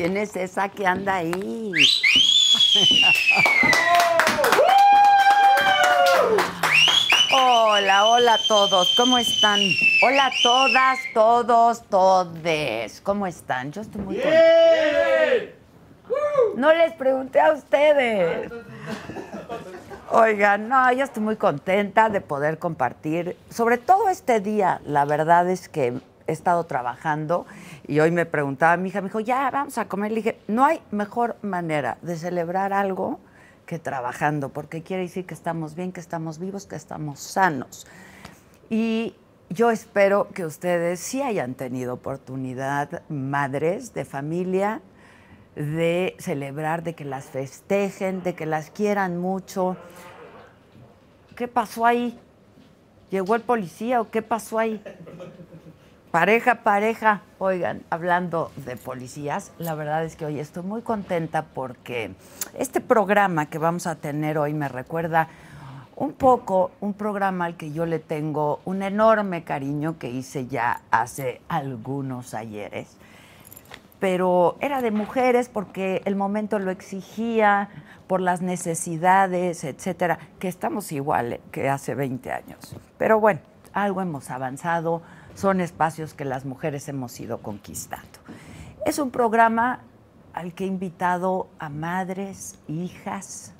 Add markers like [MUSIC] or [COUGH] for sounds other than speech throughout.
¿Quién es esa que anda ahí? Hola, hola a todos, ¿cómo están? Hola a todas, todos, todes, ¿cómo están? Yo estoy muy contenta. No les pregunté a ustedes. Oigan, no, yo estoy muy contenta de poder compartir, sobre todo este día, la verdad es que he estado trabajando y hoy me preguntaba mi hija, me dijo, ya vamos a comer. Le dije, no hay mejor manera de celebrar algo que trabajando, porque quiere decir que estamos bien, que estamos vivos, que estamos sanos. Y yo espero que ustedes sí hayan tenido oportunidad, madres de familia, de celebrar, de que las festejen, de que las quieran mucho. ¿Qué pasó ahí? ¿Llegó el policía o qué pasó ahí? [LAUGHS] Pareja, pareja. Oigan, hablando de policías, la verdad es que hoy estoy muy contenta porque este programa que vamos a tener hoy me recuerda un poco un programa al que yo le tengo un enorme cariño que hice ya hace algunos ayeres. Pero era de mujeres porque el momento lo exigía, por las necesidades, etcétera, que estamos igual que hace 20 años. Pero bueno, algo hemos avanzado son espacios que las mujeres hemos ido conquistando. Es un programa al que he invitado a madres, hijas,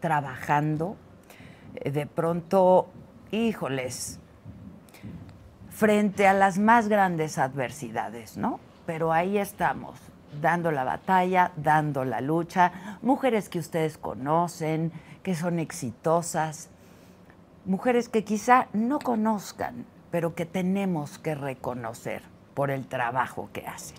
trabajando. Eh, de pronto, híjoles, frente a las más grandes adversidades, ¿no? Pero ahí estamos, dando la batalla, dando la lucha. Mujeres que ustedes conocen, que son exitosas, mujeres que quizá no conozcan, pero que tenemos que reconocer por el trabajo que hacen.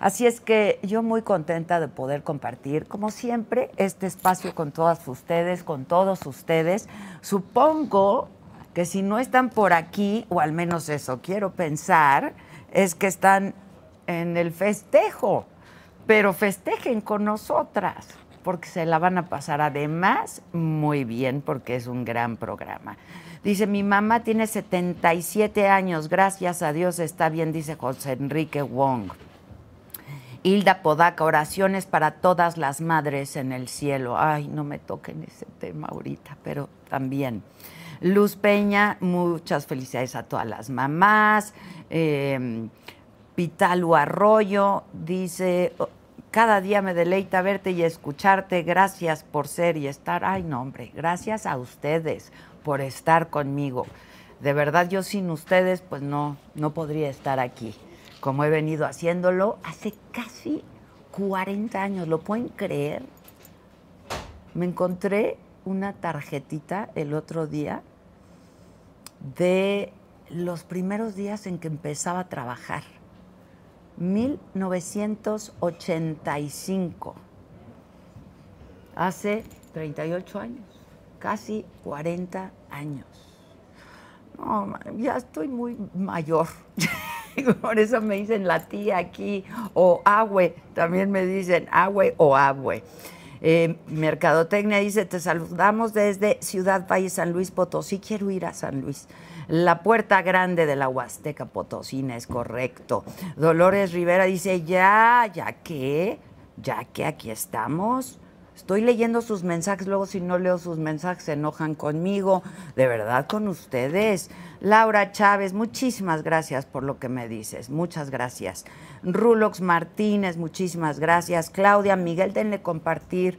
Así es que yo muy contenta de poder compartir, como siempre, este espacio con todas ustedes, con todos ustedes. Supongo que si no están por aquí, o al menos eso quiero pensar, es que están en el festejo, pero festejen con nosotras, porque se la van a pasar además muy bien, porque es un gran programa. Dice, mi mamá tiene 77 años, gracias a Dios está bien, dice José Enrique Wong. Hilda Podaca, oraciones para todas las madres en el cielo. Ay, no me toquen ese tema ahorita, pero también. Luz Peña, muchas felicidades a todas las mamás. Eh, Pitalu Arroyo dice, cada día me deleita verte y escucharte. Gracias por ser y estar. Ay, no, hombre, gracias a ustedes por estar conmigo. De verdad, yo sin ustedes, pues no, no podría estar aquí, como he venido haciéndolo hace casi 40 años. ¿Lo pueden creer? Me encontré una tarjetita el otro día de los primeros días en que empezaba a trabajar. 1985. Hace 38 años casi 40 años. No, ya estoy muy mayor. [LAUGHS] Por eso me dicen la tía aquí, o agüe, también me dicen agüe o agüe. Eh, Mercadotecnia dice, te saludamos desde Ciudad Valle, San Luis Potosí. Quiero ir a San Luis. La puerta grande de la Huasteca Potosina es correcto. Dolores Rivera dice, ya, ya que, ya que aquí estamos. Estoy leyendo sus mensajes, luego si no leo sus mensajes se enojan conmigo, de verdad con ustedes. Laura Chávez, muchísimas gracias por lo que me dices, muchas gracias. Rulox Martínez, muchísimas gracias. Claudia, Miguel, denle compartir,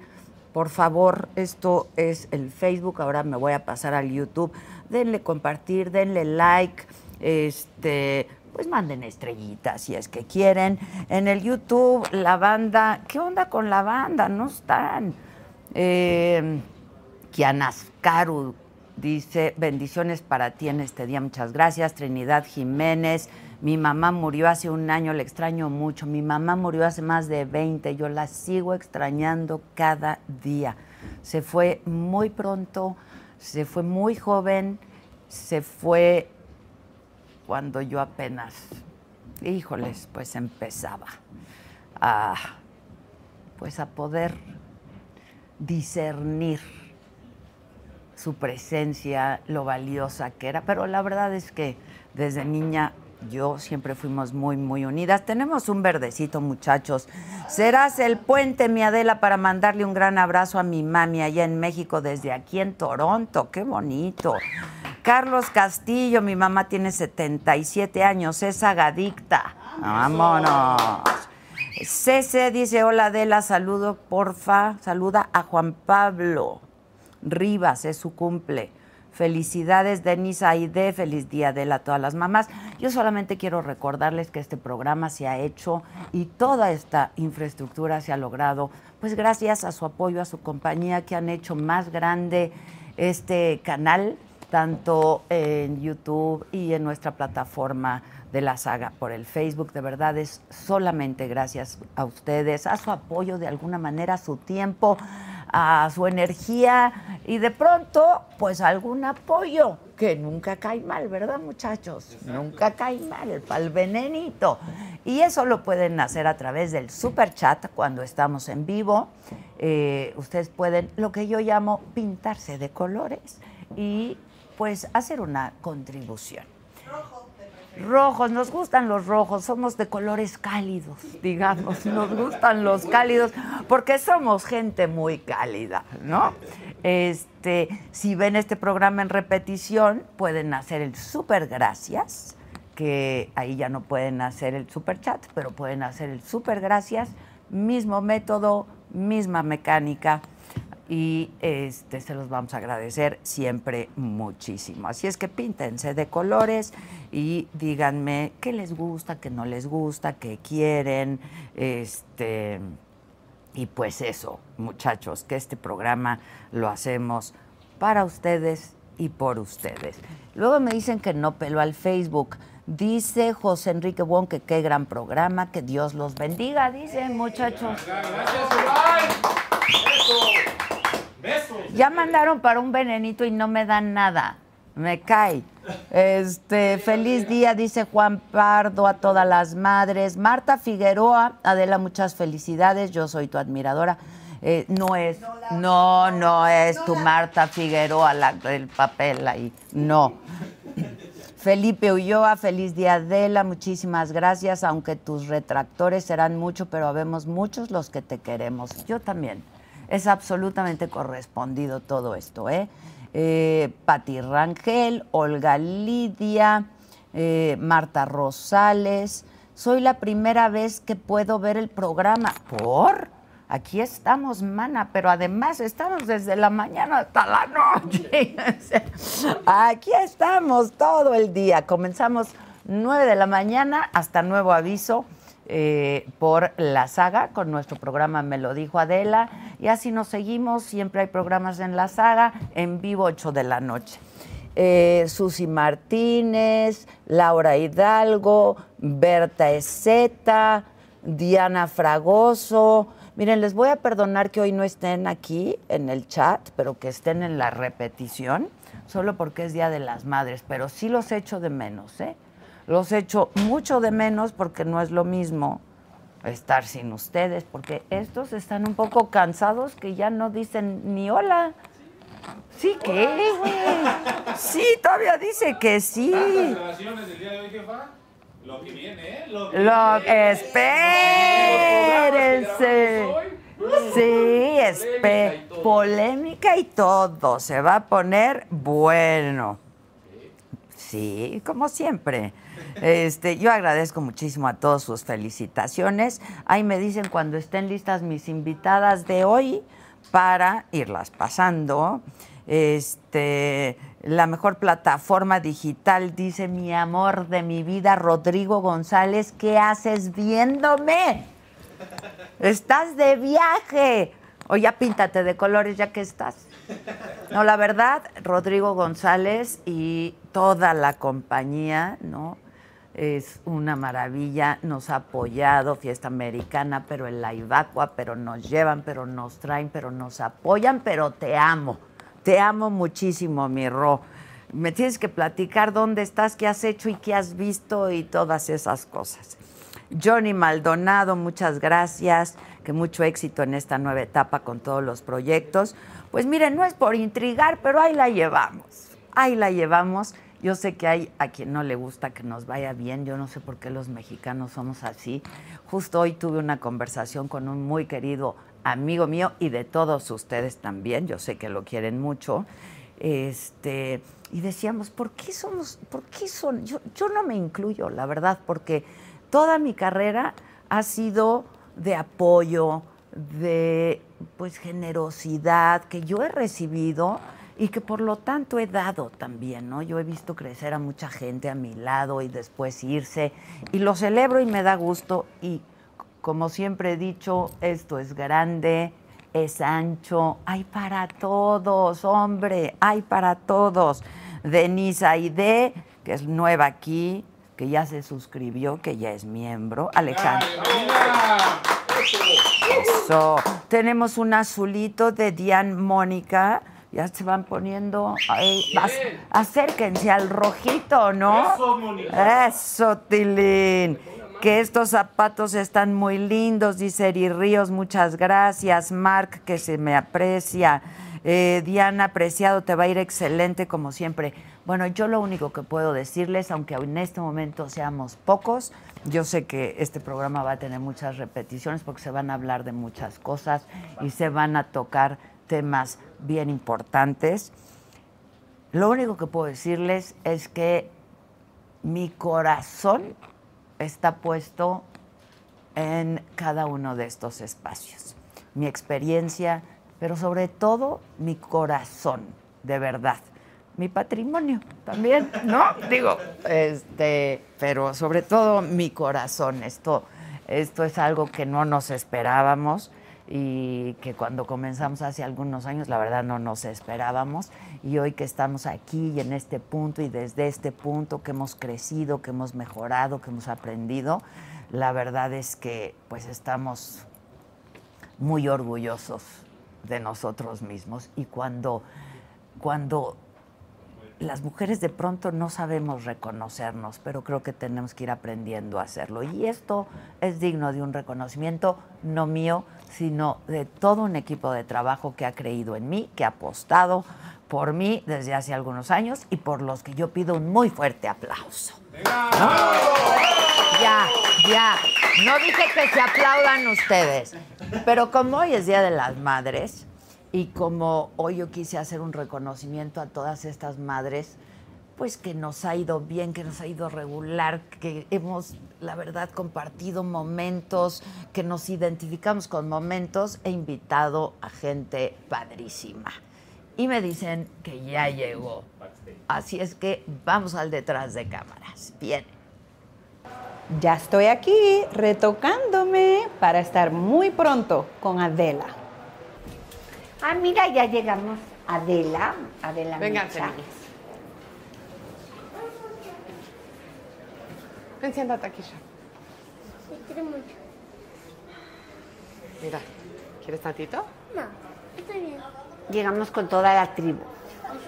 por favor, esto es el Facebook, ahora me voy a pasar al YouTube. Denle compartir, denle like, este, pues manden estrellitas si es que quieren. En el YouTube, la banda, ¿qué onda con la banda? No están. Eh, Kianascaru dice, bendiciones para ti en este día, muchas gracias. Trinidad Jiménez, mi mamá murió hace un año, le extraño mucho. Mi mamá murió hace más de 20, yo la sigo extrañando cada día. Se fue muy pronto, se fue muy joven, se fue cuando yo apenas, híjoles, pues empezaba a, pues a poder discernir su presencia, lo valiosa que era, pero la verdad es que desde niña yo siempre fuimos muy, muy unidas. Tenemos un verdecito, muchachos. Serás el puente, mi Adela, para mandarle un gran abrazo a mi mami allá en México, desde aquí en Toronto. Qué bonito. Carlos Castillo, mi mamá tiene 77 años, es agadicta. Vámonos. Cece dice, hola Adela, saludo, porfa, saluda a Juan Pablo Rivas, es su cumple. Felicidades, Denise Aide, feliz día de a todas las mamás. Yo solamente quiero recordarles que este programa se ha hecho y toda esta infraestructura se ha logrado, pues gracias a su apoyo, a su compañía, que han hecho más grande este canal tanto en YouTube y en nuestra plataforma de la saga por el Facebook. De verdad es solamente gracias a ustedes, a su apoyo de alguna manera, a su tiempo, a su energía y de pronto, pues algún apoyo que nunca cae mal, ¿verdad, muchachos? Nunca cae mal, para el venenito. Y eso lo pueden hacer a través del super chat cuando estamos en vivo. Eh, ustedes pueden, lo que yo llamo, pintarse de colores y pues hacer una contribución. Rojos, nos gustan los rojos, somos de colores cálidos, digamos, nos gustan los cálidos porque somos gente muy cálida, ¿no? Este, si ven este programa en repetición, pueden hacer el super gracias, que ahí ya no pueden hacer el super chat, pero pueden hacer el super gracias, mismo método, misma mecánica y este, se los vamos a agradecer siempre muchísimo. Así es que píntense de colores y díganme qué les gusta, qué no les gusta, qué quieren. Este, y pues eso, muchachos, que este programa lo hacemos para ustedes y por ustedes. Luego me dicen que no pelo al Facebook. Dice José Enrique Wong que qué gran programa, que Dios los bendiga, dicen muchachos. Gracias, ya mandaron para un venenito y no me dan nada. Me cae. Este, [LAUGHS] feliz día, dice Juan Pardo, a todas las madres. Marta Figueroa, Adela, muchas felicidades. Yo soy tu admiradora. Eh, no es, no, no es tu Marta Figueroa la, el papel ahí. No. [LAUGHS] Felipe Ulloa, feliz día Adela, muchísimas gracias, aunque tus retractores serán muchos, pero habemos muchos los que te queremos. Yo también. Es absolutamente correspondido todo esto, ¿eh? eh Pati Rangel, Olga Lidia, eh, Marta Rosales. Soy la primera vez que puedo ver el programa. ¿Por? Aquí estamos, mana, pero además estamos desde la mañana hasta la noche. [LAUGHS] Aquí estamos todo el día. Comenzamos 9 de la mañana hasta nuevo aviso eh, por la saga con nuestro programa Me lo dijo Adela y así nos seguimos, siempre hay programas en la saga, en vivo 8 de la noche. Eh, Susi Martínez, Laura Hidalgo, Berta Ezeta, Diana Fragoso. Miren, les voy a perdonar que hoy no estén aquí en el chat, pero que estén en la repetición solo porque es Día de las Madres, pero sí los echo de menos, ¿eh? Los echo mucho de menos porque no es lo mismo estar sin ustedes, porque estos están un poco cansados que ya no dicen ni hola. Sí, ¿qué, güey? Sí, todavía dice que sí. ¿Las grabaciones del día de hoy, jefa? Lo que viene, ¿eh? Lo que Lo, viene. espérense. Sí, espe- polémica y todo. Se va a poner bueno. Sí, como siempre. Este, yo agradezco muchísimo a todos sus felicitaciones. Ahí me dicen cuando estén listas mis invitadas de hoy para irlas pasando. Este, la mejor plataforma digital, dice mi amor de mi vida, Rodrigo González, ¿qué haces viéndome? Estás de viaje. O ya píntate de colores ya que estás. No, la verdad, Rodrigo González y toda la compañía, ¿no? Es una maravilla, nos ha apoyado, fiesta americana, pero en la Ibacua, pero nos llevan, pero nos traen, pero nos apoyan, pero te amo. Te amo muchísimo, mi Ro. Me tienes que platicar dónde estás, qué has hecho y qué has visto y todas esas cosas. Johnny Maldonado, muchas gracias, que mucho éxito en esta nueva etapa con todos los proyectos. Pues miren, no es por intrigar, pero ahí la llevamos, ahí la llevamos. Yo sé que hay a quien no le gusta que nos vaya bien, yo no sé por qué los mexicanos somos así. Justo hoy tuve una conversación con un muy querido amigo mío y de todos ustedes también, yo sé que lo quieren mucho. Este, y decíamos, ¿por qué somos, por qué son? Yo, no me incluyo, la verdad, porque toda mi carrera ha sido de apoyo, de pues generosidad que yo he recibido y que por lo tanto he dado también, ¿no? Yo he visto crecer a mucha gente a mi lado y después irse y lo celebro y me da gusto y como siempre he dicho, esto es grande, es ancho, hay para todos, hombre, hay para todos. Denise Aide, que es nueva aquí, que ya se suscribió, que ya es miembro. Alejandro. Eso. Tenemos un azulito de Diane Mónica. Ya se van poniendo. acérquense al rojito, ¿no? Eso. Eso, Tilín. Que estos zapatos están muy lindos, dice Eri Ríos. Muchas gracias. Mark, que se me aprecia. Eh, Diana, apreciado, te va a ir excelente como siempre. Bueno, yo lo único que puedo decirles, aunque en este momento seamos pocos, yo sé que este programa va a tener muchas repeticiones porque se van a hablar de muchas cosas y se van a tocar temas bien importantes. Lo único que puedo decirles es que mi corazón está puesto en cada uno de estos espacios. Mi experiencia, pero sobre todo mi corazón, de verdad. Mi patrimonio también, ¿no? [LAUGHS] Digo, este, pero sobre todo mi corazón. Esto, esto es algo que no nos esperábamos y que cuando comenzamos hace algunos años, la verdad no nos esperábamos. Y hoy que estamos aquí y en este punto y desde este punto que hemos crecido, que hemos mejorado, que hemos aprendido, la verdad es que pues estamos muy orgullosos de nosotros mismos. Y cuando, cuando las mujeres de pronto no sabemos reconocernos, pero creo que tenemos que ir aprendiendo a hacerlo. Y esto es digno de un reconocimiento, no mío, sino de todo un equipo de trabajo que ha creído en mí, que ha apostado por mí desde hace algunos años y por los que yo pido un muy fuerte aplauso. ¿No? Ya, ya. No dije que se aplaudan ustedes, pero como hoy es Día de las Madres y como hoy yo quise hacer un reconocimiento a todas estas madres, pues que nos ha ido bien, que nos ha ido regular, que hemos, la verdad, compartido momentos, que nos identificamos con momentos, he invitado a gente padrísima. Y me dicen que ya llegó. Así es que vamos al detrás de cámaras. Bien. Ya estoy aquí retocándome para estar muy pronto con Adela. Ah, mira, ya llegamos. Adela, Adela Vengan, Micha. niñas. Ven, siéntate aquí ya. Mira, ¿quieres tantito? Llegamos con toda la tribu.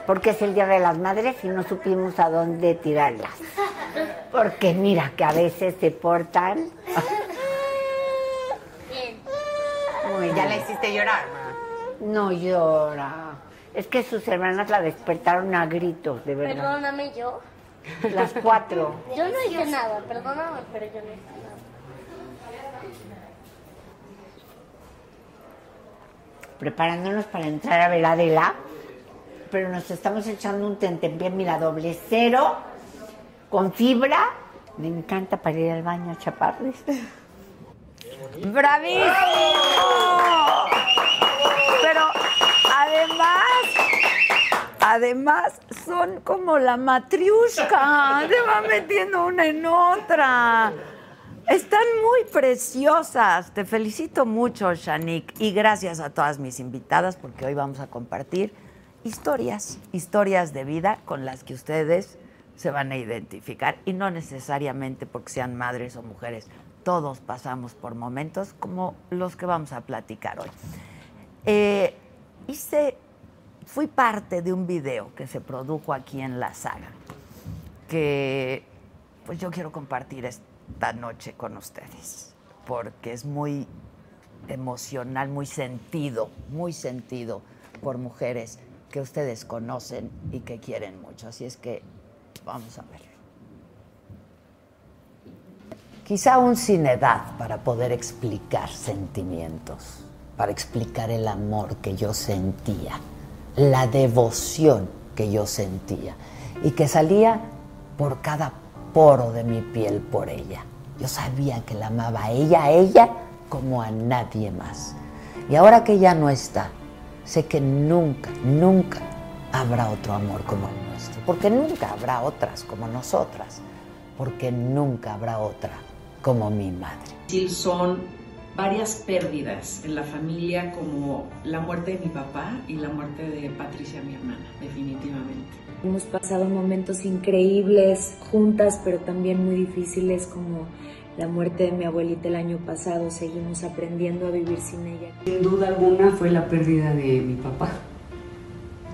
porque es el Día de las Madres y no supimos a dónde tirarlas. Porque mira que a veces se portan. Muy Ya la bien. hiciste llorar, ma. No llora. Es que sus hermanas la despertaron a gritos, de verdad. Perdóname yo. Las cuatro. Yo no hice nada, perdóname, pero yo no hice nada. preparándonos para entrar a ver a Adela, pero nos estamos echando un tentempié, mira, doble cero, con fibra. Me encanta para ir al baño, chaparris. ¡Bravísimo! Pero además, además son como la matriusca, se va metiendo una en otra. Están muy preciosas. Te felicito mucho, Shanik. Y gracias a todas mis invitadas porque hoy vamos a compartir historias, historias de vida con las que ustedes se van a identificar. Y no necesariamente porque sean madres o mujeres. Todos pasamos por momentos como los que vamos a platicar hoy. Eh, hice, fui parte de un video que se produjo aquí en la saga, que pues yo quiero compartir esta noche con ustedes, porque es muy emocional, muy sentido, muy sentido por mujeres que ustedes conocen y que quieren mucho. Así es que vamos a verlo. Quizá aún sin edad para poder explicar sentimientos, para explicar el amor que yo sentía, la devoción que yo sentía y que salía por cada poro de mi piel por ella. Yo sabía que la amaba a ella, a ella como a nadie más. Y ahora que ya no está, sé que nunca, nunca habrá otro amor como el nuestro, porque nunca habrá otras como nosotras, porque nunca habrá otra como mi madre. Son varias pérdidas en la familia como la muerte de mi papá y la muerte de Patricia, mi hermana, definitivamente. Hemos pasado momentos increíbles juntas, pero también muy difíciles como la muerte de mi abuelita el año pasado. Seguimos aprendiendo a vivir sin ella. Sin duda alguna fue la pérdida de mi papá.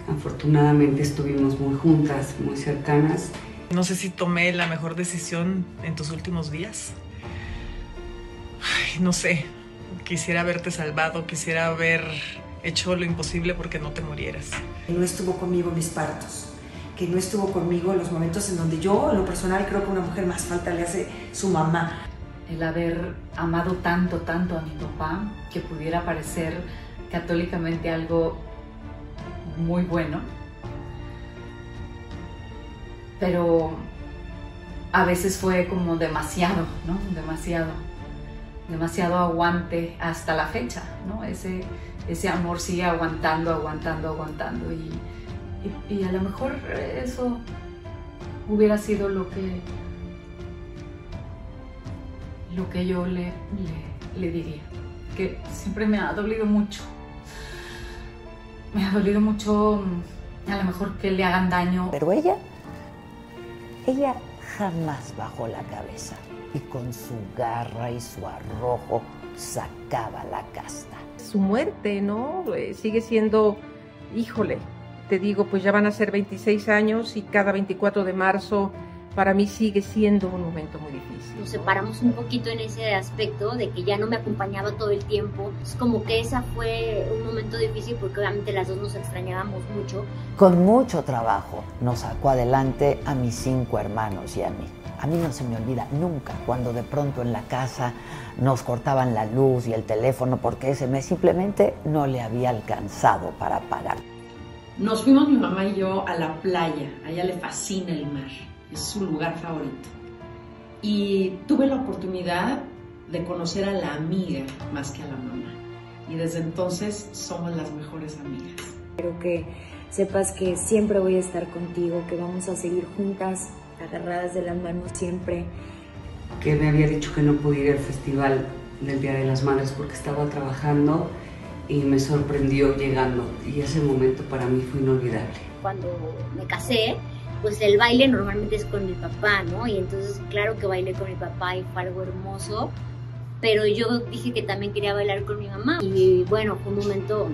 Afortunadamente estuvimos muy juntas, muy cercanas. No sé si tomé la mejor decisión en tus últimos días. Ay, no sé, quisiera haberte salvado, quisiera haber hecho lo imposible porque no te murieras. que no estuvo conmigo en mis partos, que no estuvo conmigo en los momentos en donde yo, en lo personal, creo que a una mujer más falta le hace su mamá. el haber amado tanto, tanto a mi papá, que pudiera parecer católicamente algo muy bueno, pero a veces fue como demasiado, ¿no? Demasiado, demasiado aguante hasta la fecha, ¿no? Ese, ese amor sigue aguantando, aguantando, aguantando y, y, a lo mejor eso hubiera sido lo que lo que yo le, le, le diría, que siempre me ha dolido mucho. Me ha dolido mucho mm, a lo mejor que le hagan daño. Pero ella, ella jamás bajó la cabeza y con su garra y su arrojo sacaba la casta. Su muerte, ¿no? Eh, sigue siendo, híjole, te digo, pues ya van a ser 26 años y cada 24 de marzo para mí sigue siendo un momento muy difícil. Nos separamos un poquito en ese aspecto de que ya no me acompañaba todo el tiempo. Es como que esa fue un momento difícil porque obviamente las dos nos extrañábamos mucho. Con mucho trabajo nos sacó adelante a mis cinco hermanos y a mí. A mí no se me olvida nunca cuando de pronto en la casa nos cortaban la luz y el teléfono porque ese mes simplemente no le había alcanzado para pagar. Nos fuimos mi mamá y yo a la playa, a ella le fascina el mar, es su lugar favorito. Y tuve la oportunidad de conocer a la amiga más que a la mamá. Y desde entonces somos las mejores amigas. Quiero que sepas que siempre voy a estar contigo, que vamos a seguir juntas, agarradas de las manos siempre. Que me había dicho que no pudiera ir al festival del Día de las Madres porque estaba trabajando y me sorprendió llegando. Y ese momento para mí fue inolvidable. Cuando me casé, pues el baile normalmente es con mi papá, ¿no? Y entonces, claro que bailé con mi papá y fue algo hermoso, pero yo dije que también quería bailar con mi mamá. Y bueno, fue un momento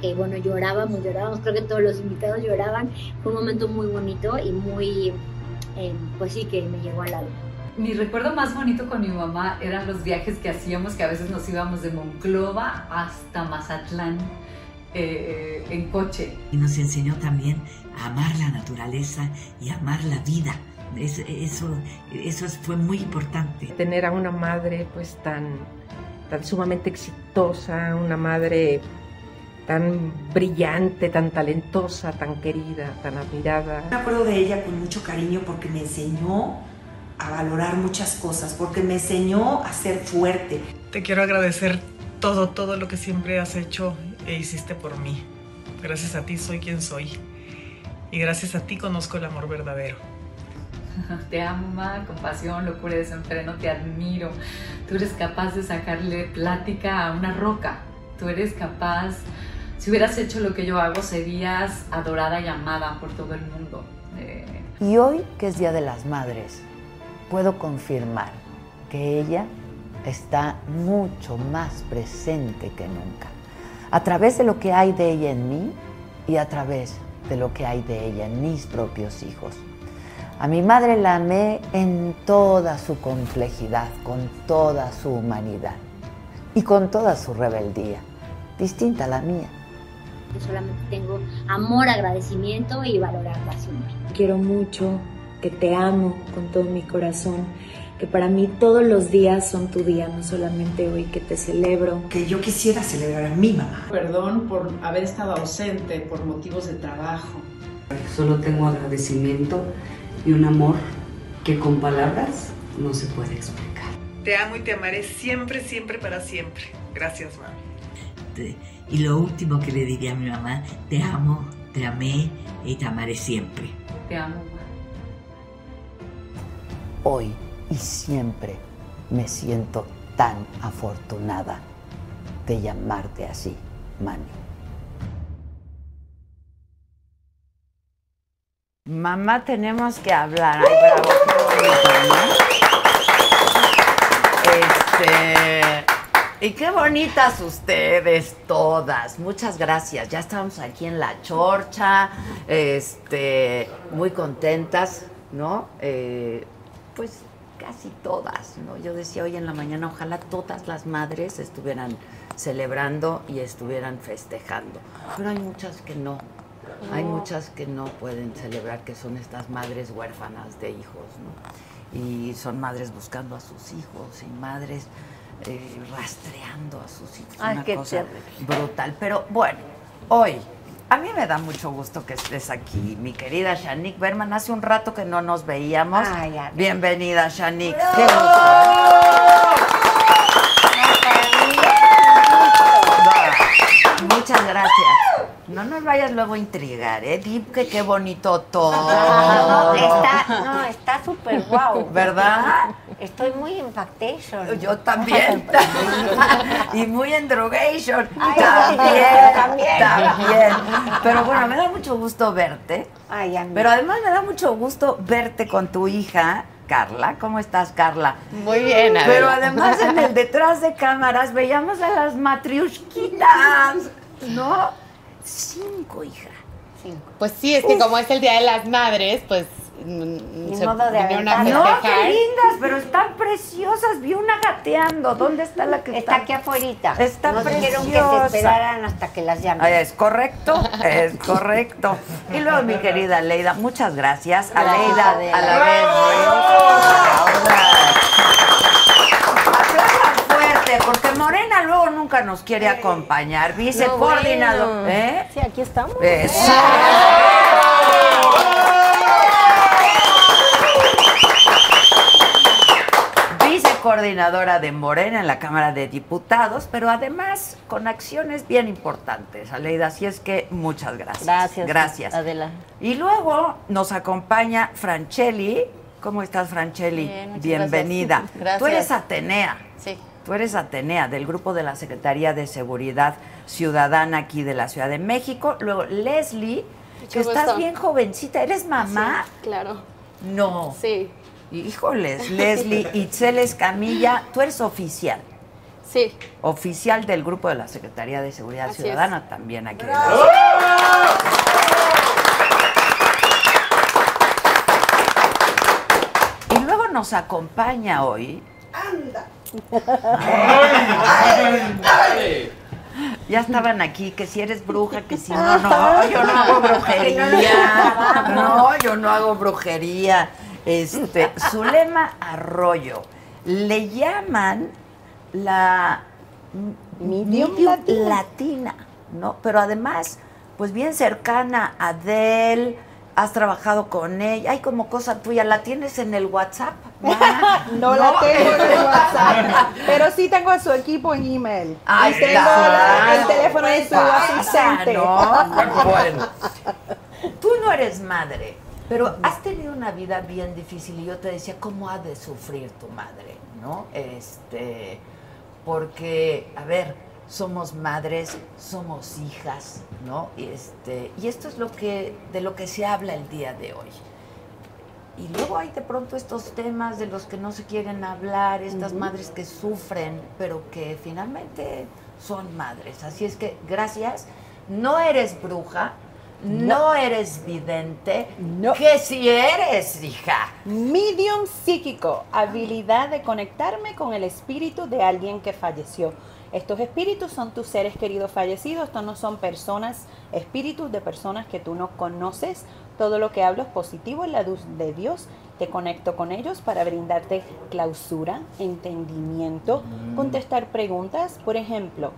que bueno, llorábamos, llorábamos, creo que todos los invitados lloraban. Fue un momento muy bonito y muy, eh, pues sí, que me llegó al alma. Mi recuerdo más bonito con mi mamá eran los viajes que hacíamos, que a veces nos íbamos de Monclova hasta Mazatlán eh, en coche. Y nos enseñó también a amar la naturaleza y amar la vida. Es- eso, eso fue muy importante. Tener a una madre pues tan, tan sumamente exitosa, una madre tan brillante, tan talentosa, tan querida, tan admirada. Me acuerdo de ella con mucho cariño porque me enseñó a valorar muchas cosas, porque me enseñó a ser fuerte. Te quiero agradecer todo, todo lo que siempre has hecho e hiciste por mí. Gracias a ti soy quien soy. Y gracias a ti conozco el amor verdadero. [LAUGHS] Te amo, mamá, con pasión, locura y desenfreno, te admiro. Tú eres capaz de sacarle plática a una roca. Tú eres capaz, si hubieras hecho lo que yo hago, serías adorada y amada por todo el mundo. Eh, Y hoy, que es Día de las Madres, puedo confirmar que ella está mucho más presente que nunca. A través de lo que hay de ella en mí y a través de lo que hay de ella en mis propios hijos. A mi madre la amé en toda su complejidad, con toda su humanidad y con toda su rebeldía, distinta a la mía. Solamente tengo amor, agradecimiento y valorarla siempre. Quiero mucho, que te amo con todo mi corazón, que para mí todos los días son tu día, no solamente hoy que te celebro. Que yo quisiera celebrar a mi mamá. Perdón por haber estado ausente por motivos de trabajo. Solo tengo agradecimiento y un amor que con palabras no se puede explicar. Te amo y te amaré siempre, siempre, para siempre. Gracias, mami. Te- Y lo último que le diría a mi mamá, te amo, te amé y te amaré siempre. te amo, mamá. Hoy y siempre me siento tan afortunada de llamarte así, Mami. Mamá, tenemos que hablar. Ay, bravo, qué bonito, ¿no? Este, y qué bonitas ustedes todas. Muchas gracias. Ya estamos aquí en la chorcha, este, muy contentas, ¿no? Eh, pues casi todas, ¿no? Yo decía hoy en la mañana, ojalá todas las madres estuvieran celebrando y estuvieran festejando. Pero hay muchas que no. Hay muchas que no pueden celebrar, que son estas madres huérfanas de hijos, ¿no? Y son madres buscando a sus hijos y madres eh, rastreando a sus hijos. Ay, una qué cosa terrible. brutal. Pero bueno, hoy, a mí me da mucho gusto que estés aquí, mi querida Shanique Berman. Hace un rato que no nos veíamos. Bienvenida, Shanique. Qué gusto. Muchas gracias. No nos vayas luego a intrigar, ¿eh? Di que qué bonito todo. No, [LAUGHS] está, no, está súper guau. ¿Verdad? Estoy muy en factation. Yo también. [LAUGHS] y muy en drogation. Ay, también, también. también. Pero bueno, me da mucho gusto verte. Ay, a mí. Pero además me da mucho gusto verte con tu hija, Carla. ¿Cómo estás, Carla? Muy bien, Pero Adela. además en el detrás de cámaras veíamos a las matriusquitas, ¿no? Cinco, hija. Pues sí, es que como es el Día de las Madres, pues mm, se modo de No, qué lindas, pero están preciosas. Vi una gateando. ¿Dónde está la que Está aquí afuera. Está Nos preciosa. dijeron que se esperaran hasta que las llamen. Es correcto, es correcto. Y luego mi querida Leida, muchas gracias. A Leida, a la vez. Porque Morena luego nunca nos quiere acompañar. Vicecoordinador. bueno. ¿Eh? Sí, aquí estamos. Eso. Vicecoordinadora de Morena en la Cámara de Diputados, pero además con acciones bien importantes, Aleida. Así es que muchas gracias. Gracias, Gracias. Adela. Y luego nos acompaña Franchelli. ¿Cómo estás, Franchelli? Bien, Bienvenida. gracias. [LAUGHS] Gracias. Tú eres Atenea. Sí. Tú eres Atenea, del grupo de la Secretaría de Seguridad Ciudadana aquí de la Ciudad de México. Luego Leslie, que estás gusto. bien jovencita. ¿Eres mamá? Sí, claro. No. Sí. Híjoles, [LAUGHS] Leslie Itzel Escamilla, tú eres oficial. Sí. Oficial del grupo de la Secretaría de Seguridad Así Ciudadana, también aquí. Y luego nos acompaña hoy. Anda. Ya estaban aquí, que si eres bruja, que si no, no, yo no hago brujería. No, yo no hago brujería. Este, Zulema Arroyo. Le llaman la medium, latina. latina, ¿no? Pero además, pues bien cercana a Adele, has trabajado con ella, hay como cosa tuya, ¿la tienes en el WhatsApp? [LAUGHS] No, la tengo en el WhatsApp, [LAUGHS] pero sí tengo a su equipo en email. Ahí y tengo está. la- el teléfono de su Pasa, asistente. ¿no? [LAUGHS] Bueno. Tú no eres madre, pero has tenido una vida bien difícil y yo te decía, ¿cómo ha de sufrir tu madre? ¿No? Este, porque, a ver, somos madres, somos hijas, ¿no? Y Este, y esto es lo que, de lo que se habla el día de hoy. Y luego hay de pronto estos temas de los que no se quieren hablar, estas madres que sufren, pero que finalmente son madres. Así es que gracias. No eres bruja, no, eres vidente, que si eres, hija. Medium psíquico, habilidad de conectarme con el espíritu de alguien que falleció. Estos espíritus son tus seres queridos fallecidos, estos no son personas, espíritus de personas que tú no conoces. Todo lo que hablo es positivo en la luz de Dios. Te conecto con ellos para brindarte clausura, entendimiento, contestar preguntas. Por ejemplo,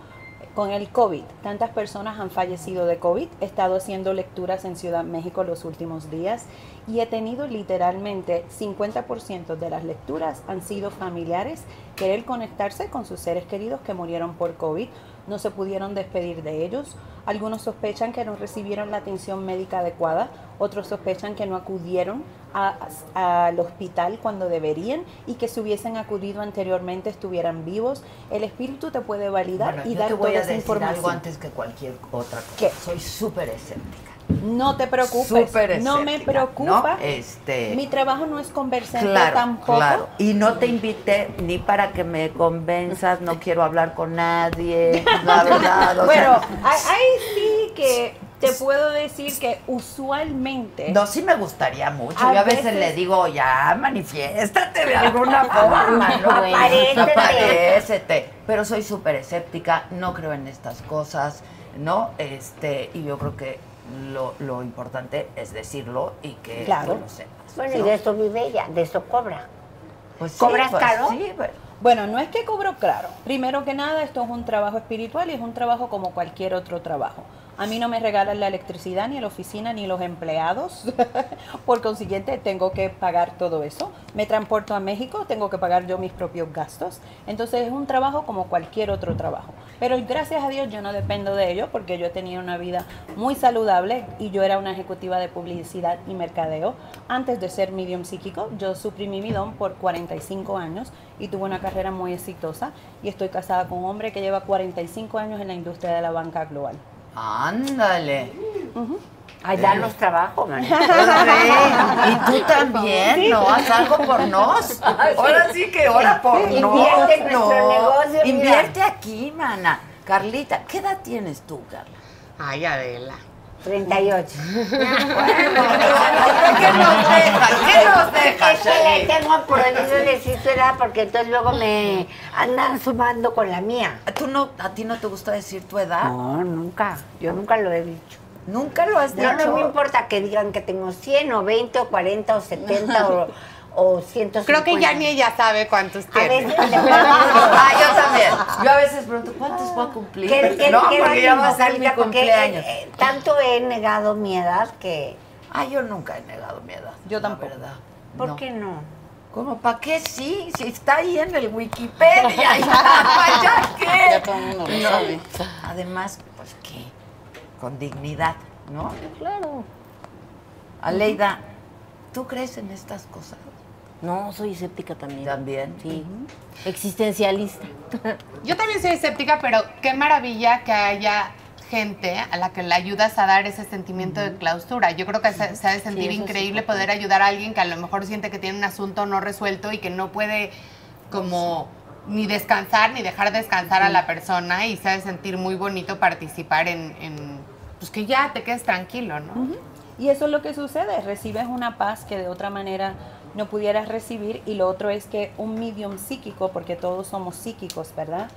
con el COVID, tantas personas han fallecido de COVID. He estado haciendo lecturas en Ciudad México los últimos días y he tenido literalmente 50% de las lecturas han sido familiares querer conectarse con sus seres queridos que murieron por COVID. No se pudieron despedir de ellos. Algunos sospechan que no recibieron la atención médica adecuada. Otros sospechan que no acudieron al hospital cuando deberían y que si hubiesen acudido anteriormente estuvieran vivos. El espíritu te puede validar Bueno, y yo dar te voy toda a esa decir información. algo antes que cualquier otra cosa. ¿Qué? Soy súper escéptica. No te preocupes. Súper no me preocupa. ¿no? Este- Mi trabajo no es conversante Claro, tampoco. claro. Y no te invité ni para que me convenzas, no quiero hablar con nadie, la verdad. bueno, ahí ahí sí que te puedo decir que usualmente. No, sí me gustaría mucho. A Yo a veces, veces- le digo, ya, manifiéstate de [LAUGHS] alguna forma, ¿no? Aparécete. Aparécete. Pero soy súper escéptica, no creo en estas cosas, ¿no? Este, y yo creo que lo, lo importante es decirlo y que Claro. tú lo sepas. Bueno, y ¿no? de eso vive ella, de eso cobra. Pues sí, ¿Cobras pues caro? sí, pero- Bueno, no es que cobro claro. Primero que nada, esto es un trabajo espiritual y es un trabajo como cualquier otro trabajo. A mí no me regalan la electricidad, ni la oficina, ni los empleados. [LAUGHS] Por consiguiente, tengo que pagar todo eso. Me transporto a México, tengo que pagar yo mis propios gastos. Entonces, es un trabajo como cualquier otro trabajo. Pero gracias a Dios yo no dependo de ello porque yo he tenido una vida muy saludable y yo era una ejecutiva de publicidad y mercadeo. Antes de ser medium psíquico, yo suprimí mi don por 45 años y tuve una carrera muy exitosa y estoy casada con un hombre que lleva 45 años en la industria de la banca global. Ándale. Allá los trabajos, man. [LAUGHS] Y tú también, ¿no? Haz algo por nos. [LAUGHS] Ahora sí que ahora por nos. Invierte en nuestro negocio, mira. Invierte aquí, mana. Carlita, ¿qué edad tienes tú, Carla? Ay, Adela. 38. [LAUGHS] ¿Qué nos deja? ¿Qué nos deja, Es que le tengo prohibido decir su edad porque entonces luego me andan sumando con la mía. ¿Tú no, ¿A ti no te gusta decir tu edad? No, nunca. Yo nunca lo he dicho. ¿Nunca lo has No, dicho? no me importa que digan que tengo 100 o 20 o 40 o 70 o, [LAUGHS] o 150. Creo que ya ni ella sabe cuántos A tiene. veces le pregunto. [LAUGHS] Ah, yo también. Yo a veces pregunto, ¿cuántos voy a cumplir? ¿Qué, qué, no, qué porque ya va a ser mi? Porque, cumpleaños. eh, eh, tanto he negado mi edad que... Ah, yo nunca he negado mi edad. Yo tampoco. verdad. ¿Por No. qué no? ¿Cómo? ¿Para qué sí? Si está ahí en el Wikipedia. [LAUGHS] ¿Ya, ¿ya qué? Ya todo el mundo lo No. sabe. Además, pues qué, con dignidad, ¿no? Claro. Aleida, ¿tú crees en estas cosas? No, soy escéptica también. También. Sí. Existencialista. Yo también soy escéptica, pero qué maravilla que haya gente a la que le ayudas a dar ese sentimiento de clausura. Yo creo que se, se ha de sentir sí. increíble poder ayudar a alguien que a lo mejor siente que tiene un asunto no resuelto y que no puede como ni descansar ni dejar descansar a la persona y se ha de sentir muy bonito participar en, en, pues que ya te quedes tranquilo, ¿no? Y eso es lo que sucede, recibes una paz que de otra manera no pudieras recibir y lo otro es que un medium psíquico, porque todos somos psíquicos, ¿verdad?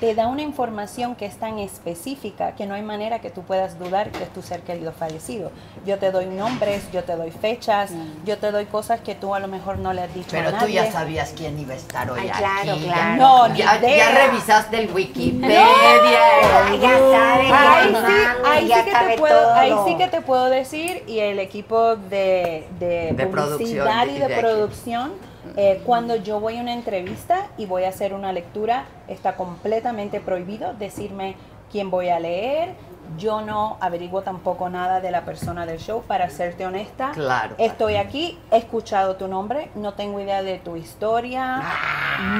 Te da una información que es tan específica que no hay manera que tú puedas dudar que es tu ser querido fallecido. Yo te doy nombres, yo te doy fechas, yo te doy cosas que tú a lo mejor no le has dicho Pero a tú nadie. ya sabías quién iba a estar hoy Ay, aquí. claro, claro. No, ni ya, idea. ya revisaste el Wikipedia. No, el ya Google. sabe, ahí ya sí, ahí ya sí que sabe te puedo, ahí sí que te puedo decir y el equipo de, de, De publicidad producción y y de, producción eh, cuando yo voy a una entrevista y voy a hacer una lectura está completamente prohibido decirme quién voy a leer. Yo no averiguo tampoco nada de la persona del show, para serte honesta. Claro. Estoy aquí, he escuchado tu nombre, no tengo idea de tu historia,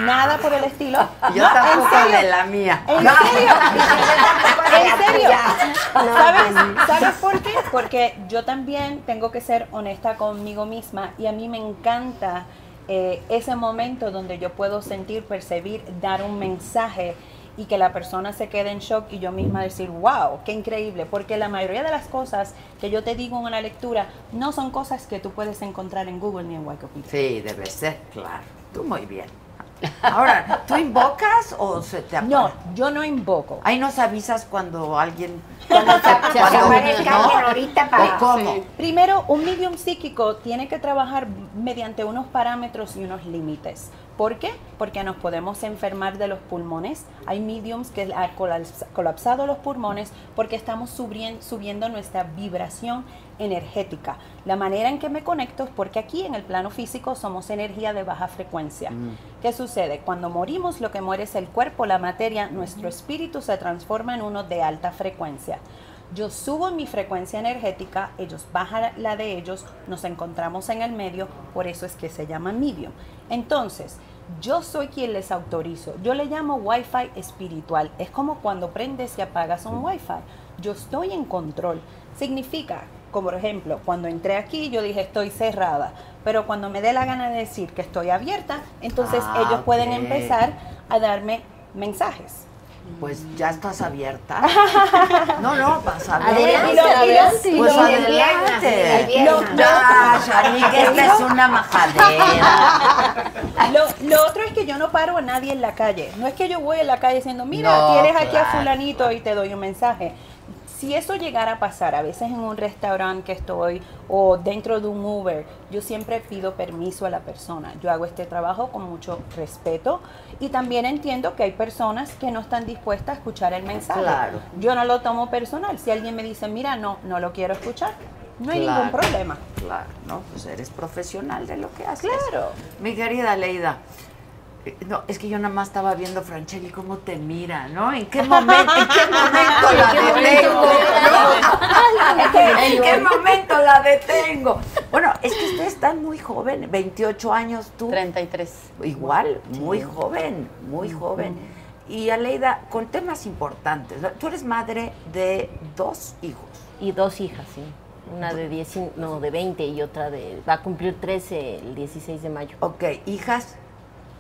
nada por el estilo. Yo [LAUGHS] No, tampoco de la mía. ¿En No. serio? [LAUGHS] ¿En serio? No, ¿Sabes, no. ¿Sabes por qué? Porque yo también tengo que ser honesta conmigo misma y a mí me encanta eh, ese momento donde yo puedo sentir, percibir, dar un mensaje y que la persona se quede en shock y yo misma decir, wow, qué increíble, porque la mayoría de las cosas que yo te digo en una lectura no son cosas que tú puedes encontrar en Google ni en Wikipedia. Sí, debe ser, claro. Tú muy bien. Ahora, ¿tú invocas o se te No, yo no invoco. Ahí nos avisas cuando alguien... Cuando se- se aparezca alguien ahorita para... ¿Cómo? Sí. Primero, un medium psíquico tiene que trabajar mediante unos parámetros y unos límites. ¿Por qué? Porque nos podemos enfermar de los pulmones. Hay mediums que han colaps- colapsado los pulmones porque estamos subiendo nuestra vibración energética. La manera en que me conecto es porque aquí en el plano físico somos energía de baja frecuencia. ¿Qué sucede? Cuando morimos, lo que muere es el cuerpo, la materia, nuestro espíritu se transforma en uno de alta frecuencia. Yo subo mi frecuencia energética, ellos bajan la de ellos, nos encontramos en el medio, por eso es que se llama medium. Entonces, yo soy quien les autorizo. Yo le llamo Wi-Fi espiritual. Es como cuando prendes y apagas un Wi-Fi. Yo estoy en control. Significa, como por ejemplo, cuando entré aquí yo dije estoy cerrada, pero cuando me dé la gana de decir que estoy abierta, entonces Ah, ellos pueden empezar a darme mensajes. Pues ya estás abierta. [LAUGHS] No, no, vas a ver. Adelante, y lo- adelante. Pues lo- adelante. Lo- Ya, Shanique, esta es una majadera. [LAUGHS] Lo, lo otro es que yo no paro a nadie en la calle. No es que yo voy en la calle diciendo, mira, No, tienes aquí a fulanito y te doy un mensaje. Si eso llegara a pasar, a veces en un restaurante que estoy o dentro de un Uber, yo siempre pido permiso a la persona. Yo hago este trabajo con mucho respeto y también entiendo que hay personas que no están dispuestas a escuchar el mensaje. Claro. Yo no lo tomo personal. Si alguien me dice, mira, no, no lo quiero escuchar, no hay ningún problema. Claro, no, pues eres profesional de lo que haces. Claro. Mi querida Leida, no, es que yo nada más estaba viendo Francheli cómo te mira, ¿no? ¿En qué momento, en qué momento la [LAUGHS] detengo? [LAUGHS] ¿no? [LAUGHS] ¿En qué momento la detengo? Bueno, es que ustedes están muy jóvenes, 28 años tú. 33. Igual, muy joven, muy joven. Y Aleida, con temas importantes. Tú eres madre de dos hijos. Y dos hijas, sí. Una de 10, y- no, de 20 y otra de... Va a cumplir 13 el 16 de mayo. Ok, hijas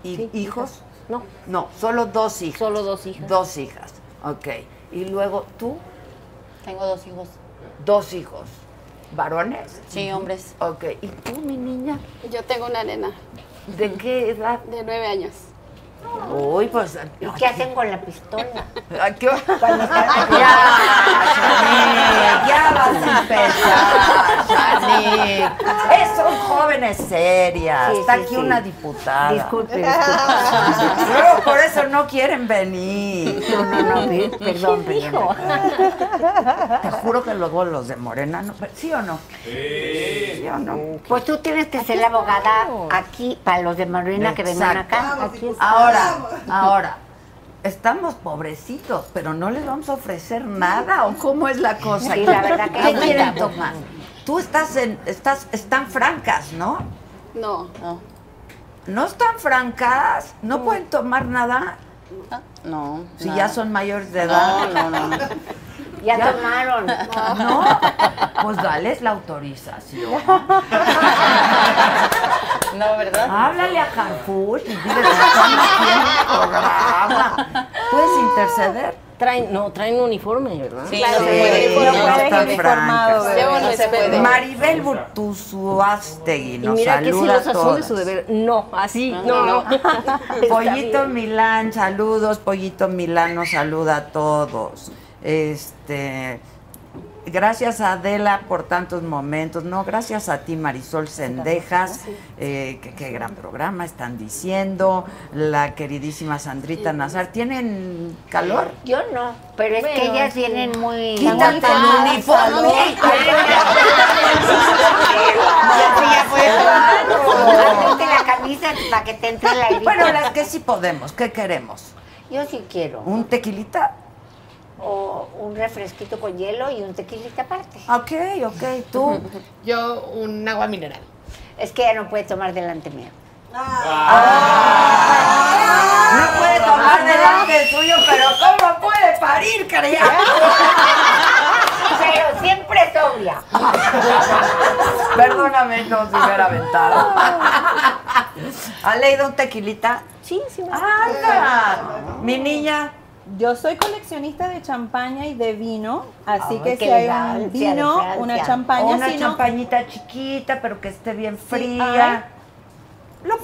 y Sí, hijos. No. No, solo dos hijas. Solo dos hijas. Dos hijas. Ok. Y luego tú, Tengo dos hijos. dos hijos. ¿Varones? Sí, hombres. Ok. ¿Y tú, mi niña? Yo tengo una nena. ¿De qué edad? De nueve años. Uy, pues. ¿Y qué hacen con la pistola? ¿A qué hora? Ya, Shanique, ya vas a [LAUGHS] empezar, son jóvenes serias. Sí, Está sí, aquí sí. una diputada. Disculpe, [LAUGHS] disculpe. Luego por eso no quieren venir. No, no, no, per- perdón, perdón. Te juro que luego los de Morena, no, ¿sí o no? Sí. o no? Pues tú tienes que ser la abogada aquí para los de Morena que vengan acá. Aquí está. Ahora, ahora, estamos pobrecitos, pero no les vamos a ofrecer nada, ¿o cómo es la cosa? Sí, la verdad que ¿Qué quieren tomar? Tú estás en, estás, están francas, ¿no? No, no. ¿No están francas? ¿No pueden tomar nada? No. Si nada. ya son mayores de edad. No, no, no. Ya, Ya. tomaron. [LAUGHS] ¿No? Pues dales la autorización. No, ¿verdad? Háblale a Harfush y dile que programa. ¿Puedes interceder? Traen, no, traen uniforme, ¿verdad? Sí, no se puede no uniformado, no se puede. Maribel Burtuzuastegui Y nos mira que si saluda los a asume todas. su deber. No, así, No, no, no. [LAUGHS] no. Pollito. Milán, saludos. Pollito Milán nos saluda a todos. Este, gracias a Adela por tantos momentos. No, gracias a ti, Marisol Sendejas. Eh, qué, qué gran programa están diciendo. La queridísima Sandrita Nazar. ¿Tienen calor? Yo no, pero es que ellas sí. vienen muy... Quítate el uniforme. La camisa para que te entre el aire. Bueno, las que sí podemos. ¿Qué queremos? Yo sí quiero. ¿Un tequilita? O un refresquito con hielo y un tequilita aparte. Ok, ok. ¿Tú? [LAUGHS] Yo un agua mineral. Es que ella no puede tomar delante mío. No puede tomar delante suyo, pero ¿cómo puede parir, criatura? Pero siempre sobria. Perdóname, no se hubiera aventado. [LAUGHS] ¿Han leído un tequilita? Sí, sí. ¡Anda! Mi niña. Yo soy coleccionista de champaña y de vino, así Ay, que si hay un vino, una champaña, Una champañita chiquita, pero que esté bien Sí, fría.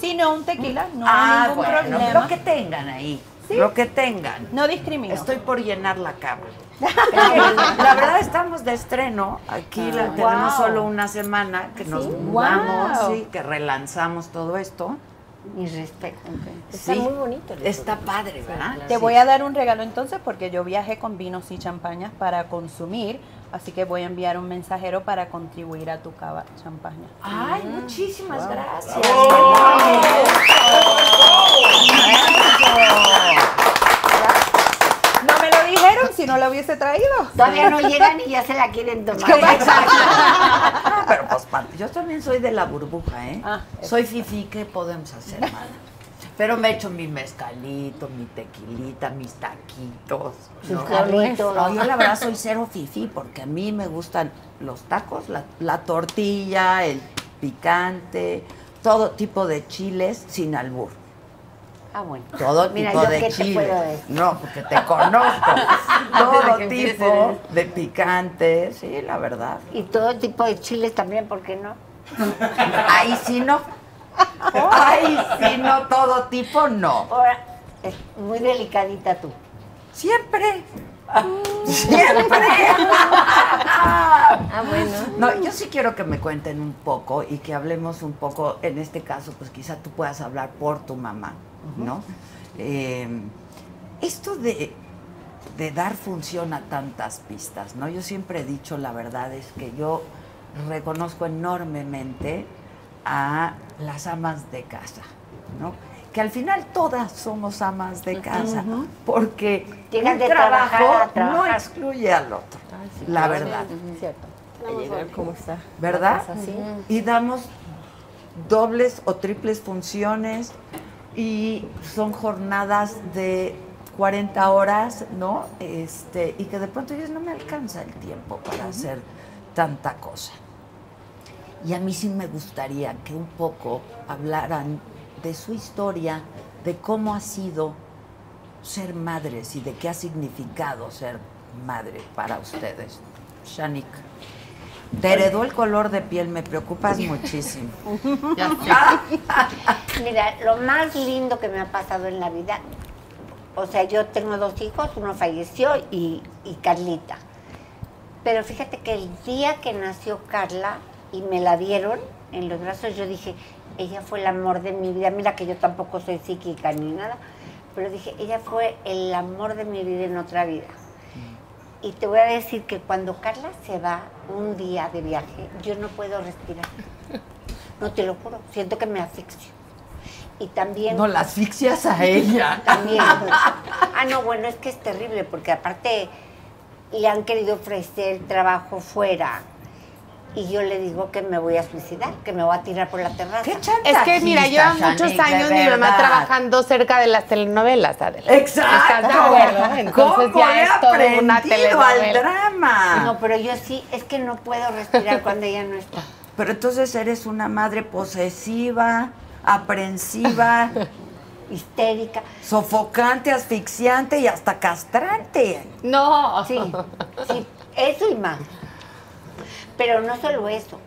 si no un tequila, no ah, hay ningún bueno, problema. lo que tengan ahí. Lo que tengan. No discrimino. Estoy por llenar la cama. [LAUGHS] La verdad estamos de estreno. Aquí la Ah, tenemos solo una semana que nos ¿Sí? mudamos, Wow. sí, que relanzamos todo esto. Mi respeto. Está Sí. muy bonito. el Está padre, ¿verdad? Te voy a dar un regalo entonces porque yo viajé con vinos y champañas para consumir, así que voy a enviar un mensajero para contribuir a tu cava champaña. Ay, muchísimas gracias. No me lo dijeron si no lo hubiese traído. Todavía no llegan y ya se la quieren tomar. [LAUGHS] Pero pues yo también soy de la burbuja, ¿eh? Ah, soy fifi, ¿qué podemos hacer, mana? Pero me echo mi mezcalito, mi tequilita, mis taquitos. Sus ¿no? carritos. No, yo la verdad soy cero fifi porque a mí me gustan los tacos, la, la tortilla, el picante, todo tipo de chiles sin albur. Ah, bueno. Todo Mira, tipo ¿yo de qué te chile. puedo decir? No, porque te conozco. [LAUGHS] Todo tipo de picante, sí, la verdad. Y todo tipo de chiles también, ¿por qué no? Ahí sí no. Ahí sí no, todo tipo no. Ahora, es muy delicadita tú. Siempre. Siempre. Ah, bueno. No, yo sí quiero que me cuenten un poco y que hablemos un poco, en este caso, pues quizá tú puedas hablar por tu mamá, ¿no? Eh, esto de, de dar función a tantas pistas, ¿no? Yo siempre he dicho, la verdad es que yo reconozco enormemente a las amas de casa, ¿no? Que al final todas somos amas de casa, porque Llegan un de trabajo trabajar no excluye al otro, la verdad. Cierto. ¿Cómo está? ¿verdad? Y damos dobles o triples funciones y son jornadas de 40 horas, ¿no? Este, y que de pronto dices, no me alcanza el tiempo para hacer tanta cosa. Y a mí sí me gustaría que un poco hablaran de su historia, de cómo ha sido ser madres y de qué ha significado ser madre para ustedes. Shanik. Te heredó el color de piel, me preocupas muchísimo. [LAUGHS] Mira, lo más lindo que me ha pasado en la vida, o sea, yo tengo dos hijos, uno falleció y, y Carlita. Pero fíjate que el día que nació Carla y me la dieron en los brazos, yo dije, ella fue el amor de mi vida. Mira que yo tampoco soy psíquica ni nada, pero dije, ella fue el amor de mi vida en otra vida. Y te voy a decir que cuando Carla se va un día de viaje, yo no puedo respirar. No te lo juro, siento que me asfixio. Y también... No la asfixias a ella. También. Ah, no, bueno, es que es terrible, porque aparte le han querido ofrecer trabajo fuera. Y yo le digo que me voy a suicidar, que me voy a tirar por la terraza. Es que mira, lleva muchos años mi mamá trabajando cerca de las telenovelas, Adela. ¿Estás de acuerdo? Entonces ¿Cómo ya he es todo una aprendido al drama? No, pero yo sí, es que no puedo respirar cuando ella no está. Pero entonces eres una madre posesiva, aprensiva, [LAUGHS] histérica, sofocante, asfixiante y hasta castrante. No. Sí, sí, eso y más. Pero no solo eso.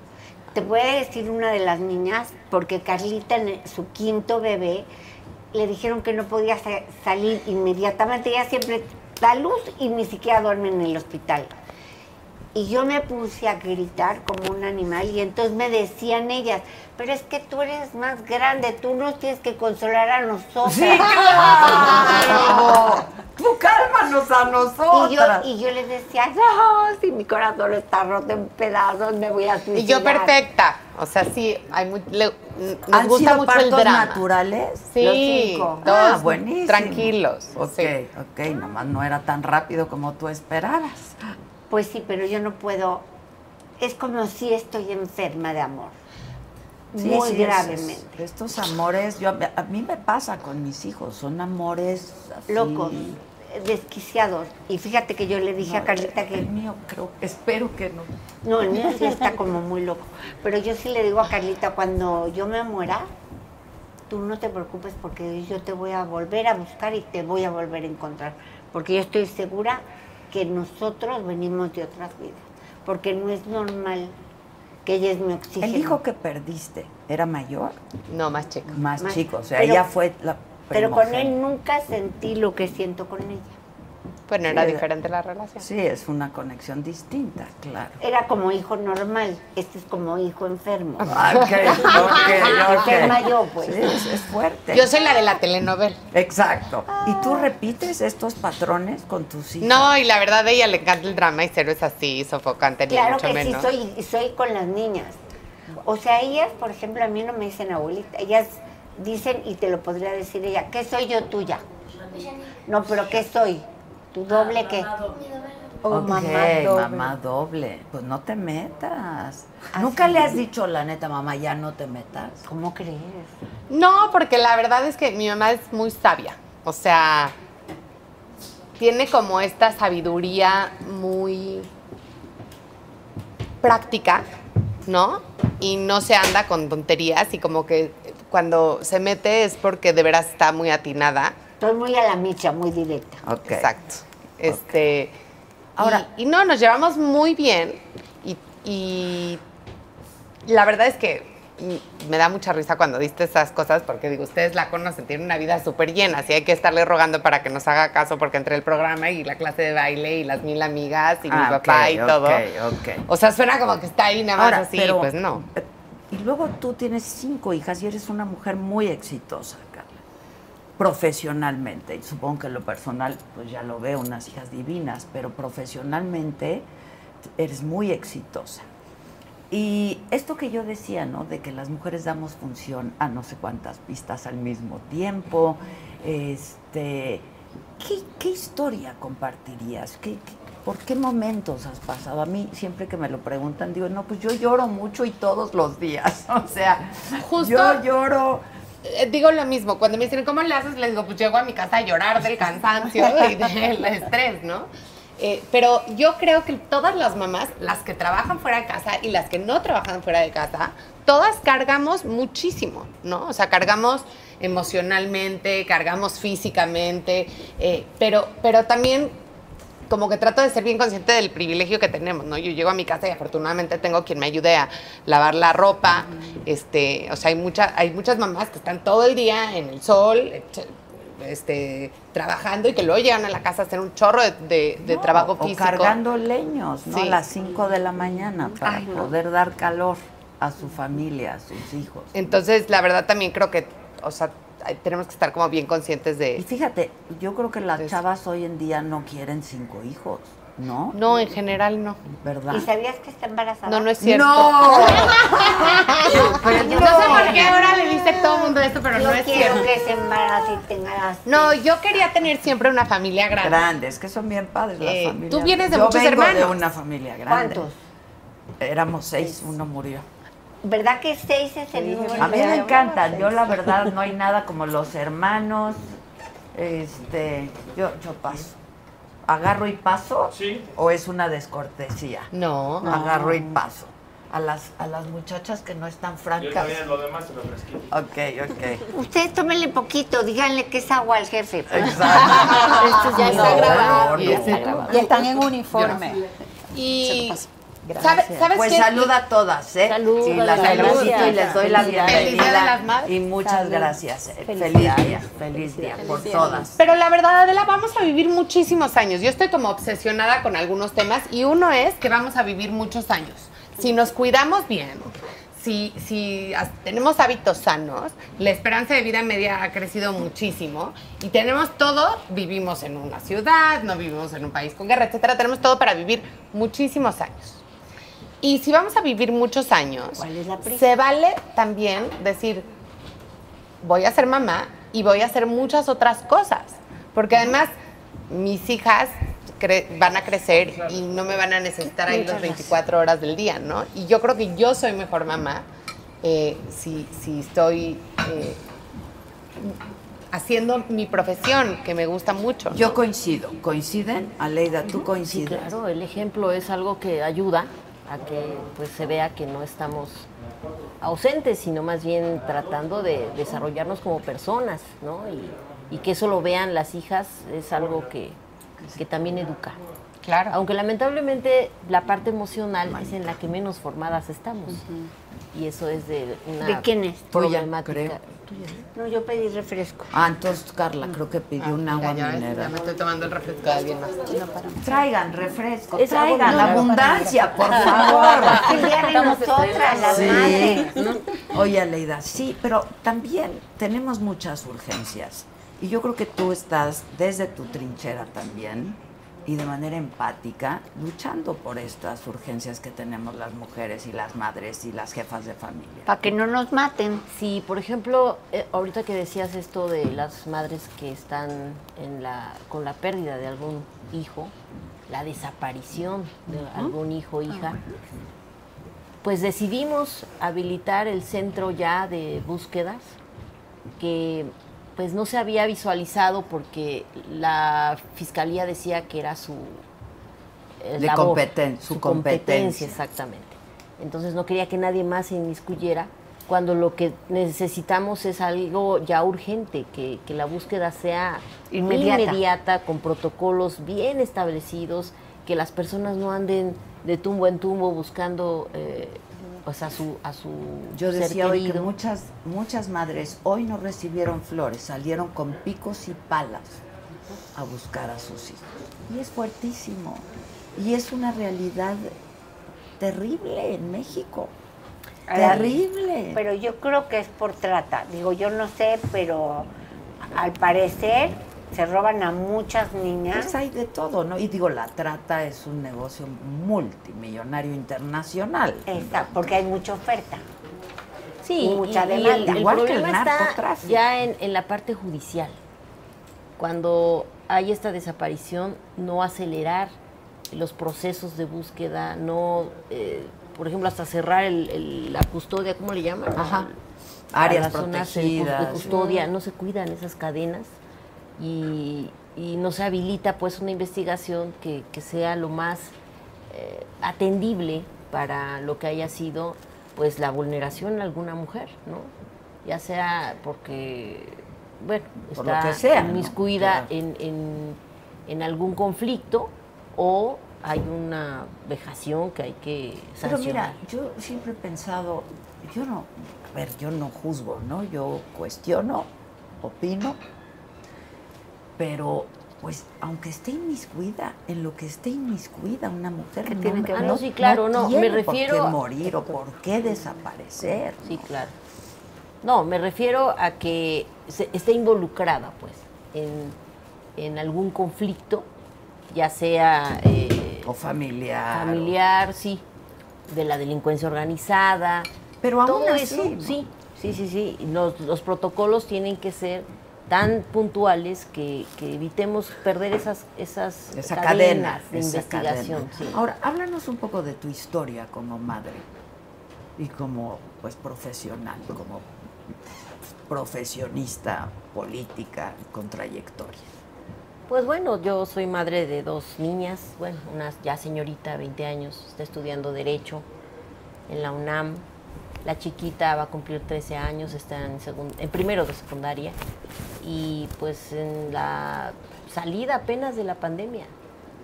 Te voy a decir una de las niñas, porque Carlita su quinto bebé le dijeron que no podía sa- salir inmediatamente. Ella siempre da luz y ni siquiera duerme en el hospital. Y yo me puse a gritar como un animal y entonces me decían ellas, pero es que tú eres más grande, tú nos tienes que consolar a nosotros. Sí, claro. Tú cálmanos a nosotras. Y yo, y yo les decía, no, si mi corazón está roto en pedazos, me voy a suicidar. Y yo perfecta. O sea, sí, hay mu- le- nos ¿Han gusta sido mucho el partos drama. naturales? Sí, Los cinco. todos ah, buenísimo. tranquilos. Ok, sí. ok, nomás no era tan rápido como tú esperabas. Pues sí, pero yo no puedo. Es como si estoy enferma de amor. Sí, muy sí, es- gravemente. estos amores, yo a mí me pasa con mis hijos, son amores así. Locos, desquiciados. Y fíjate que yo le dije No, a Carlita que. El mío creo, espero que no. No, el mío sí está como muy loco. Pero yo sí le digo a Carlita, cuando yo me muera, tú no te preocupes porque yo te voy a volver a buscar y te voy a volver a encontrar. Porque yo estoy segura que nosotros venimos de otras vidas. Porque no es normal que ella es mi oxígeno. El hijo que perdiste, ¿era mayor? No, más chico. Más, Más- chico, o sea, pero- ella fue la Pero con él nunca sentí lo que siento con ella. Bueno, era diferente la relación. Sí, es una conexión distinta, claro. Era como hijo normal, este es como hijo enfermo. Ah, ok, ok, ok. [LAUGHS] Enferma yo, pues. Sí, es, es fuerte. Yo soy la de la telenovela. Exacto. ¿Y tú repites estos patrones con tus hijos? No, y la verdad a ella le encanta el drama y cero es así, sofocante, ni Claro mucho que menos. sí, soy, soy con las niñas. O sea, ellas, por ejemplo, a mí no me dicen abuelita, ellas dicen, y te lo podría decir ella, ¿qué soy yo tuya? No, pero ¿qué soy? ¿Tu doble qué? Oh, Ok, mamá doble. mamá doble. Pues no te metas. ¿Nunca le has dicho la neta, mamá, ya no te metas? ¿Cómo crees? No, porque la verdad es que mi mamá es muy sabia. O sea, tiene como esta sabiduría muy práctica, ¿no? Y no se anda con tonterías y como que cuando se mete es porque de veras está muy atinada. Estoy muy a la micha, muy directa. Ok. Exacto. Este, Ahora- y, y no, nos llevamos muy bien y, y la verdad es que me da mucha risa cuando diste esas cosas porque digo, ustedes la conocen, tienen una vida súper llena, así hay que estarle rogando para que nos haga caso porque entre el programa y la clase de baile y las mil amigas y mi Ah, papá y todo. ok, ok. O sea, suena como que está ahí nada más Ahora, así, pero- pues no. Y luego tú tienes cinco hijas y eres una mujer muy exitosa. Profesionalmente. Y supongo que en lo personal, pues ya lo veo, unas hijas divinas, pero profesionalmente eres muy exitosa. Y esto que yo decía, ¿no? De que las mujeres damos función a no sé cuántas pistas al mismo tiempo. Este, ¿qué, qué historia compartirías? ¿Qué, qué- por qué momentos has pasado? A mí, siempre que me lo preguntan, digo, no, pues yo lloro mucho y todos los días. [LAUGHS] O sea, Justo- yo lloro. Eh, Digo lo mismo, cuando me dicen, ¿cómo le haces? Les digo, pues llego a mi casa a llorar del cansancio y [LAUGHS] del estrés, ¿no? Eh, pero yo creo que todas las mamás, las que trabajan fuera de casa y las que no trabajan fuera de casa, todas cargamos muchísimo, ¿no? O sea, cargamos emocionalmente, cargamos físicamente, eh, pero, pero también como que trato de ser bien consciente del privilegio que tenemos, ¿no? Yo llego a mi casa y afortunadamente tengo quien me ayude a lavar la ropa, este, o sea, hay, mucha, hay muchas mamás que están todo el día en el sol, este, trabajando y que luego llegan a la casa a hacer un chorro de, de- de No, trabajo o físico. cargando leños, ¿no? Sí. A las 5 de la mañana para Ay, no. poder dar calor a su familia, a sus hijos. Entonces, la verdad también creo que, o sea, tenemos que estar como bien conscientes Y de... fíjate, yo creo que las chavas hoy en día no quieren cinco hijos, ¿no? No, en general no. ¿Verdad? ¿Y sabías que está embarazada? No, no es cierto. ¡No! [LAUGHS] Pero No sé por qué ahora le dice todo el mundo esto, pero yo no es quiero cierto. que se embarace y tenga las No, yo quería tener siempre una familia grande. Grandes, que son bien padres las Eh, familias. tú vienes de Yo muchos vengo de hermanos. una familia grande. ¿Cuántos? Éramos seis, uno murió. ¿Verdad que seis es el número? A mí me encantan. Yo la verdad no hay nada como los hermanos. Este, yo, yo paso. ¿Agarro y paso? Sí. ¿O es una descortesía? No. Agarro y paso. a las, a las muchachas que no están Yo francas. también, lo demás se lo. Ok, ok. Ustedes tómenle poquito, díganle que es agua al jefe. Exacto. [LAUGHS] Esto ya No, está grabado. no, ya está no. grabado. Y están en uniforme. Y Gracias. ¿sabes, ¿sabes pues qué? salud a todas, ¿eh? Salud, y las felicito y les doy la Feliz Día bienvenida. de las Madres. Y muchas Salud. gracias. eh. Feliz Feliz día. día, feliz día por todas. Pero la verdad, Adela, vamos a vivir muchísimos años. Yo estoy como obsesionada con algunos temas y uno es que vamos a vivir muchos años. Si nos cuidamos bien, si, si tenemos hábitos sanos, la esperanza de vida media ha crecido muchísimo y tenemos todo, vivimos en una ciudad, no vivimos en un país con guerra, etcétera, tenemos todo para vivir muchísimos años. Y si vamos a vivir muchos años, ¿Cuál es la prisa? se vale también decir, voy a ser mamá y voy a hacer muchas otras cosas. Porque además mis hijas cre- van a crecer y no me van a necesitar ahí las gracias. 24 horas del día, ¿no? Y yo creo que yo soy mejor mamá eh, si, si estoy eh, haciendo mi profesión, que me gusta mucho. Yo coincido. ¿Coinciden? Aleida, ¿tú Sí, coincides? claro, el ejemplo es algo que ayuda a que pues se vea que no estamos ausentes, sino más bien tratando de desarrollarnos como personas, ¿no? Y, y que eso lo vean las hijas es algo que, que también educa. Claro. Aunque lamentablemente la parte emocional es en la que menos formadas estamos. Y eso es de una ¿De quién es? Problemática. creo. No, yo pedí refresco. Ah, entonces Carla creo que pidió un agua ya, ves, ya mineral. me estoy tomando el refresco de alguien más. Traigan refresco, Es traigan mineral. abundancia, por favor. [LAUGHS] De nosotras, las Sí. madres. Oye, Aleida, sí, pero también tenemos muchas urgencias. Y yo creo que tú estás desde tu trinchera también y de manera empática luchando por estas urgencias que tenemos las mujeres y las madres y las jefas de familia. Para que no nos maten. Sí, por ejemplo, eh, ahorita que decías esto de las madres que están en la, con la pérdida de algún hijo, la desaparición de algún hijo o hija, pues decidimos habilitar el centro ya de búsquedas que pues no se había visualizado porque la fiscalía decía que era su eh, De labor, competen- su competencia. exactamente. Entonces no quería que nadie más se inmiscuyera cuando lo que necesitamos es algo ya urgente, que, que la búsqueda sea Inmediata. inmediata, con protocolos bien establecidos, que las personas no anden de tumbo en tumbo buscando eh, pues a su a su Yo ser decía hoy que muchas, muchas madres hoy no recibieron flores, salieron con picos y palas a buscar a sus hijos. Y es fuertísimo. Y es una realidad terrible en México. Terrible. Pero yo creo que es por trata. Digo, yo no sé, pero al parecer se roban a muchas niñas. Pues hay de todo, ¿no? Y digo, la trata es un negocio multimillonario internacional. Está, porque hay mucha oferta. Sí, y mucha y- y demanda. el, el Igual que el está narcotráfico. ya en, en la parte judicial. Cuando hay esta desaparición, no acelerar los procesos de búsqueda, no, eh, por ejemplo, hasta cerrar el- el- la custodia, ¿cómo le llaman? Ajá. Áreas protegidas. de custodia, no se cuidan esas cadenas y, y no se habilita pues una investigación que, que sea lo más eh, atendible para lo que haya sido pues la vulneración a alguna mujer, ¿no? Ya sea porque, bueno, Por lo está que sea, ¿no? inmiscuida Claro. en, en- en algún conflicto o hay una vejación que hay que Pero sancionar. mira, yo siempre he pensado, yo no, a ver, yo no juzgo, ¿no? Yo cuestiono, opino, pero pues aunque esté inmiscuida, en lo que esté inmiscuida una mujer ¿Qué no, tiene que ver? Ah, no, sí, claro, no, me tiene refiero por qué morir o por qué desaparecer. Sí, claro. No, me refiero a que se- esté involucrada, pues, en, en algún conflicto, ya sea eh, o familiar. familiar, sí, de la delincuencia organizada. Pero aún todo así, eso, sí, sí, sí, sí. Los, los protocolos tienen que ser tan puntuales que, que evitemos perder esas, esas Esa cadenas cadena, de esa investigación. cadena. sí. Ahora, háblanos un poco de tu historia como madre y como pues profesional, como profesionista política con trayectoria. Pues bueno, yo soy madre de dos niñas, bueno, una ya señorita, 20 años, está estudiando Derecho. en la UNAM. La chiquita va a cumplir 13 años, está en, en primero de secundaria. Y pues en la salida apenas de la pandemia.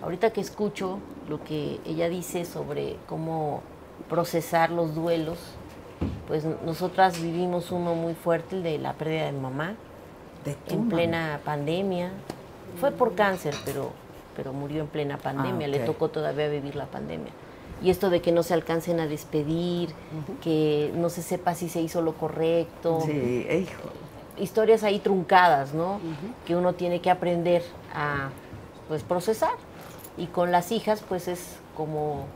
Ahorita que escucho lo que ella dice sobre cómo procesar los duelos, pues nosotras vivimos uno muy fuerte, el de la pérdida de mamá, De en mamá. plena pandemia. Fue por cáncer, pero, pero murió en plena pandemia, Ah, le ok. tocó todavía vivir la pandemia. Y esto de que no se alcancen a despedir, que no se sepa si se hizo lo correcto. Sí, hijo. Historias ahí truncadas, ¿no? Que uno tiene que aprender a pues procesar. Y con las hijas, pues es como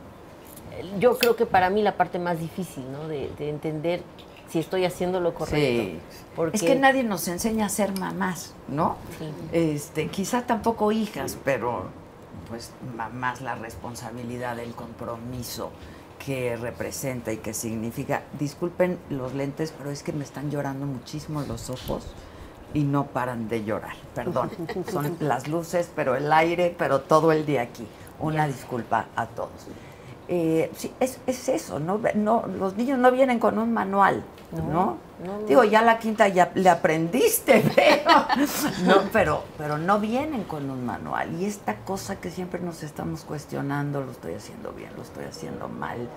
yo creo que para mí la parte más difícil, ¿no? De, de entender si estoy haciendo lo correcto. Sí. Porque Es que nadie nos enseña a ser mamás, ¿no? Este, quizá tampoco hijas, pero pues mamás la responsabilidad, el compromiso que representa y que significa. Disculpen los lentes, pero es que me están llorando muchísimo los ojos y no paran de llorar. Perdón, [LAUGHS] son las luces, pero el aire, pero todo el día aquí. Una disculpa a todos. Eh, sí, es, es eso, ¿no? no Los niños no vienen con un manual, ¿no? No. Digo, ya la quinta ya le aprendiste, [LAUGHS] pero no, pero, pero no vienen con un manual. Y esta cosa que siempre nos estamos cuestionando, lo estoy haciendo bien, lo estoy haciendo mal,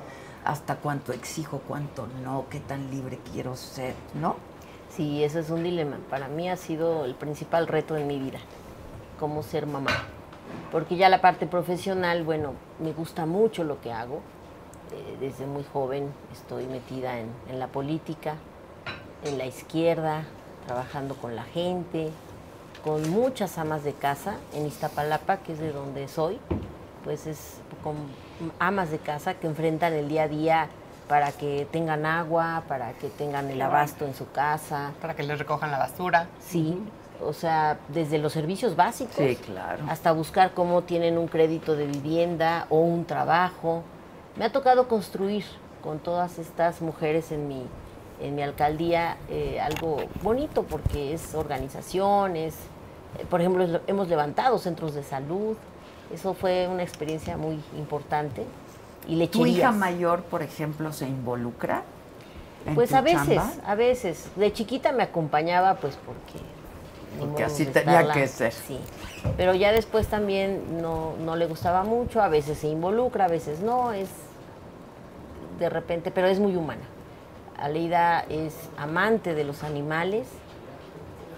hasta cuánto exijo, cuánto no, qué tan libre quiero ser, ¿no? Sí, ese es un dilema. Para mí ha sido el principal reto de mi vida, cómo ser mamá. Porque ya la parte profesional, bueno, me gusta mucho lo que hago. Eh, desde muy joven estoy metida en, en la política, en la izquierda, trabajando con la gente, con muchas amas de casa en Iztapalapa, que es de donde soy. Pues es con amas de casa que enfrentan el día a día para que tengan agua, para que tengan el abasto en su casa. Para que les recojan la basura. Sí, o sea, desde los servicios básicos Sí, claro. hasta buscar cómo tienen un crédito de vivienda o un trabajo. Me ha tocado construir con todas estas mujeres en mi, en mi alcaldía eh, algo bonito porque es organizaciones, eh, por ejemplo, hemos levantado centros de salud, eso fue una experiencia muy importante. Y ¿Tu hija mayor, por ejemplo, se involucra? en Pues tu a veces, chamba? a veces. De chiquita me acompañaba pues porque... Porque así tenía que ser. Sí. Pero ya después también no, no le gustaba mucho, a veces se involucra, a veces no, es de repente, pero es muy humana. Aleida es amante de los animales,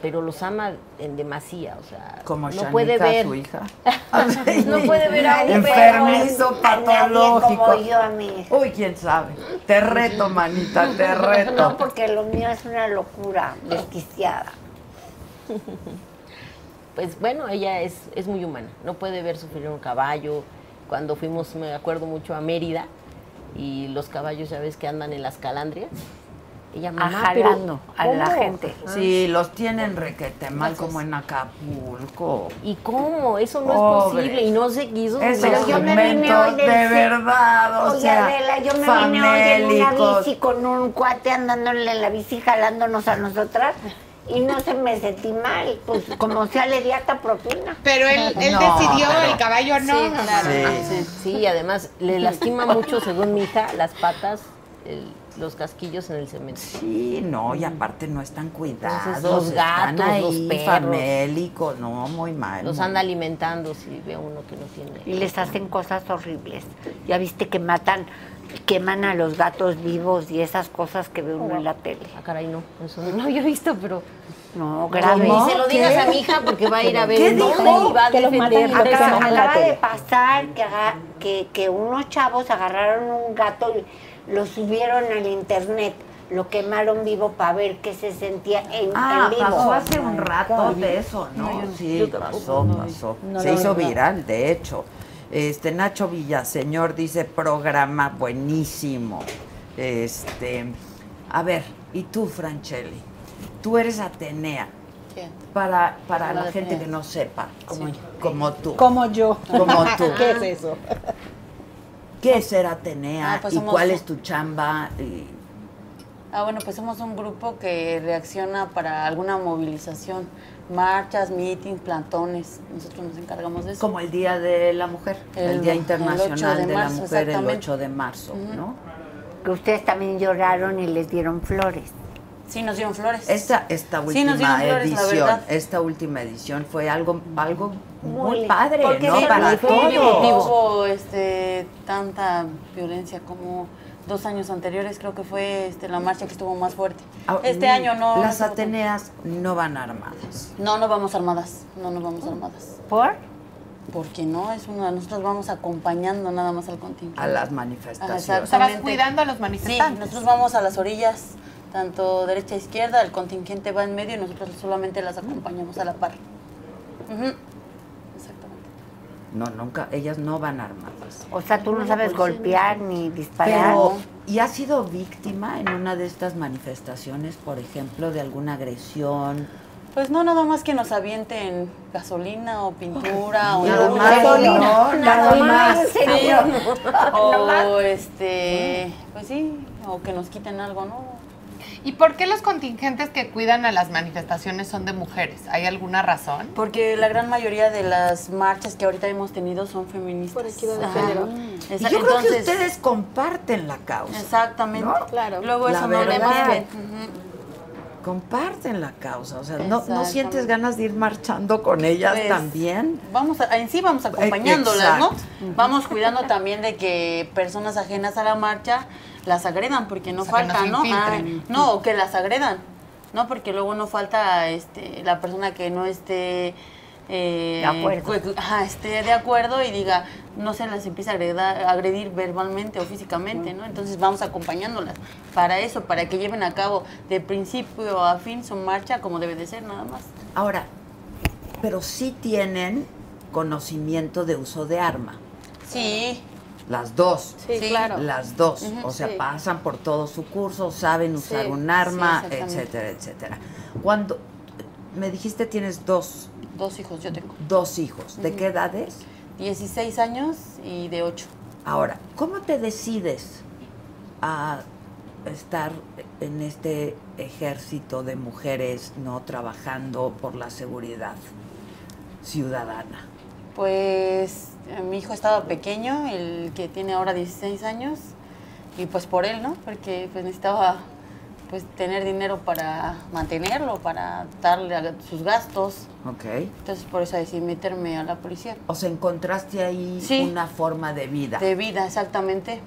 pero los ama en demasía, o sea, Como no puede ver su hija. [LAUGHS] no puede ver a un Enfermizo perro. patológico. como yo a mí. Uy, quién sabe. Te reto, manita, te [LAUGHS] reto. No, porque lo mío es una locura desquiciada. Pues bueno, ella es, es muy humana, no puede ver sufrir un caballo. Cuando fuimos, me acuerdo mucho, a Mérida, y los caballos ya ves que andan en las calandrias. Ella, mamá, pero jalando a la gente. Ah. Sí, los tienen requete mal Gracias. como en Acapulco. ¿Y cómo? Eso no es posible y no se quiso. Esos Pero yo me vine hoy del de verdad, o Oye, sea, Adela, yo me vine hoy en una famélicos. bici con un cuate andándole en la bici jalándonos a nosotras y no se me sentí mal, pues como sea le di hasta propina. Pero él, él No, decidió, pero- el caballo no. Sí, claro. Sí. Sí, y además le lastima mucho, según mi hija, las patas, el- los casquillos en el cemento. Sí, no, y aparte no están cuidados. Entonces, los están gatos, los ahí perros. famélicos, no, muy mal. Los muy anda alimentando si ve uno que no tiene. Y les hacen cosas horribles. Ya viste que matan, queman a los gatos vivos y esas cosas que ve uno en la tele. Ah, caray, no, eso no lo había visto, pero... No, grave. Ni se lo digas a mi hija porque va a ir a ver ¿Qué dijo? y va a Que los matan, acaba, de pasar que, aga- que, que unos chavos agarraron un gato y lo subieron al internet, lo quemaron vivo para ver qué se sentía en, Ah, en vivo. pasó hace un rato de eso, ¿no? No, yo no- sí, yo pasó, no, pasó. no Se hizo vi. viral, de hecho. Este Nacho Villaseñor dice programa buenísimo. Este, a ver, ¿y tú, Franchelli? Tú eres Atenea. ¿Quién? Para, para la gente Atenea. que no sepa, como, Sí. como tú. Como yo. Como [LAUGHS] tú. ¿Qué es eso? ¿Qué es ser Atenea? Ah, pues ¿Y somos- cuál es tu chamba? Y- Ah, bueno, pues somos un grupo que reacciona para alguna movilización, marchas, meetings, plantones. Nosotros nos encargamos de eso. Como el Día de la Mujer, el, El- Día el Internacional 8 de de, marzo, la Mujer, el exactamente. 8 de marzo, Ujú. ¿no? porque ustedes también lloraron y les dieron flores. Sí, nos dieron flores. Esta, esta Sí, última nos dieron flores, edición, esta última edición fue algo, algo muy, Muy- padre, porque ¿no? sí, Para todos. No hubo este, tanta violencia como dos años anteriores, creo que fue este, la marcha que estuvo más fuerte. Ah, Este mm, año no. Las no- Ateneas no van armadas. No, no vamos armadas. No, no vamos armadas. ¿Por? Porque no, es una, nosotros vamos acompañando nada más al contingente. A las Ajá, manifestaciones. exactamente. cuidando a los Sí, manifestantes. nosotros vamos a las orillas, tanto derecha e izquierda, el contingente va en medio y nosotros solamente las acompañamos a la par. Ujú. No, nunca, ellas no van armadas. O sea, tú no sabes golpear ni disparar. Pero, ¿y has sido víctima en una de estas manifestaciones, por ejemplo, de alguna agresión? Pues no, nada más que nos avienten gasolina o pintura o Nada más, Gasolina, no, nada más. Sí, o este, pues sí, o que nos quiten algo, ¿no? ¿Y por qué los contingentes que cuidan a las manifestaciones son de mujeres? ¿Hay alguna razón? Porque la gran mayoría de las marchas que ahorita hemos tenido son feministas. Por equidad de género. Y yo creo que ustedes comparten la causa. Exactamente. ¿no? Claro. Luego La eso no verdad. entienden. Comparten la causa. O sea, ¿no, ¿no sientes ganas de ir marchando con ellas Pues, también? Vamos a, en sí vamos acompañándolas, ¿no? Exacto. Vamos cuidando también de que personas ajenas a la marcha las agredan, porque no O sea, que falta, no. Ah, no, o que las agredan, ¿no? Porque luego no falta este, la persona que no esté... eh, De acuerdo. cu- ajá, esté de acuerdo y diga, no se las empieza a agredir, agredir verbalmente o físicamente, ¿no? Entonces vamos acompañándolas para eso, para que lleven a cabo de principio a fin su marcha como debe de ser, nada más. Ahora, pero sí tienen conocimiento de uso de arma. Sí. Las dos. Sí, claro. Las dos. O sea, sí. pasan por todo su curso, saben usar Sí, un arma, etcétera, etcétera. Cuando me dijiste tienes dos, Dos hijos yo tengo. dos hijos, ¿de qué edades? 16 años y de 8. Ahora, ¿cómo te decides a estar en este ejército de mujeres no trabajando por la seguridad ciudadana? Pues mi hijo estaba pequeño, el que tiene ahora 16 años, y pues por él, ¿no? Porque pues necesitaba pues tener dinero para mantenerlo, para darle a sus gastos. Ok. Entonces por eso decidí meterme a la policía. O sea, encontraste ahí Sí. una forma de vida. De vida, exactamente.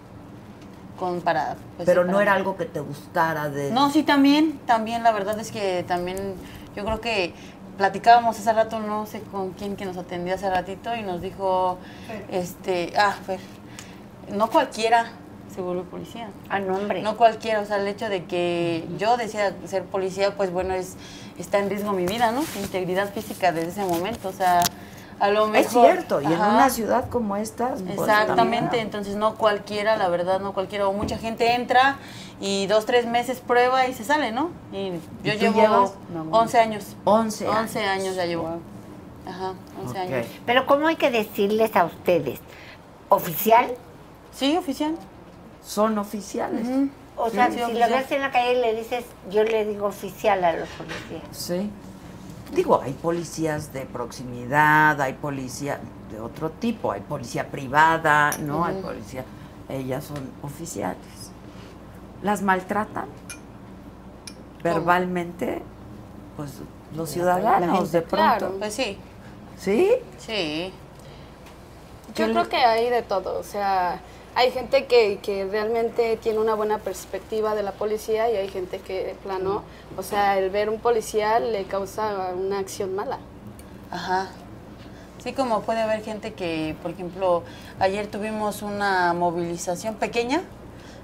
Con para pues, pero sí, no para- era algo que te gustara de... No, sí, también, también, la verdad es que también, yo creo que platicábamos hace rato, no sé con quién que nos atendió hace ratito y nos dijo, este, ah, Fer, no cualquiera se vuelve policía. Ah, no, hombre. No cualquiera, o sea, el hecho de que yo decida ser policía, pues bueno, es está en riesgo mi vida, ¿no? Mi integridad física desde ese momento, o sea, a lo mejor... Es cierto, y en una ciudad como esta... pues, Exactamente, entonces no cualquiera, la verdad, no cualquiera. O mucha gente entra y dos, tres meses prueba y se sale, ¿no? Y yo ¿Y tú llevo llevas? 11 años. 11 11 años ya llevo. Ajá, 11 años. Pero ¿cómo hay que decirles a ustedes? ¿Oficial? Sí, oficial. Son oficiales. O sea, Sí, si oficial. lo ves en la calle y le dices, yo le digo oficial a los policías. Sí. Digo, hay policías de proximidad, hay policía de otro tipo, hay policía privada, ¿no? Hay policía... Ellas son oficiales. ¿Las maltratan? Verbalmente, pues los ciudadanos de pronto. Claro. Pues sí. ¿Sí? Sí. Yo creo que hay de todo, o sea, hay gente que, que realmente tiene una buena perspectiva de la policía y hay gente que de plano, o sea, el ver un policía le causa una acción mala. Ajá. Sí, como puede haber gente que, por ejemplo, ayer tuvimos una movilización pequeña,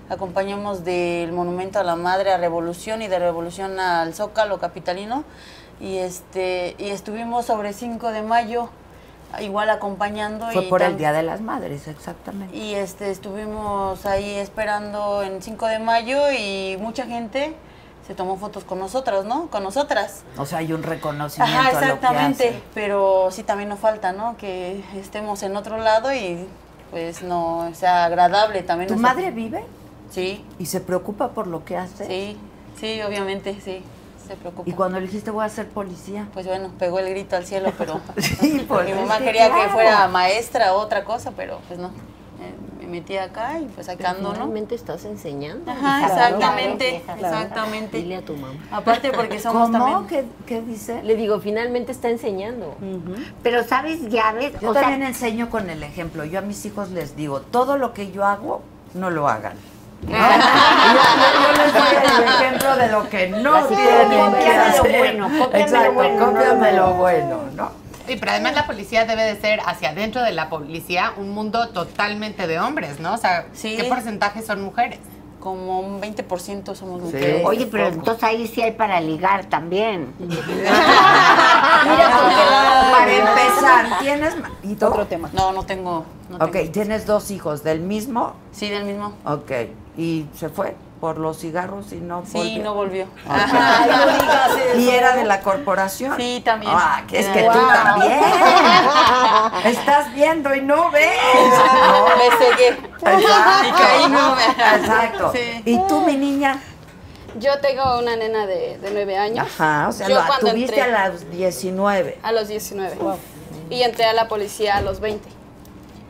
acompañamos del Monumento a la Madre a Revolución y de Revolución al Zócalo Capitalino, y este y estuvimos sobre 5 de mayo, igual acompañando. Fue y por el Día de las Madres, exactamente. y este estuvimos ahí esperando en 5 de mayo y mucha gente se tomó fotos con nosotras, ¿no? Con nosotras. O sea, hay un reconocimiento Ajá, a lo que exactamente. Pero sí también nos falta, ¿no? Que estemos en otro lado y pues no sea agradable también. ¿Tu madre vive? Sí. ¿Y se preocupa por lo que hace? Sí, sí, obviamente, sí. Se preocupa. ¿Y cuando le dijiste voy a ser policía? Pues bueno, pegó el grito al cielo, pero [LAUGHS] [LAUGHS] Sí, pues, mi mamá que quería que fuera maestra o otra cosa, pero pues no. Eh, mi metí acá y pues sacando, ¿no? Realmente estás enseñando. Ajá, Claro, exactamente, claro. exactamente. Dile a tu mamá. Aparte porque [LAUGHS] somos también... ¿Qué, ¿Qué dice? Le digo, finalmente está enseñando. Pero sabes, ya ves, Yo o sea, también enseño con el ejemplo. Yo a mis hijos les digo, todo lo que yo hago, no lo hagan. Yo, yo les doy el ejemplo de lo que no tienen que hacer. bueno, Exacto, bueno, cópiame lo bueno, ¿no? Sí, pero además la policía debe de ser hacia adentro de la policía un mundo totalmente de hombres, ¿no? O sea, ¿qué porcentaje son mujeres? Como un 20% somos mujeres. Oye, pero entonces ahí sí hay para ligar también. Para empezar, ¿tienes? Otro tema. No, no tengo. No ok. ¿tienes dos hijos del mismo? Sí, del mismo. Ok, ¿y se fue por los cigarros y no Sí, volvió? no volvió. Ay, no digas [LAUGHS] eso. ¿Y era de la corporación? Sí, también. Ah, que es que tú Wow. también. Estás viendo y no ves. [LAUGHS] Me cegué. Exacto. Y caí, no. Exacto. Sí. ¿Y tú, mi niña? Yo tengo una nena de, de 9 años. Ajá, o sea, Yo la cuando tuviste entré- a los 19. A los 19. Y entré a la policía a los 20.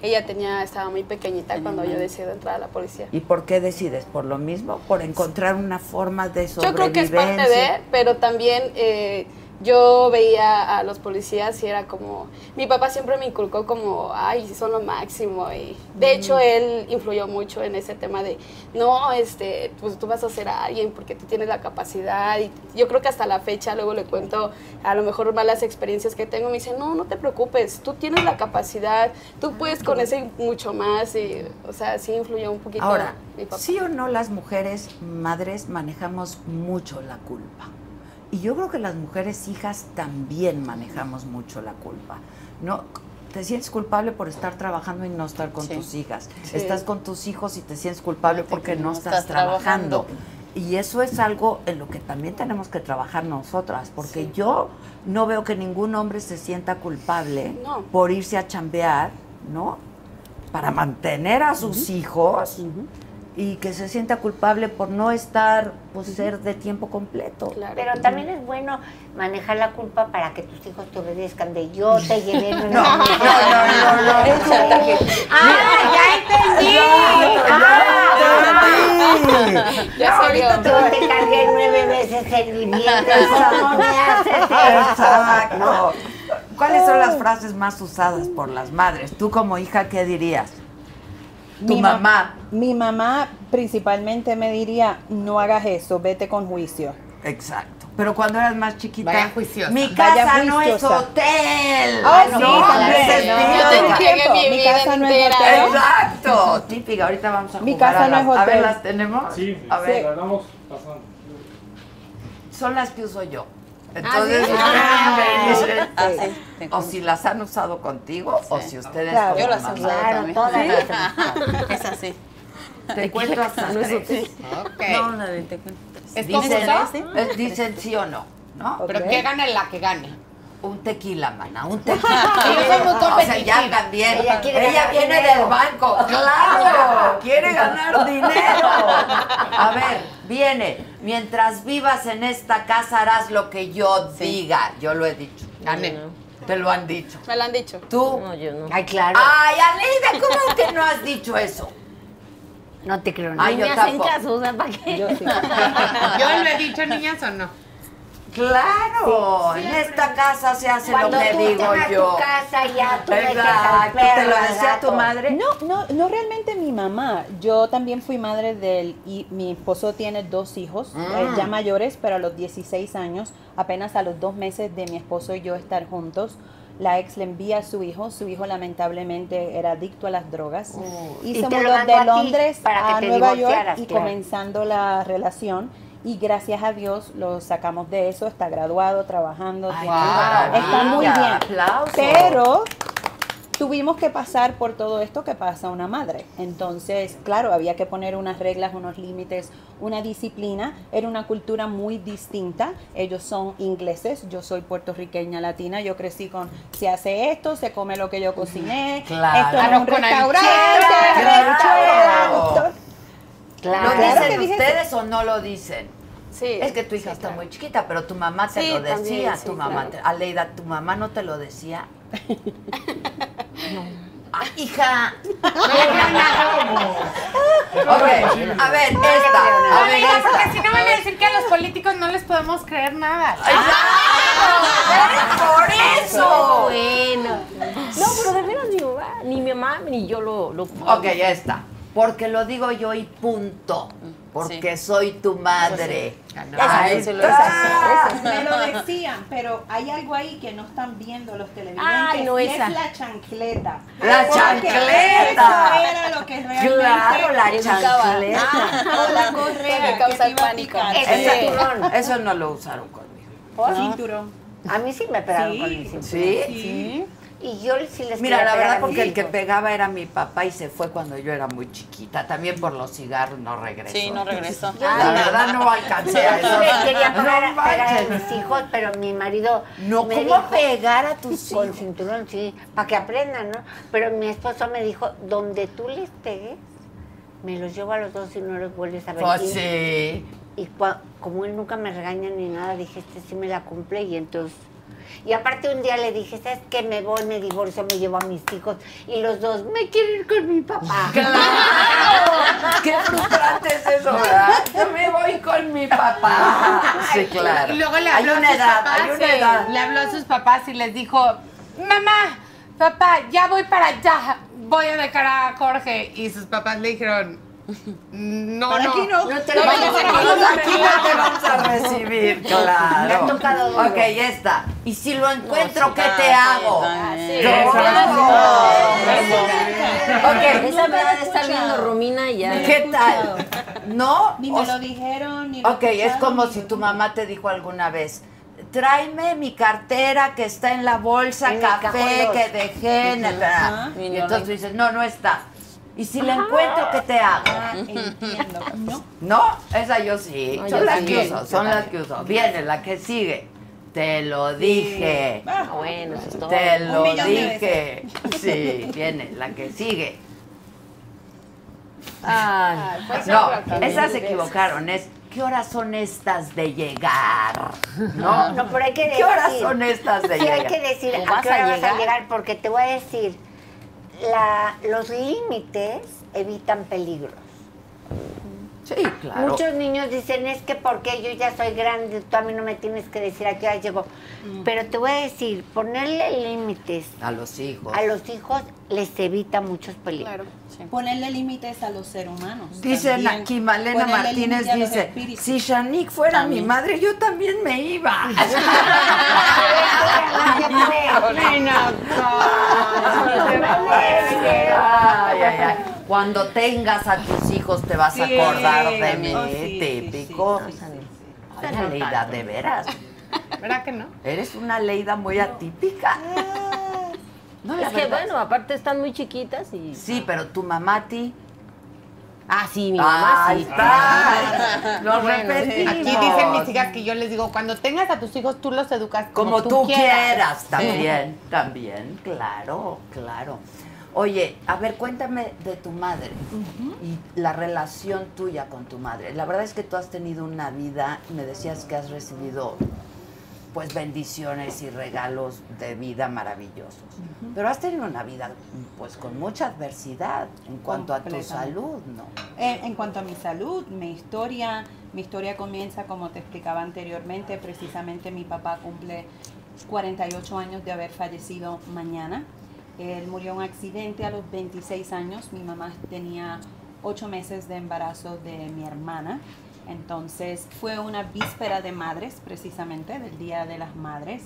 Ella tenía, estaba muy pequeñita cuando yo decidí entrar a la policía. ¿Y por qué decides? ¿Por lo mismo? ¿Por encontrar una forma de Yo sobrevivencia? creo que es parte de, pero también eh, yo veía a los policías y era como, mi papá siempre me inculcó como, ay, son lo máximo. Y de hecho él influyó mucho en ese tema de, no, este, pues tú vas a ser alguien porque tú tienes la capacidad. Y yo creo que hasta la fecha, luego le cuento a lo mejor malas experiencias que tengo, me dice, no, no te preocupes, tú tienes la capacidad, tú puedes con eso y mucho más. Y, o sea, sí influyó un poquito Ahora, mi papá. sí o no las mujeres madres manejamos mucho la culpa. Y yo creo que las mujeres hijas también manejamos mucho la culpa. No, te sientes culpable por estar trabajando y no estar con Sí. tus hijas. Sí. Estás con tus hijos y te sientes culpable porque no, no estás, estás trabajando. trabajando. Y eso es algo en lo que también tenemos que trabajar nosotras, porque yo no veo que ningún hombre se sienta culpable No. por irse a chambear, ¿no? Para mantener a sus hijos y que se sienta culpable por no estar, pues ser de tiempo completo. Pero también es bueno manejar la culpa para que tus hijos te obedezcan de yo te [LAUGHS] llevé No, no, no, no, no. ¡Ah, ya entendí! ¡Ah! Ya ahorita dio. yo te cargué nueve veces el viviente. ¿Cómo me haces eso? Exacto. ¿Cuáles son las frases más usadas por las madres? Tú como hija, ¿qué dirías? Tu Mi ma- mamá. Mi mamá principalmente me diría, no hagas eso, vete con juicio. Exacto. Pero cuando eras más chiquita, Vaya juiciosa. mi Vaya casa no es hotel. Ah, no, sí, no, también. No, mi casa no es hotel. Exacto. Típica, ahorita vamos a Mi jugar casa a no es las- A ver, hotel. ¿las tenemos? Sí, A ver, las vamos pasando. son las que uso yo. ¿Sí? Entonces, Ah, ustedes me dicen, Ah, sí, o si las han usado contigo o si ustedes Claro. Yo las he usado Claro, también. todas Sí. [LAUGHS] Es así. Te cuento hasta No es tres. hotel. Ok. No, la de te cuento. ¿Es Dicen, eh, dicen sí o no, ¿no? Pero Ok. que gane la que gane. Un tequila, mana, un tequila. O sea, ya también. Ella Ella, viene dinero. del banco. ¡Claro! Quiere ganar dinero. A ver, viene. Mientras vivas en esta casa harás lo que yo diga. Yo lo he dicho. Gane. Te lo han dicho. Me lo han dicho. ¿Tú? No, yo no. Ay, claro. Ay, Aleida, ¿cómo que no has dicho eso? No te creo Ay, nada. Ni yo me hacen tampoco. caso, o sea, ¿para qué? Yo sí. [LAUGHS] ¿Yo lo he dicho, niñas, o no? Claro, en esta casa se hace Cuando lo que tú digo yo. tu casa ya tú metes al Exacto. ¿Te lo decía tu madre? No, no, no realmente mi mamá. Yo también fui madre del y mi esposo tiene dos hijos, eh, Mm. ya mayores, pero a los 16 años, apenas a los dos meses de mi esposo y yo estar juntos, la ex le envía a su hijo. Su hijo lamentablemente era adicto a las drogas y, Y se mudó de Londres a Nueva York y claro. comenzando la relación. Y gracias a Dios lo sacamos de eso, está graduado, trabajando, Ay, está muy bien. Aplausos. Pero tuvimos que pasar por todo esto que pasa una madre. Entonces, claro, había que poner unas reglas, unos límites, una disciplina. Era una cultura muy distinta. Ellos son ingleses, yo soy puertorriqueña latina. Yo crecí con, se hace esto, se come lo que yo cociné. Claro. Esto es un restaurante. Claro. ¿Lo Claro dicen ustedes o no lo dicen? Sí. Es que tu hija sí, está claro. muy chiquita, pero tu mamá te Sí, lo decía. también, sí, tu mamá, claro. te- Aleida, ¿tu mamá no te lo decía? [LAUGHS] Ah, hija. Ok, a ver, esta. A ver, esta. porque si no van a decir que a los políticos no les podemos creer nada. ¡Por eso! Bueno. No, pero de veras ni mi mamá, ni mi mamá ni yo lo... lo Ok, ya está. Porque lo digo yo y punto. Porque soy tu madre. Ahí Eso sí, está. [LAUGHS] Me lo decían, pero hay algo ahí que no están viendo los televidentes. Ay, no, y esa. es la chancleta. La Porque chancleta. Eso era lo que realmente Claro, la chancleta. Ah, o la correa Que causa te pánico. Eso, Sí. [LAUGHS] eso no lo usaron conmigo. ¿Por? Cinturón. A mí sí me pegaron Sí. con el cinturón. ¿Sí? Sí. Y yo sí les Mira, la verdad, porque el que pegaba era mi papá y se fue cuando yo era muy chiquita. También por los cigarros no regresó. Sí, no regresó. La verdad no alcancé a Yo eso. quería pegar, No pegar a mis hijos, pero mi marido No, me ¿cómo dijo, pegar a tus Con hijos? cinturón, sí, para que aprendan, ¿no? Pero mi esposo me dijo, donde tú les pegues, me los llevo a los dos y no los vuelves a ver. Pues Y- sí. Y cua- como él nunca me regaña ni nada, dije, este sí me la cumple y entonces... Y aparte un día le dije, ¿sabes qué? Me voy, me divorcio, me llevo a mis hijos y los dos me quieren ir con mi papá. [LAUGHS] ¡Claro! ¡Qué frustrante es eso, verdad! Yo me voy con mi papá. Sí, claro. Y luego le hay habló a una sus edad, papás, hay una edad. Le habló a sus papás y les dijo, mamá, papá, ya voy para allá, voy a dejar a Jorge. Y sus papás le dijeron, no, Por no, aquí no. No te no lo vayas vamos aquí, a- no aquí no te vamos a recibir, [LAUGHS] Me claro. ha tocado duro. Ok, ya está. Y si lo encuentro, No, ¿qué te hago? Eso. Ok, Esa me de estar viendo Romina y ya. ¿Qué tal? ¿No? Ni me lo dijeron, ni lo Ok, es como si tu mamá te dijo alguna vez, tráeme mi cartera que está en la bolsa En café que dos". dejé en el... Ajá. Y entonces dices, no, no está. Y si la encuentro, ¿qué te hago? Ah, entiendo. No. No, esa yo sí. No, son yo las que uso, son las que uso. Viene la que sigue. Te lo dije. Ah, Bueno, eso es todo. Te Un lo dije. Sí, viene la que sigue. Ay, pues No, esas se equivocaron. Es, ¿qué horas son estas de llegar? No, No, pero hay que decir... ¿Qué horas son estas de Sí, hay llegar? que decir ¿O a qué hora a vas a llegar? llegar, porque te voy a decir, la, los límites evitan peligros. Sí, claro. Muchos niños dicen, es que porque yo ya soy grande, tú a mí no me tienes que decir a qué hora llego. Mm. Pero te voy a decir, ponerle límites A los hijos. a los hijos les evita muchos peligros. Claro. Ponerle límites a los seres humanos. También. aquí, Malena Ponerle Martínez dice, si Shanique fuera mi madre, yo también me iba. [LAUGHS] [LAUGHS] Ay, ay, ay. Cuando tengas a tus hijos te vas a acordar de mí, oh, sí, típico. Leida, de veras. ¿Verdad que no? Eres una Leida muy atípica. No, Es que verdad. bueno, aparte están muy chiquitas y... Sí, pero tu mamá a ti. Ah, sí, mi mamá Ahí sí. está. [LAUGHS] Lo Bueno, repetimos. Aquí dicen mis hijas que yo les digo, cuando tengas a tus hijos, tú los educas como, Como tú quieras, quieras. también, también, claro, claro. Oye, a ver, cuéntame de tu madre y la relación tuya con tu madre. La verdad es que tú has tenido una vida, me decías que has recibido pues bendiciones y regalos de vida maravillosos. Pero has tenido una vida pues con mucha adversidad en cuanto a tu salud, ¿no? En, en cuanto a mi salud, mi historia, mi historia comienza, como te explicaba anteriormente, precisamente mi papá cumple 48 años de haber fallecido mañana. Él murió en un accidente a los 26 años. Mi mamá tenía 8 meses de embarazo de mi hermana. Entonces fue una víspera de madres, precisamente, del Día de las Madres.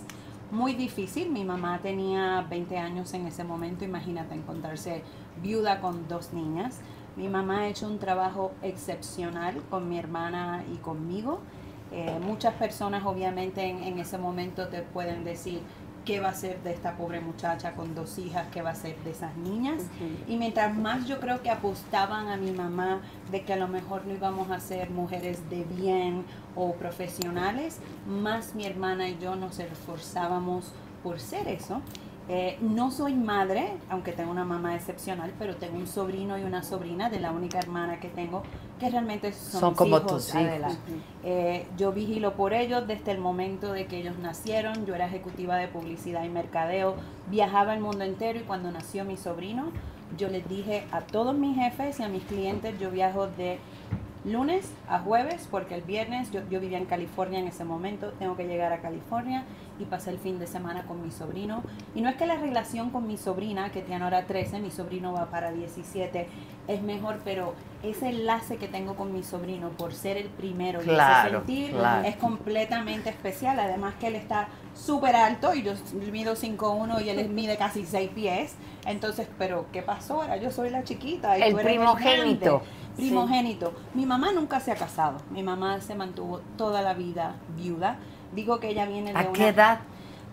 Muy difícil, mi mamá tenía 20 años en ese momento, imagínate encontrarse viuda con dos niñas. Mi mamá ha hecho un trabajo excepcional con mi hermana y conmigo. Eh, muchas personas obviamente en, en ese momento te pueden decir qué va a ser de esta pobre muchacha con dos hijas, qué va a ser de esas niñas. Y mientras más yo creo que apostaban a mi mamá de que a lo mejor no íbamos a ser mujeres de bien o profesionales, más mi hermana y yo nos esforzábamos por ser eso. Eh, no soy madre, aunque tengo una mamá excepcional, pero tengo un sobrino y una sobrina de la única hermana que tengo, que realmente son, Son mis como hijos, tus hijos. Eh, yo vigilo por ellos desde el momento de que ellos nacieron. Yo era ejecutiva de publicidad y mercadeo, viajaba el mundo entero y cuando nació mi sobrino, yo les dije a todos mis jefes y a mis clientes, yo viajo de lunes a jueves, porque el viernes yo, yo vivía en California en ese momento, tengo que llegar a California y pasar el fin de semana con mi sobrino. Y no es que la relación con mi sobrina, que tiene ahora 13, mi sobrino va para 17, es mejor, pero ese enlace que tengo con mi sobrino por ser el primero y Claro, ese sentir claro. es completamente especial. Además que él está súper alto y yo mido 5'1 y él mide casi 6 pies. Entonces, pero ¿qué pasó ahora? Yo soy la chiquita. Y El tú eres primogénito. Primogénito. Mi mamá nunca se ha casado. Mi mamá se mantuvo toda la vida viuda. Digo que ella viene de ¿A una... qué edad?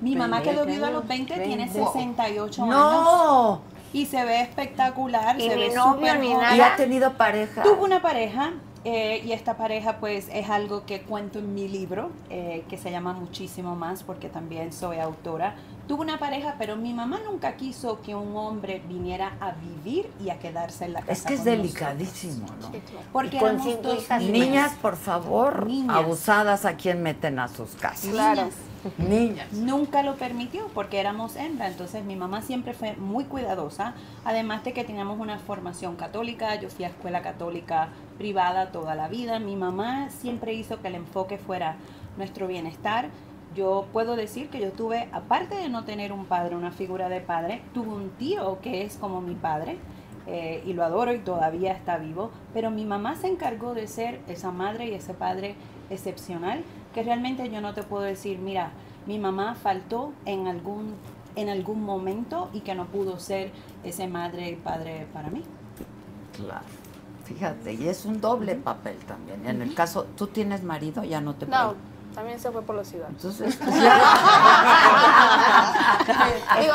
Mi mamá quedó viuda a los 20, tiene 68 años. ¡No! Y se ve espectacular, Y se ni ve novio súper ni joven. nada. ¿Y ha tenido pareja? Tuvo una pareja eh, y esta pareja pues es algo que cuento en mi libro eh, que se llama Muchísimo Más porque también soy autora. Tuvo una pareja pero mi mamá nunca quiso que un hombre viniera a vivir y a quedarse en la casa. Es que es nosotros. delicadísimo, ¿no? Porque con éramos cinco dos hijas niñas. Niñas, por favor, Niñas. abusadas a quien meten a sus casas. Claro. Niñas. Nunca lo permitió porque éramos hembra, entonces mi mamá siempre fue muy cuidadosa, además de que teníamos una formación católica, yo fui a escuela católica privada toda la vida, mi mamá siempre hizo que el enfoque fuera nuestro bienestar. Yo puedo decir que yo tuve, aparte de no tener un padre, una figura de padre, tuve un tío que es como mi padre, eh, y lo adoro y todavía está vivo, pero mi mamá se encargó de ser esa madre y ese padre excepcional que realmente yo no te puedo decir, mira, mi mamá faltó en algún, en algún momento y que no pudo ser ese madre y padre para mí. Claro. Fíjate, y es un doble papel también. En el caso, ¿tú tienes marido? Ya no te No. También se fue por [LAUGHS] [LAUGHS] la ciudad. Entonces, Digo,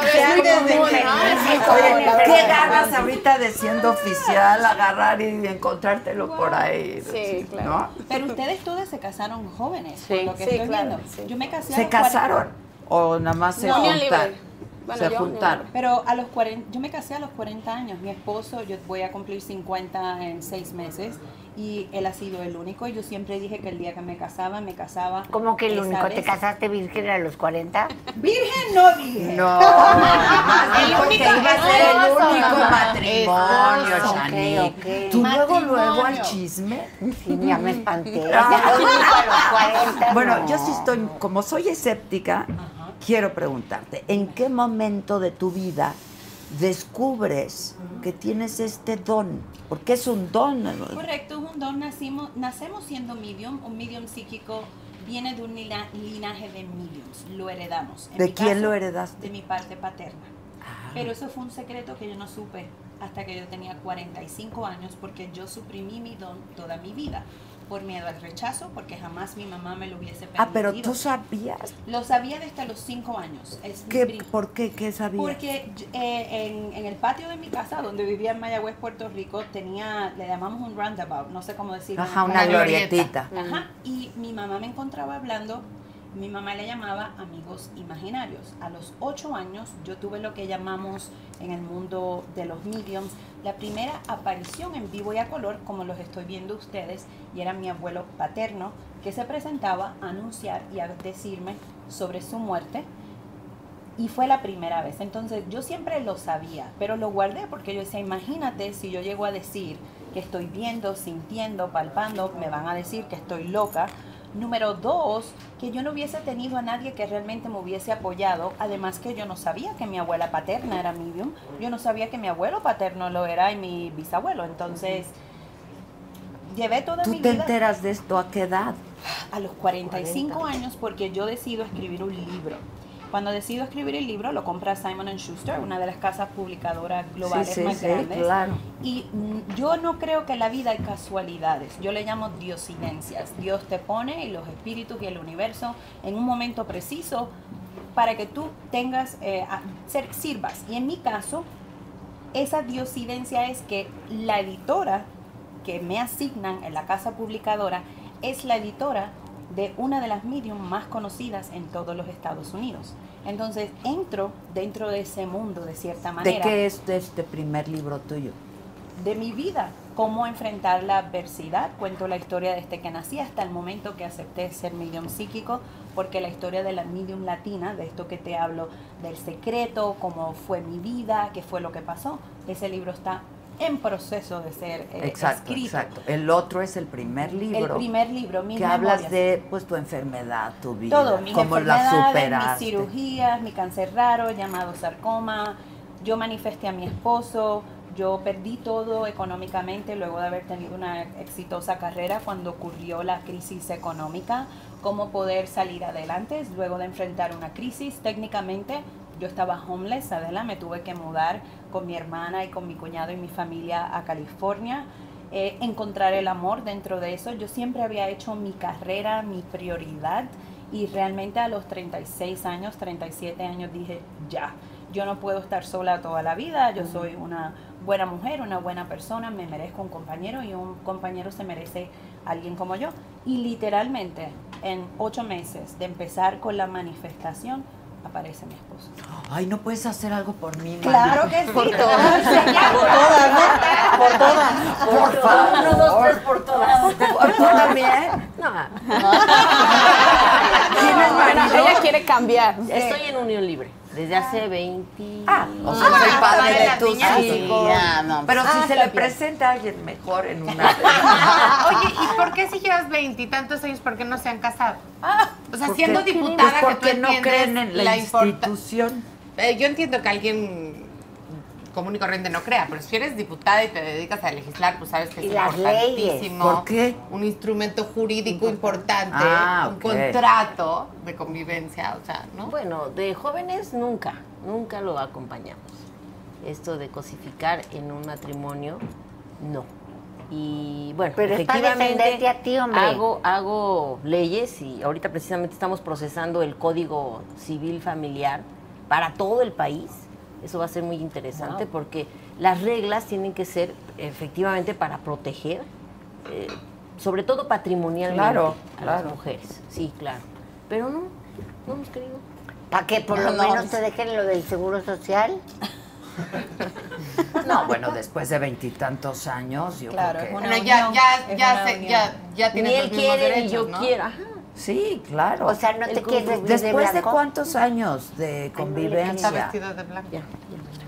¿Qué ganas ahorita de siendo oficial, agarrar y encontrártelo por ahí? Sí, claro. ¿No? Pero ustedes todas se casaron jóvenes, Sí, por lo que sí, estoy claro, viendo. sí. Yo me casé ¿Se los 40. casaron? ¿O nada más se No, juntaron? Bueno, se yo juntaron. Pero a los 40, yo me casé a los 40 años. Mi esposo, yo voy a cumplir 50 en seis meses. Y él ha sido el único. Y yo siempre dije que el día que me casaba, me casaba. ¿Cómo que el único? ¿Te vez. casaste virgen a los 40? Virgen no dije. No, [LAUGHS] el que único iba a ser el único matrimonio, Esposo, Chani. ok, ok. Tú luego, luego al Matrimonio. chisme. Sí, ya me espanté. Ya, el único a los 40, Bueno, no. yo sí estoy, como soy escéptica, quiero preguntarte, ¿en qué momento de tu vida descubres que tienes este don? Porque es un don. Correcto, es un don. Nacimos, nacemos siendo medium. Un medium psíquico viene de un lina- linaje de mediums. Lo heredamos. En ¿De quién caso, lo heredaste? Ah. De mi parte paterna. Pero eso fue un secreto que yo no supe hasta que yo tenía 45 años porque yo suprimí mi don toda mi vida por miedo al rechazo, porque jamás mi mamá me lo hubiese permitido. Ah, pero tú sabías. Lo sabía desde los 5 años. Es ¿Qué, ¿Por qué? ¿Qué sabías? porque eh, en, en el patio de mi casa, donde vivía en Mayagüez, Puerto Rico, tenía, le llamamos un roundabout, no sé cómo decirlo. Ajá, una glorietita. Ajá, y mi mamá me encontraba hablando, mi mamá le llamaba amigos imaginarios. A los ocho años yo tuve lo que llamamos en el mundo de los mediums la primera aparición en vivo y a color, como los estoy viendo ustedes, y era mi abuelo paterno que se presentaba a anunciar y a decirme sobre su muerte y fue la primera vez. Entonces yo siempre lo sabía, pero lo guardé porque yo decía, imagínate si yo llego a decir que estoy viendo, sintiendo, palpando, me van a decir que estoy loca. Número dos, que yo no hubiese tenido a nadie que realmente me hubiese apoyado. Además que yo no sabía que mi abuela paterna era medium. Yo no sabía que mi abuelo paterno lo era y mi bisabuelo. Entonces, llevé toda ¿Tú mi te vida enteras de esto a qué edad? a los 45 años porque yo decido escribir un libro. Cuando decido escribir el libro, lo compra Simon Schuster, una de las casas publicadoras globales Sí, sí, más sí, grandes. claro. Y mm, yo no creo que en la vida hay casualidades. Yo le llamo diosidencias. Dios te pone y los espíritus y el universo en un momento preciso para que tú tengas, eh, ser, sirvas. Y en mi caso, esa diosidencia es que la editora que me asignan en la casa publicadora es la editora de una de las medium más conocidas en todos los Estados Unidos. Entonces entro dentro de ese mundo de cierta manera. ¿De qué es de este primer libro tuyo? de mi vida, cómo enfrentar la adversidad. Cuento la historia desde que nací hasta el momento que acepté ser medium psíquico, porque la historia de la medium latina, de esto que te hablo, del secreto, cómo fue mi vida, qué fue lo que pasó, ese libro está en proceso de ser eh, Exacto, escrito. exacto. El otro es el primer libro. El primer libro, mis que hablas de pues tu enfermedad, tu vida, Todo, mis cómo la superaste. mis cirugías, mi cáncer raro llamado sarcoma. Yo manifesté a mi esposo, yo perdí todo económicamente luego de haber tenido una exitosa carrera cuando ocurrió la crisis económica. Cómo poder salir adelante luego de enfrentar una crisis. Técnicamente yo estaba homeless, Adela, me tuve que mudar con mi hermana y con mi cuñado y mi familia a California. Eh, encontrar el amor dentro de eso. Yo siempre había hecho mi carrera mi prioridad y realmente a los 36 años, 37 años dije, ya, yo no puedo estar sola toda la vida, yo soy una buena mujer, una buena persona, me merezco un compañero y un compañero se merece alguien como yo. Y literalmente en ocho meses de empezar con la manifestación, aparece mi esposo. Ay, ¿no puedes hacer algo por mí? Claro que sí. Por todas. Por todas, ¿no? Por todas. Por favor. Uno, dos, tres, por todas. ¿Por tú también? [LAUGHS] ¿Tienes Bueno, ella quiere cambiar. Estoy en unión libre desde hace 20. Ah, o sea, Ah, el padre de tus hijos. Sí, ya, no, Pero si ah, se le presenta a alguien mejor en una... [LAUGHS] Oye, ¿y por qué si llevas veintitantos años, por qué no se han casado? o sea, Porque- siendo diputada pues que porque tú no entiendes creen en la institución. Eh, yo entiendo que alguien común y corriente no crea, pero si eres diputada y te dedicas a legislar, pues sabes que es importantísimo. ¿Por qué? Un instrumento jurídico importante, Ah, un contrato de convivencia, o sea, ¿no? Bueno, de jóvenes nunca, nunca lo acompañamos. Esto de cosificar en un matrimonio, no. Y bueno, Pero efectivamente defenderte a ti, hombre. Hago, hago leyes y ahorita precisamente estamos procesando el Código Civil Familiar para todo el país. Eso va a ser muy interesante Wow. porque las reglas tienen que ser efectivamente para proteger, eh, sobre todo patrimonialmente, Claro, a claro. las mujeres. Sí, claro. Pero no, no hemos querido. ¿Para que por lo No, menos no. te dejen lo del seguro social? [LAUGHS] No, bueno, después de veintitantos años, yo Claro, creo es que... una Bueno, ya, ya, ya, se- ya, ya Ni los él mismos quiere ni yo ¿no? quiera. Sí, claro. O sea, ¿no te quieres vestir de ¿Después de cuántos años de Está convivencia? vestido de blanco.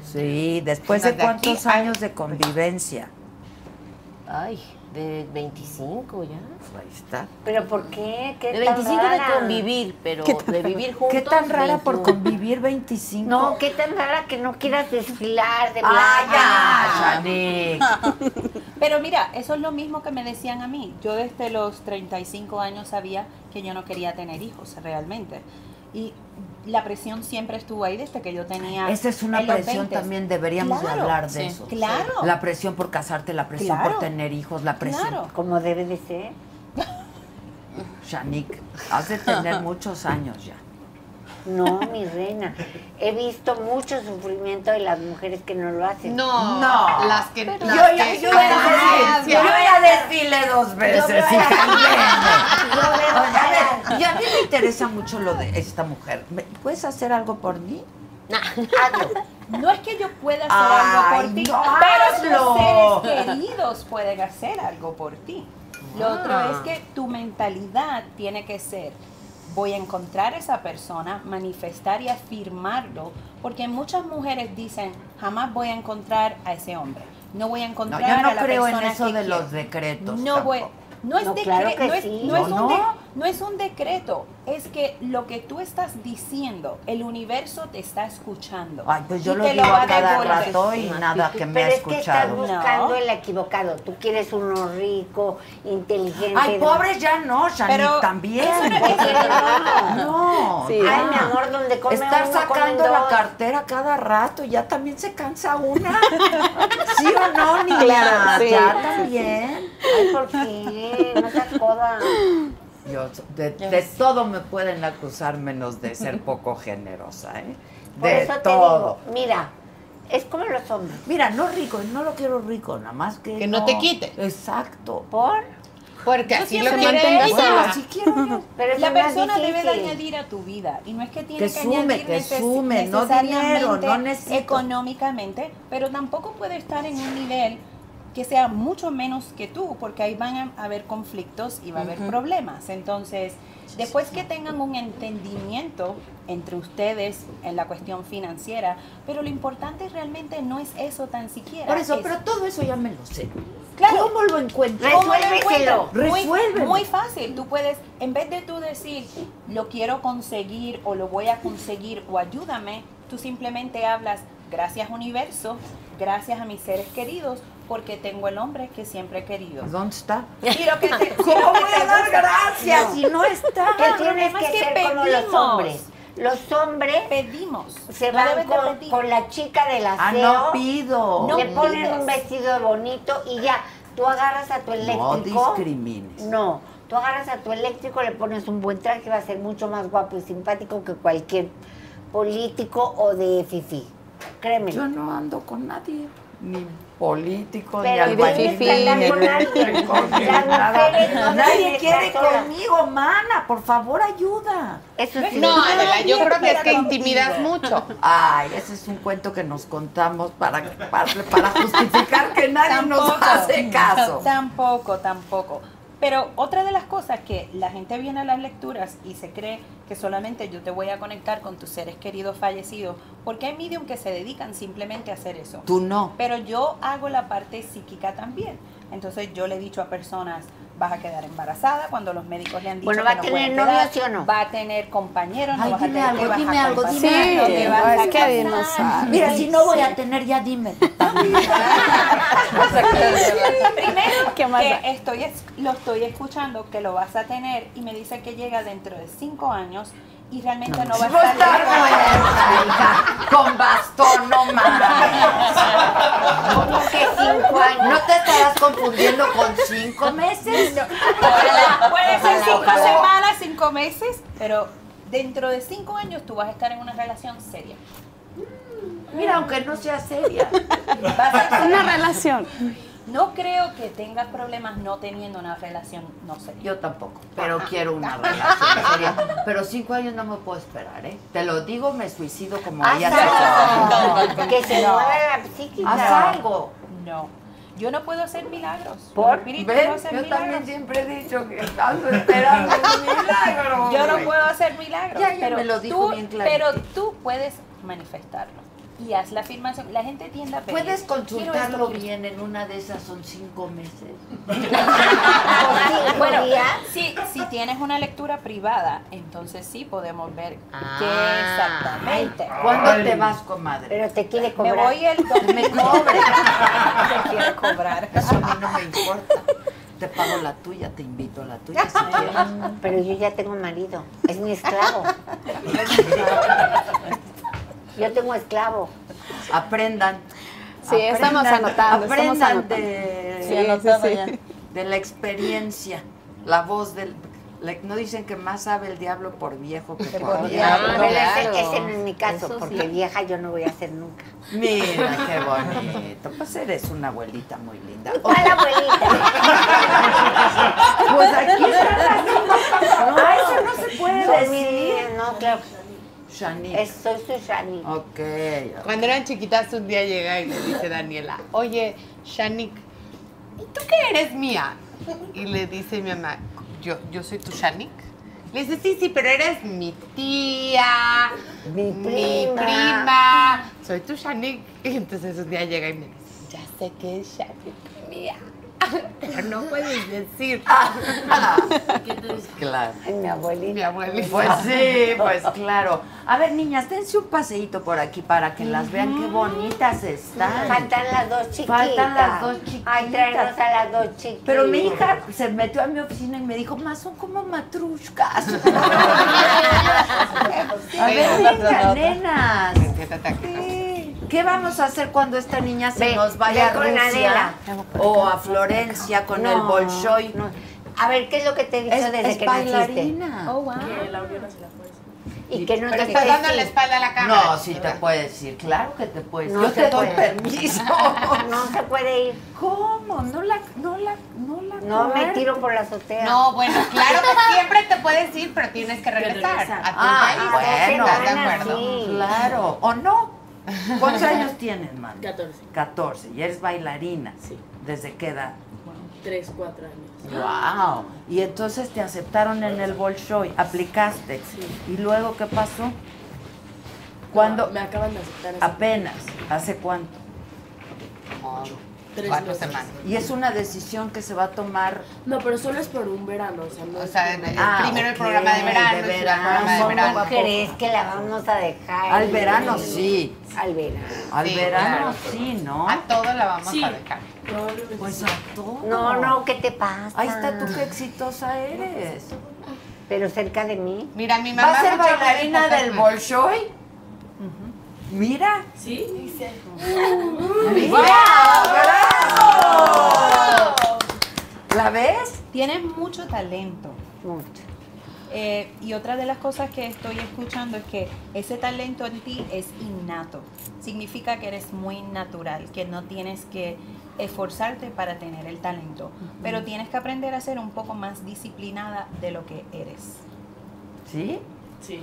Sí, después de cuántos aquí, años de convivencia. Ay, de 25 ya. Ahí está. ¿Pero por qué? ¿Qué De tan 25 de rara? convivir, pero de vivir juntos. ¿Qué tan rara por 21. convivir 25? No, ¿qué tan rara que no quieras desfilar de? Ah, ya, Shanique. [LAUGHS] Pero mira, eso es lo mismo que me decían a mí. Yo desde los 35 años sabía que yo no quería tener hijos realmente. Y la presión siempre estuvo ahí desde que yo tenía... Esa es una presión 20s. también, deberíamos de hablar de sí, eso. Claro. La presión por casarte, la presión Claro. por tener hijos, la presión. Claro. Como debe de ser. [LAUGHS] Shanique, has de tener muchos años ya. No, mi reina. He visto mucho sufrimiento de las mujeres que no lo hacen. No, No. las que... Yo las yo ya, Ah, yo ya desfilé dos veces, Yo veo viene. a- A ver, y a mí me interesa mucho lo de esta mujer. ¿Me- ¿Puedes hacer algo por mí? Hazlo. No es que yo pueda hacer Ay, algo por ti, no, pero hazlo. tus seres queridos pueden hacer algo por ti. Lo otro Ah. es que tu mentalidad tiene que ser, voy a encontrar a esa persona, manifestar y afirmarlo, porque muchas mujeres dicen, jamás voy a encontrar a ese hombre. No voy a No, encontrar yo a no la creo en eso que de quiero. los decretos. No voy, no es, No, claro no, sí. no es No, un de- no. es un decreto, es que lo que tú estás diciendo, el universo te está escuchando. Ay, pues yo y lo te digo va a cada rato y nada que me Pero ha es que estás escuchado. buscando No. el equivocado. Tú quieres uno rico, inteligente. Ay, ¿no? pobres ya no, Pero también. no es- No, Sí. Ay, mi amor, donde come Estar uno, sacando la cartera cada rato, ya también se cansa una. [LAUGHS] ¿Sí o no, niña? Claro, sí, ya sí, también. Ay, ¿por qué? No seas coda. Yo, de, de todo me pueden acusar menos de ser [LAUGHS] poco generosa, ¿eh? Por De eso te todo. digo, mira, es como los hombres. Mira, no rico, no lo quiero rico, nada más que. Que no te quite. Exacto. ¿Por? Porque así lo. Así quiero yo. [LAUGHS] Pero la persona debe de añadir a tu vida y no es que tiene Que que, sume, añadir que neces- sume, no necesariamente dinero, no necesito. económicamente, pero tampoco puede estar en un nivel que sea mucho menos que tú, porque ahí van a haber conflictos y va a haber problemas. Entonces, después que tengan un entendimiento entre ustedes en la cuestión financiera, pero lo importante realmente no es eso tan siquiera. Por eso, es- pero todo eso ya me lo sé. Claro. ¿Cómo lo encuentro? ¿Cómo lo Resuélveselo. encuentras? Muy, Resuélvelo. muy fácil. Tú puedes, en vez de tú decir, lo quiero conseguir o lo voy a conseguir o ayúdame, tú simplemente hablas, gracias universo, gracias a mis seres queridos, porque tengo el hombre que siempre he querido. ¿Dónde está? Y lo que te, [LAUGHS] ¿Cómo voy a dar gracias si no está? ¿Qué tienes que que hacer como los pedimos. hombres? Los hombres pedimos. se No van con, la chica del Ah, aseo. no pido. le No ponen un vestido bonito y ya. Tú agarras a tu No eléctrico. discrimines. No, tú agarras a tu eléctrico, le pones un buen traje, va a ser mucho más guapo y simpático que cualquier político o de fifi. Créeme. Yo no ando con nadie. Ni político, Pero ni tienes albañil, que andar ni con alguien. eléctrico, ni Las [LAUGHS] nada. mujeres no Nadie quiere conmigo, mana. Por favor, ayuda. Eso sí. No, Adela, yo creo que es que intimidas mucho. Ay, ese es un cuento que nos contamos para, para, para justificar que nadie nos hace caso. Tampoco, tampoco. Pero otra de las cosas que la gente viene a las lecturas y se cree que solamente yo te voy a conectar con tus seres queridos fallecidos, porque hay medium que se dedican simplemente a hacer eso. Tú no. Pero yo hago la parte psíquica también. Entonces yo le he dicho a personas, vas a quedar embarazada cuando los médicos le han dicho Bueno, que ¿va a no tener puede novio, sí o no? Va a tener compañeros, no vas a dime tener algo, que dime a algo, dime acompañar, algo. a que sabe. Mira, si no voy a tener, ya dime. [LAUGHS] Primero [LAUGHS] ¿Qué más que da? estoy es- lo estoy escuchando que lo vas a tener y me dice que llega dentro de cinco años y realmente no, va a No estar hija. Con bastón, no mames. ¿Cómo que cinco años? ¿No te estarás confundiendo con cinco meses? Puede ser cinco ojalá. semanas, cinco meses, pero dentro de cinco años tú vas a estar en una relación seria. Mira, aunque no sea seria. Vas a estar- Una relación. No creo que tengas problemas no teniendo una relación no seria. Yo tampoco, pero quiero una [LAUGHS] relación seria. Pero cinco años no me puedo esperar, ¿eh? Te lo digo, me suicido como ella [LAUGHS] Que se No. mueva la psíquica. Haz algo. No. Yo no puedo hacer milagros. ¿Por? ¿Ven? no hacen Yo milagros. también siempre he dicho que ando esperando un milagro. Yo no puedo hacer milagros. Ya, ya pero me lo dijo tú, bien clarito. Pero tú puedes manifestarlo. Y haz la afirmación. La gente tiende a pedir. ¿Puedes "Quiero esto, consultarlo bien? En una de esas son cinco meses. [LAUGHS] Bueno, si, si tienes una lectura privada, entonces sí podemos ver Ah. qué exactamente. ¿Cuándo te vas, comadre? Pero te quiere Me cobrar. voy el Que me cobre. [LAUGHS] Te quiero cobrar. Eso a mí no me importa. Te pago la tuya, te invito a la tuya si quieres. Pero yo ya tengo marido. Es mi esclavo. [LAUGHS] Yo tengo esclavo. Aprendan. Sí, estamos anotando, estamos Aprendan anotando. de, Sí, la experiencia. La voz del... no dicen que más sabe el diablo por viejo que por por diablo. Pero ese, claro. ese no es mi caso, Eso sí. porque vieja yo no voy a ser nunca. Mira, qué bonito. Pues eres una abuelita muy linda. ¿Cuál abuelita? [LAUGHS] Pues aquí está. Ah, eso no se puede decir. no, claro. Shanique. Es- Soy su Shani. Ok. Cuando eran chiquitas, un día llega y le dice Daniela, oye, Shanik, ¿y tú qué eres mía? Y le dice mi mamá, yo, yo soy tu Shanik. Le dice, sí, sí, pero eres mi tía, Mi mi prima. soy tu Shanik. Y entonces un día llega y me dice, ya sé que es Shanik mía, [LAUGHS] no puedes decir. [LAUGHS] Claro. Ay, mi abuelita. Mi abuelita. Pues sí, pues claro. A ver, niñas, dense un paseíto por aquí para que las vean qué bonitas están. Faltan las dos chiquitas. Faltan las dos chiquitas. Ay, tráenos a las dos chiquitas. Pero mi hija se metió a mi oficina y me dijo, más son como matrushkas. [LAUGHS] a ver, venga, nenas. ¿Qué vamos a hacer cuando esta niña se Ve, nos vaya a Rusia Adela. o a Florencia con el Bolshoi? no. A ver, ¿qué es lo que te he dicho Es, desde es que bailarina. Oh, wow. Y que no te estás dando la espalda a la cámara. No, sí te puede decir, claro que te puedes. No Yo te doy permiso. [LAUGHS] No se puede ir. ¿Cómo? No la, no la, no la. No me tiro por la azotea. No, bueno, claro que siempre te puedes ir, pero tienes que regresar, regresar. a tu Ah, país. bueno, ¿Estás de acuerdo? sí. Claro. ¿O no? [LAUGHS] ¿Cuántos años tienes, man? 14. 14. Y eres bailarina. Sí. ¿Desde qué edad? 3, 4 años. Wow. Y entonces te aceptaron en el Bolshoi, aplicaste. ¿Y luego qué pasó? ¿Cuándo? me acaban de aceptar. hace- Apenas. ¿Hace cuánto? Tres Cuatro meses. semanas. Y es una decisión que se va a tomar. No, pero solo es por un verano. O sea, no O sea, en el- Ah, primero el ok, programa de verano, de el verano. programa de verano. ¿Cómo crees que la vamos a dejar? Al verano sí. Al verano. Al Sí, verano claro. sí, ¿no? A todo la vamos Sí. a dejar. Pues a todo. No, no, ¿qué te pasa? Ahí está tú qué exitosa eres. Pero cerca de mí. Mira, mi mamá ¿Va a ser bailarina del Bolshoi? Mira. Sí, dice. ¡Bravo! ¿La ves? Tienes mucho talento. Mucho. Eh, y otra de las cosas que estoy escuchando es que ese talento en ti es innato. Significa que eres muy natural, que no tienes que esforzarte para tener el talento, pero tienes que aprender a ser un poco más disciplinada de lo que eres. ¿Sí? Sí.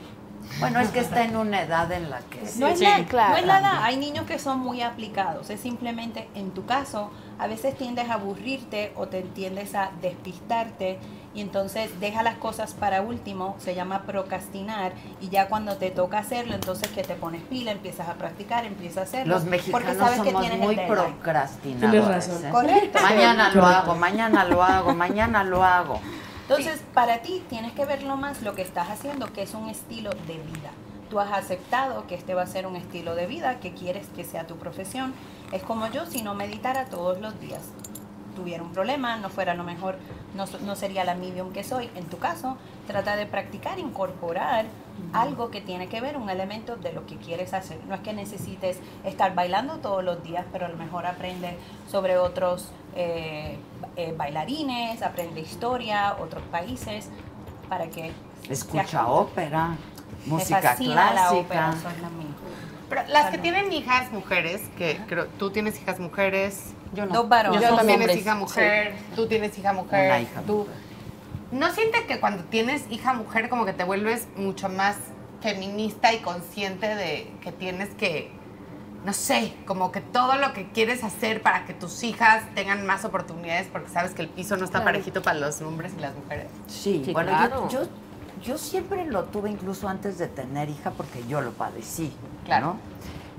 Bueno, es que está en una edad en la que... No es, Sí, nada, claro. no es nada, hay niños que son muy aplicados, es simplemente en tu caso, a veces tiendes a aburrirte o te tiendes a despistarte y entonces deja las cosas para último, se llama procrastinar y ya cuando te toca hacerlo, entonces que te pones pila, empiezas a practicar, empiezas a hacerlo. Los porque mexicanos sabes que tienes muy procrastinadores. Tienes razón. ¿eh? Correcto. Mañana lo hago, mañana lo hago, mañana lo hago. Entonces, para ti tienes que verlo más lo que estás haciendo, que es un estilo de vida. Tú has aceptado que este va a ser un estilo de vida, que quieres que sea tu profesión. Es como yo si no meditara todos los días. Tuviera un problema, no fuera lo mejor, no, no sería la medium que soy. En tu caso, trata de practicar, incorporar algo que tiene que ver, un elemento de lo que quieres hacer. No es que necesites estar bailando todos los días, pero a lo mejor aprende sobre otros eh, eh, bailarines, aprende historia, otros países, para que... Escucha ópera, Me música fascina la clásica. ópera, son la mía. Pero las que tienen hijas mujeres, que creo, tú tienes hijas mujeres, yo no. Dos varones. Yo Dos también hombres, tienes hija mujer, tú tienes hija mujer. Una hija tú. ¿No sientes que cuando tienes hija mujer como que te vuelves mucho más feminista y consciente de que tienes que, no sé, como que todo lo que quieres hacer para que tus hijas tengan más oportunidades porque sabes que el piso no está Claro. parejito para los hombres y las mujeres? Sí, Sí, bueno, claro. yo, yo, yo siempre lo tuve incluso antes de tener hija porque yo lo padecí, Claro. ¿no?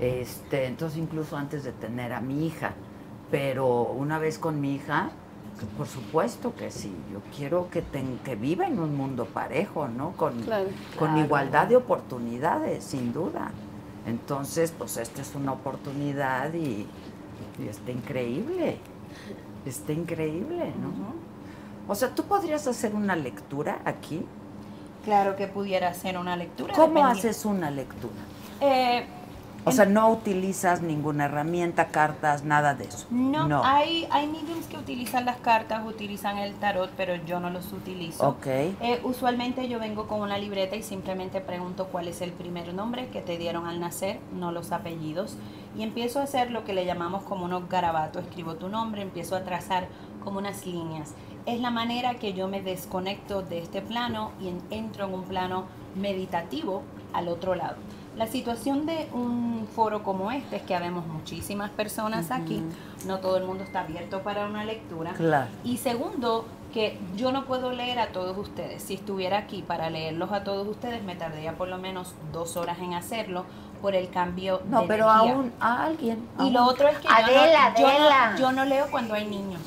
Este, entonces incluso antes de tener a mi hija. Pero una vez con mi hija, por supuesto que sí, yo quiero que, ten- que viva en un mundo parejo, ¿no? Con, Claro. con Claro. igualdad de oportunidades, sin duda. Entonces, pues esta es una oportunidad y, y está increíble. Está increíble, ¿no? O sea, ¿tú podrías hacer una lectura aquí? Claro que pudiera hacer una lectura. ¿Cómo haces una lectura? Eh, O sea, no utilizas ninguna herramienta, cartas, nada de eso. no, Hay, hay mediums que utilizan las cartas, utilizan el tarot, pero yo no los utilizo. Ok. Eh, usualmente yo vengo con una libreta y simplemente pregunto cuál es el primer nombre que te dieron al nacer, no los apellidos, y empiezo a hacer lo que le llamamos como unos garabatos. Escribo tu nombre, empiezo a trazar como unas líneas. Es la manera que yo me desconecto de este plano y en- entro en un plano meditativo al otro lado. La situación de un foro como este es que habemos muchísimas personas aquí, no todo el mundo está abierto para una lectura. Claro. Y segundo, que yo no puedo leer a todos ustedes. Si estuviera aquí para leerlos a todos ustedes, me tardaría por lo menos dos horas en hacerlo por el cambio No, de pero energía. a, alguien. Y lo otro es que yo Adela, no, yo no leo cuando hay niños.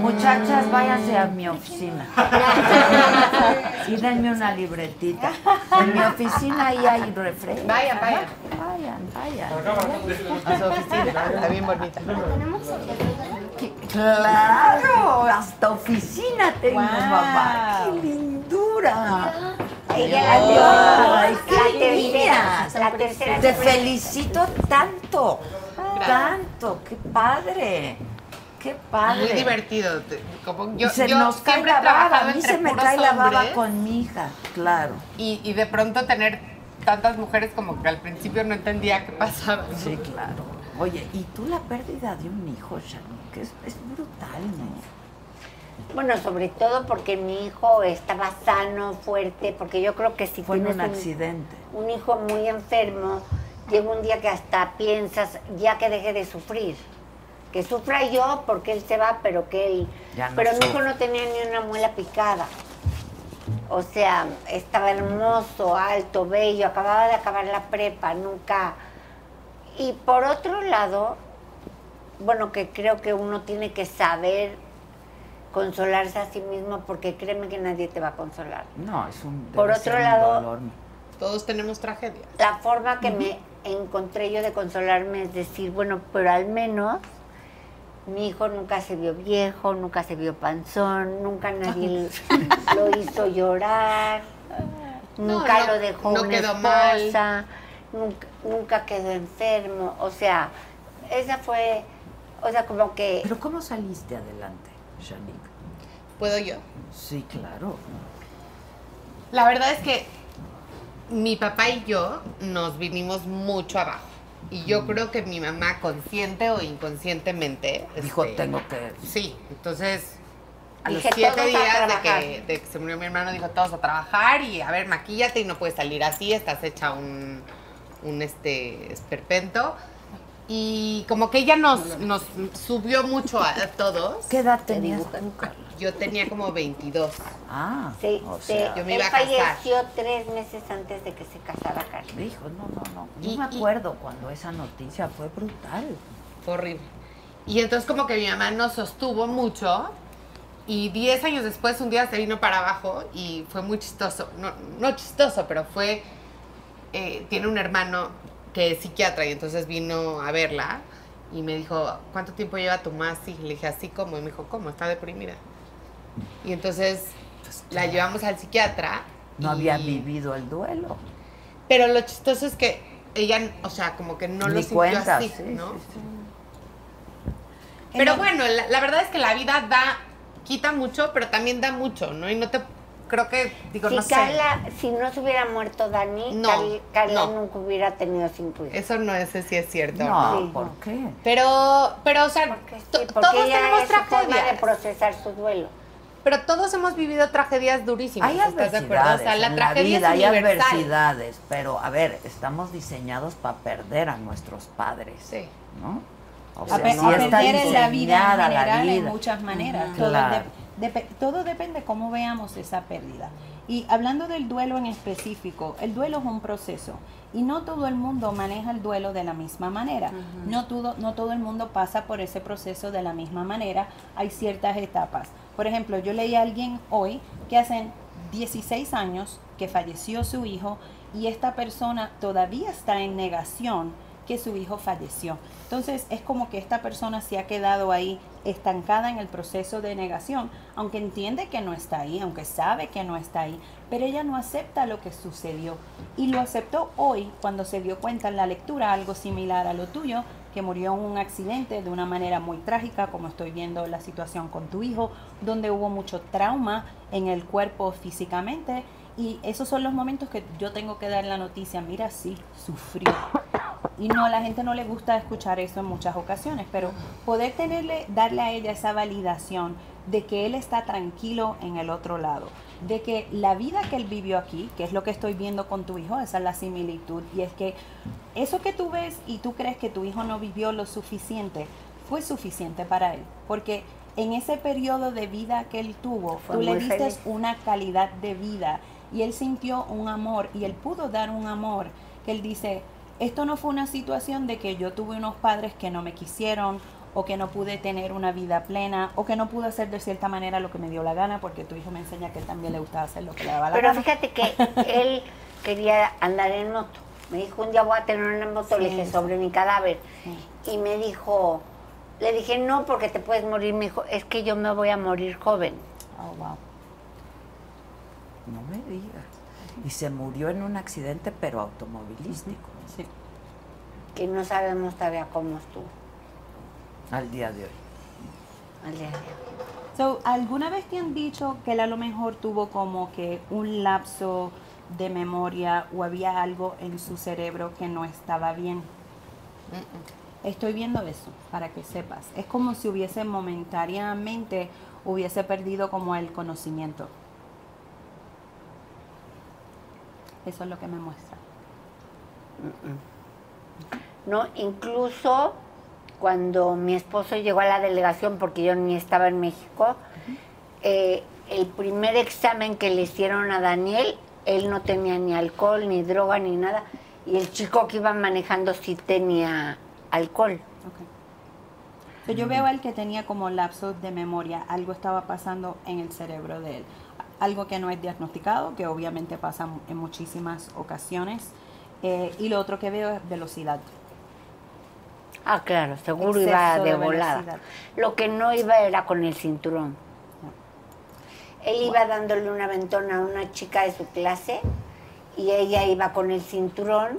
Muchachas, váyanse a mi oficina. [LAUGHS] y denme una libretita. En mi oficina ahí hay refresco. Vayan, vayan. Vayan, vayan. A su oficina, está bien bonita. Claro, hasta oficina tengo, Guau. mamá. ¡Qué lindura! Ay, la qué la tercera. Te felicito tanto, tanto, qué padre, Qué padre. Muy divertido. Como yo, Y se yo nos cae la baba, a mí entre se me puros cae la baba con mi hija, claro. Y, y de pronto tener tantas mujeres como que al principio no entendía qué pasaba. ¿no? Sí, claro. Oye, y tú la pérdida de un hijo, Shani, que es, es brutal, ¿no? Bueno, sobre todo porque mi hijo estaba sano, fuerte, porque yo creo que si Fue en tienes un accidente. un hijo muy enfermo, llega un día que hasta piensas ya que deje de sufrir. Que sufra yo porque él se va, pero que él... Ya no pero mi hijo no tenía ni una muela picada. O sea, estaba hermoso, alto, bello, acababa de acabar la prepa, nunca... Y por otro lado, bueno, que creo que uno tiene que saber consolarse a sí mismo porque créeme que nadie te va a consolar. No, es un. Por otro un lado- dolor. Todos tenemos tragedias. La forma que me encontré yo de consolarme es decir, bueno, pero al menos mi hijo nunca se vio viejo, nunca se vio panzón, nunca [LAUGHS] nadie lo hizo llorar, No, nunca no- lo dejó no una quedó mal. esposa, nunca, nunca quedó enfermo. O sea, esa fue, o sea, como que... Pero ¿cómo saliste adelante, Shanique? ¿Puedo yo? Sí, claro. La verdad es que mi papá y yo nos vinimos mucho abajo. Y yo creo que mi mamá, consciente o inconscientemente, Dijo, este, tengo que. Sí, entonces a los Dije, siete "Todos a días de trabajar". que, de que se murió mi hermano, dijo todos a trabajar y a ver, maquíllate y no puedes salir así, estás hecha un, un este esperpento. Y como que ella nos, nos subió mucho a, a todos. ¿Qué edad tenías tú, Carla? Yo tenía como 22. Ah, Sí, o sea, yo me él iba a casar. falleció tres meses antes de que se casara Carlos. Dijo, no, no, no. Y- Yo me y- acuerdo cuando esa noticia fue brutal. Fue horrible. Y entonces como que mi mamá nos sostuvo mucho y 10 años después un día se vino para abajo y fue muy chistoso. No, no chistoso, pero fue... eh, tiene un hermano que es psiquiatra y entonces vino a verla y me dijo, ¿cuánto tiempo lleva tu así? Le dije, así como. Y me dijo, ¿cómo? Está deprimida. Y entonces la llevamos al psiquiatra. No y- había vivido el duelo. Pero lo chistoso es que ella, o sea, como que no lo sintió cuenta, así, sí, ¿no? sí, sí. Pero bueno, la, la verdad es que la vida da, quita mucho, pero también da mucho, ¿no? Y no te, creo que, digo, si no sé. Carla, si no se hubiera muerto Dani, No, Carl- Carla no. nunca hubiera tenido cinco hijos. Eso no sé si es cierto. No, Sí. ¿por qué? Pero, pero, o sea, to- Sí, porque todos tenemos forma de tragedias. procesar su duelo. Pero todos hemos vivido tragedias durísimas. Hay ¿Estás de acuerdo? O adversidades sea, la en la tragedia vida, hay es universal. adversidades, pero a ver, estamos diseñados para perder a nuestros padres, Sí. ¿no? O A, sea, a está perder en la vida en diseñada la general en vida. muchas maneras. Claro. Todo depende cómo veamos esa pérdida. Y hablando del duelo en específico, el duelo es un proceso y no todo el mundo maneja el duelo de la misma manera. no, todo, no todo el mundo pasa por ese proceso de la misma manera. Hay ciertas etapas. Por ejemplo, yo leí a alguien hoy que hace 16 años que falleció su hijo y esta persona todavía está en negación que su hijo falleció. Entonces es como que esta persona se ha quedado ahí estancada en el proceso de negación, aunque entiende que no está ahí, aunque sabe que no está ahí, pero ella no acepta lo que sucedió. Y lo aceptó hoy cuando se dio cuenta en la lectura algo similar a lo tuyo, que murió en un accidente de una manera muy trágica, como estoy viendo la situación con tu hijo, donde hubo mucho trauma en el cuerpo físicamente. Y esos son los momentos que yo tengo que dar la noticia, mira, sí, sufrió. Y no, a la gente no le gusta escuchar eso en muchas ocasiones, pero poder tenerle, darle a ella esa validación de que él está tranquilo en el otro lado, de que la vida que él vivió aquí, que es lo que estoy viendo con tu hijo, esa es la similitud, y es que eso que tú ves y tú crees que tu hijo no vivió lo suficiente, fue suficiente para él, porque en ese periodo de vida que él tuvo, Fue tú le diste feliz. una calidad de vida y él sintió un amor y él pudo dar un amor que él dice, esto no fue una situación de que yo tuve unos padres que no me quisieron o que no pude tener una vida plena o que no pude hacer de cierta manera lo que me dio la gana porque tu hijo me enseña que él también le gustaba hacer lo que le daba la Pero gana. fíjate que [LAUGHS] él quería andar en moto. Me dijo, un día voy a tener una moto, le dije, sí. sobre mi cadáver. Y me dijo, le dije, no, porque te puedes morir. Me dijo, es que yo me voy a morir joven. Oh, wow. No me digas. Y se murió en un accidente, pero automovilístico, Sí. Que no sabemos todavía cómo estuvo. al día de hoy. So, ¿Alguna vez te han dicho que él a lo mejor tuvo como que un lapso de memoria o había algo en su cerebro que no estaba bien? Estoy viendo eso, para que sepas. Es como si hubiese momentáneamente, hubiese perdido como el conocimiento. Eso es lo que me muestra. No, incluso cuando mi esposo llegó a la delegación, porque yo ni estaba en México, eh, el primer examen que le hicieron a Daniel, él no tenía ni alcohol, ni droga, ni nada, y el chico que iba manejando sí tenía alcohol. So, yo veo al que tenía como lapsos de memoria, algo estaba pasando en el cerebro de él. Algo que no es diagnosticado, que obviamente pasa en muchísimas ocasiones. Eh, y lo otro que veo es velocidad. Ah, claro, seguro Exceso iba de, de volada. velocidad. Lo que no iba era con el cinturón. Él iba dándole una ventona a una chica de su clase y ella iba con el cinturón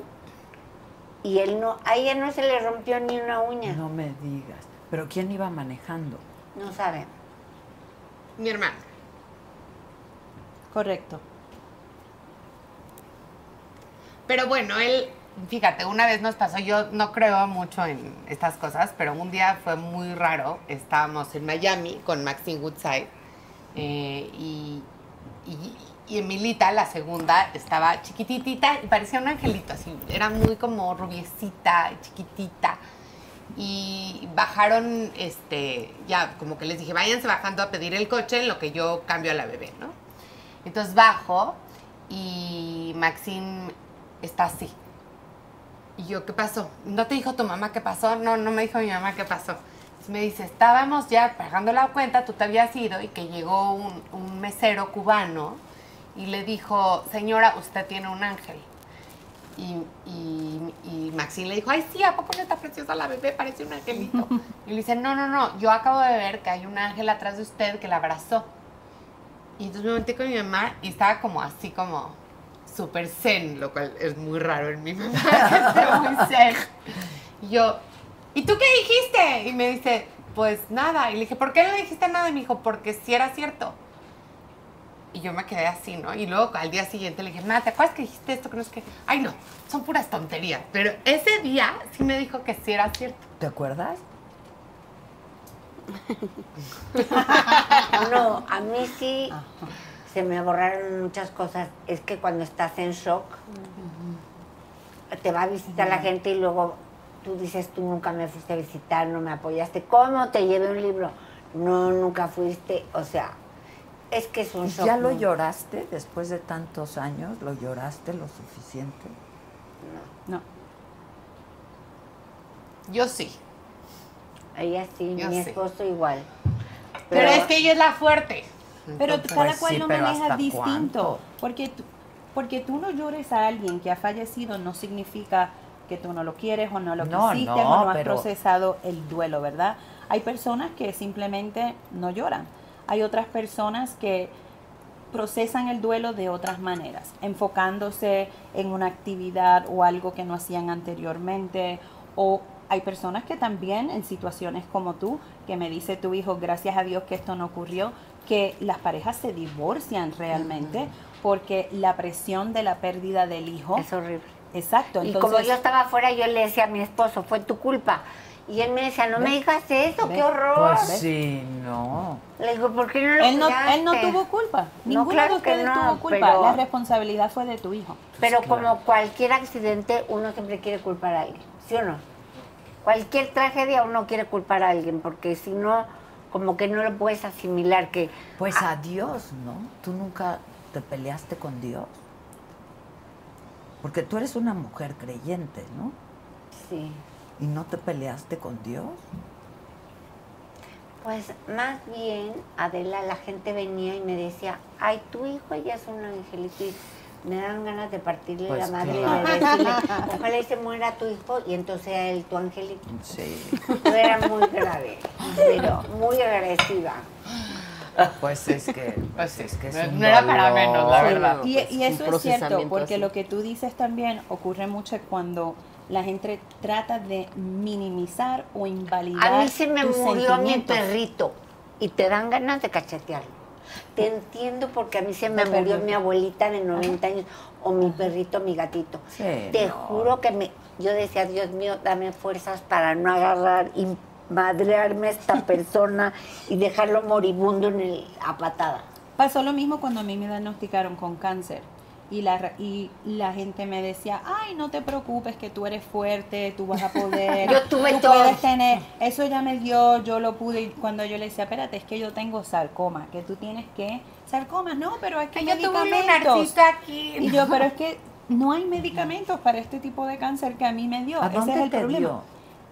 y él no, a ella no se le rompió ni una uña. No me digas. ¿Pero quién iba manejando? No sabe. Mi hermana. Correcto. Pero bueno, él, fíjate, una vez nos pasó, yo no creo mucho en estas cosas, pero un día fue muy raro. Estábamos en Miami con Maxine Woodside eh, y, Emilita, la segunda, estaba chiquititita y parecía un angelito, así. Era muy como rubiecita, chiquitita. Y bajaron, este, ya como que les dije, váyanse bajando a pedir el coche en lo que yo cambio a la bebé, ¿no? Entonces bajo y Maxine está así. Y yo, ¿qué pasó? ¿No te dijo tu mamá qué pasó? No, no me dijo mi mamá qué pasó. Entonces me dice, estábamos ya pagando la cuenta, tú te habías ido y que llegó un, un mesero cubano y le dijo, señora, usted tiene un ángel. Y, y, y Maxine le dijo, ay, sí, ¿a poco no está preciosa la bebé? Parece un angelito. [LAUGHS] Y le dice, no, no, no, yo acabo de ver que hay un ángel atrás de usted que la abrazó. Y entonces me metí con mi mamá y estaba como así como súper zen, lo cual es muy raro en mi [LAUGHS] mamá, que esté muy zen. Y yo, ¿y tú qué dijiste? Y me dice, pues nada. Y le dije, ¿por qué no dijiste nada? Y me dijo, porque sí era cierto. Y yo me quedé así, ¿no? Y luego al día siguiente le dije, ma, ¿te acuerdas que dijiste esto? Que no es que. Ay, no, son puras tonterías. Pero ese día sí me dijo que sí era cierto. ¿Te acuerdas? [LAUGHS] No, a mí sí se me borraron muchas cosas. Es que cuando estás en shock, te va a visitar la gente y luego tú dices, tú nunca me fuiste a visitar, no me apoyaste. ¿Cómo te llevé un libro? No, nunca fuiste. O sea, es que es un shock. ¿Ya lo muy- lloraste después de tantos años? ¿Lo lloraste lo suficiente? No. Yo sí. Ella sí, Yo mi sí. esposo igual. Pero, es que ella es la fuerte. Pero Entonces, cada cual sí, lo maneja ¿hasta distinto. cuánto? Porque tú, porque tú no llores a alguien que ha fallecido no significa que tú no lo quieres o no lo No, quisiste no, o no has pero- procesado el duelo, ¿verdad? Hay personas que simplemente no lloran. Hay otras personas que procesan el duelo de otras maneras, enfocándose en una actividad o algo que no hacían anteriormente. O hay personas que también en situaciones como tú, que me dice tu hijo, gracias a Dios que esto no ocurrió, que las parejas se divorcian realmente porque la presión de la pérdida del hijo es horrible. Exacto. Y como yo estaba afuera, yo le decía a mi esposo, fue tu culpa. Y él me decía, no me digas eso, ¿Ves? qué horror. Pues sí, no. Le digo, ¿por qué no lo él no, él no cuidaste?" tuvo culpa. No, Ninguno claro de que ustedes no, tuvo culpa. pero- La responsabilidad fue de tu hijo. Pero como cualquier accidente, uno siempre quiere culpar a alguien, ¿sí o no? Cualquier tragedia uno quiere culpar a alguien, porque si no, como que no lo puedes asimilar que... Pues a Dios, ¿no? ¿Tú nunca te peleaste con Dios? Porque tú eres una mujer creyente, ¿no? Sí. ¿Y no te peleaste con Dios? Pues más bien, Adela, la gente venía y me decía, ay, tu hijo ya es un angelito y me dan ganas de partirle Pues la madre claro. y de decirle, [LAUGHS] ojalá y se muera tu hijo y entonces a él tu angelito. Sí. Yo era muy grave, pero muy agresiva. Pues es que, pues es que es un no era para menos, la verdad. Y, eso es cierto, porque así. lo que tú dices también ocurre mucho cuando la gente trata de minimizar o invalidar A mí se me murió mi perrito. y te dan ganas de cachetearlo. Te entiendo porque a mí se me murió mi abuelita de 90 años o mi perrito, mi gatito. Sí, Te no. juro que me, yo decía, Dios mío, dame fuerzas para no agarrar y madrearme a esta [LAUGHS] persona y dejarlo moribundo en el, a patada. Pasó lo mismo cuando a mí me diagnosticaron con cáncer. Y la, ra- y la gente me decía, ay, no te preocupes, que tú eres fuerte, tú vas a poder. [LAUGHS] Yo tuve tú todo. puedes tener, eso ya me dio, yo lo pude. Y cuando yo le decía, espérate, es que yo tengo sarcoma, que tú tienes que. Sarcoma, no, pero es que Ay, yo tuve un medicamentos. aquí. Y yo, pero [LAUGHS] es que no hay medicamentos para este tipo de cáncer que a mí me dio. ¿A Ese dónde es el te problema. dio?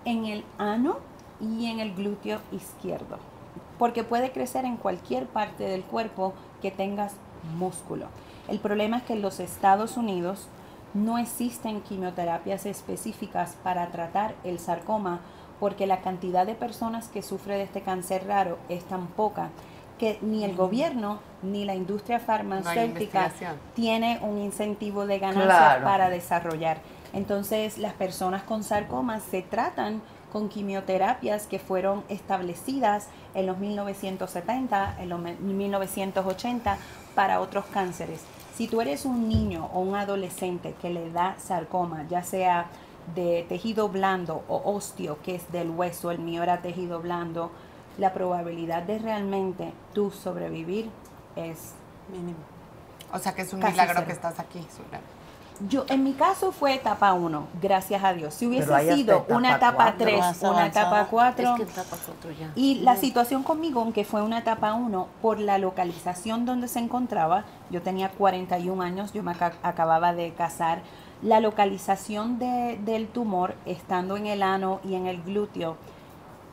En el ano y en el glúteo izquierdo. Porque puede crecer en cualquier parte del cuerpo que tengas músculo. El problema es que en los Estados Unidos no existen quimioterapias específicas para tratar el sarcoma porque la cantidad de personas que sufre de este cáncer raro es tan poca que ni el gobierno ni la industria farmacéutica tiene un incentivo de ganancia Claro. para desarrollar. Entonces, las personas con sarcoma se tratan con quimioterapias que fueron establecidas en los 1970, en los me- 1980 para otros cánceres. Si tú eres un niño o un adolescente que le da sarcoma, ya sea de tejido blando o osteo, que es del hueso, el mío era tejido blando, la probabilidad de realmente tú sobrevivir es mínimo. O sea que es un milagro cero. que estás aquí, Zulema. Yo, en mi caso fue etapa 1, gracias a Dios. Si hubiese sido etapa una etapa cuatro. 3, Más una etapa 4, Es que etapa cuatro ya. y la situación conmigo, aunque fue una etapa 1, por la localización donde se encontraba, yo tenía 41 años, yo me aca- acababa de casar, la localización de- del tumor, estando en el ano y en el glúteo,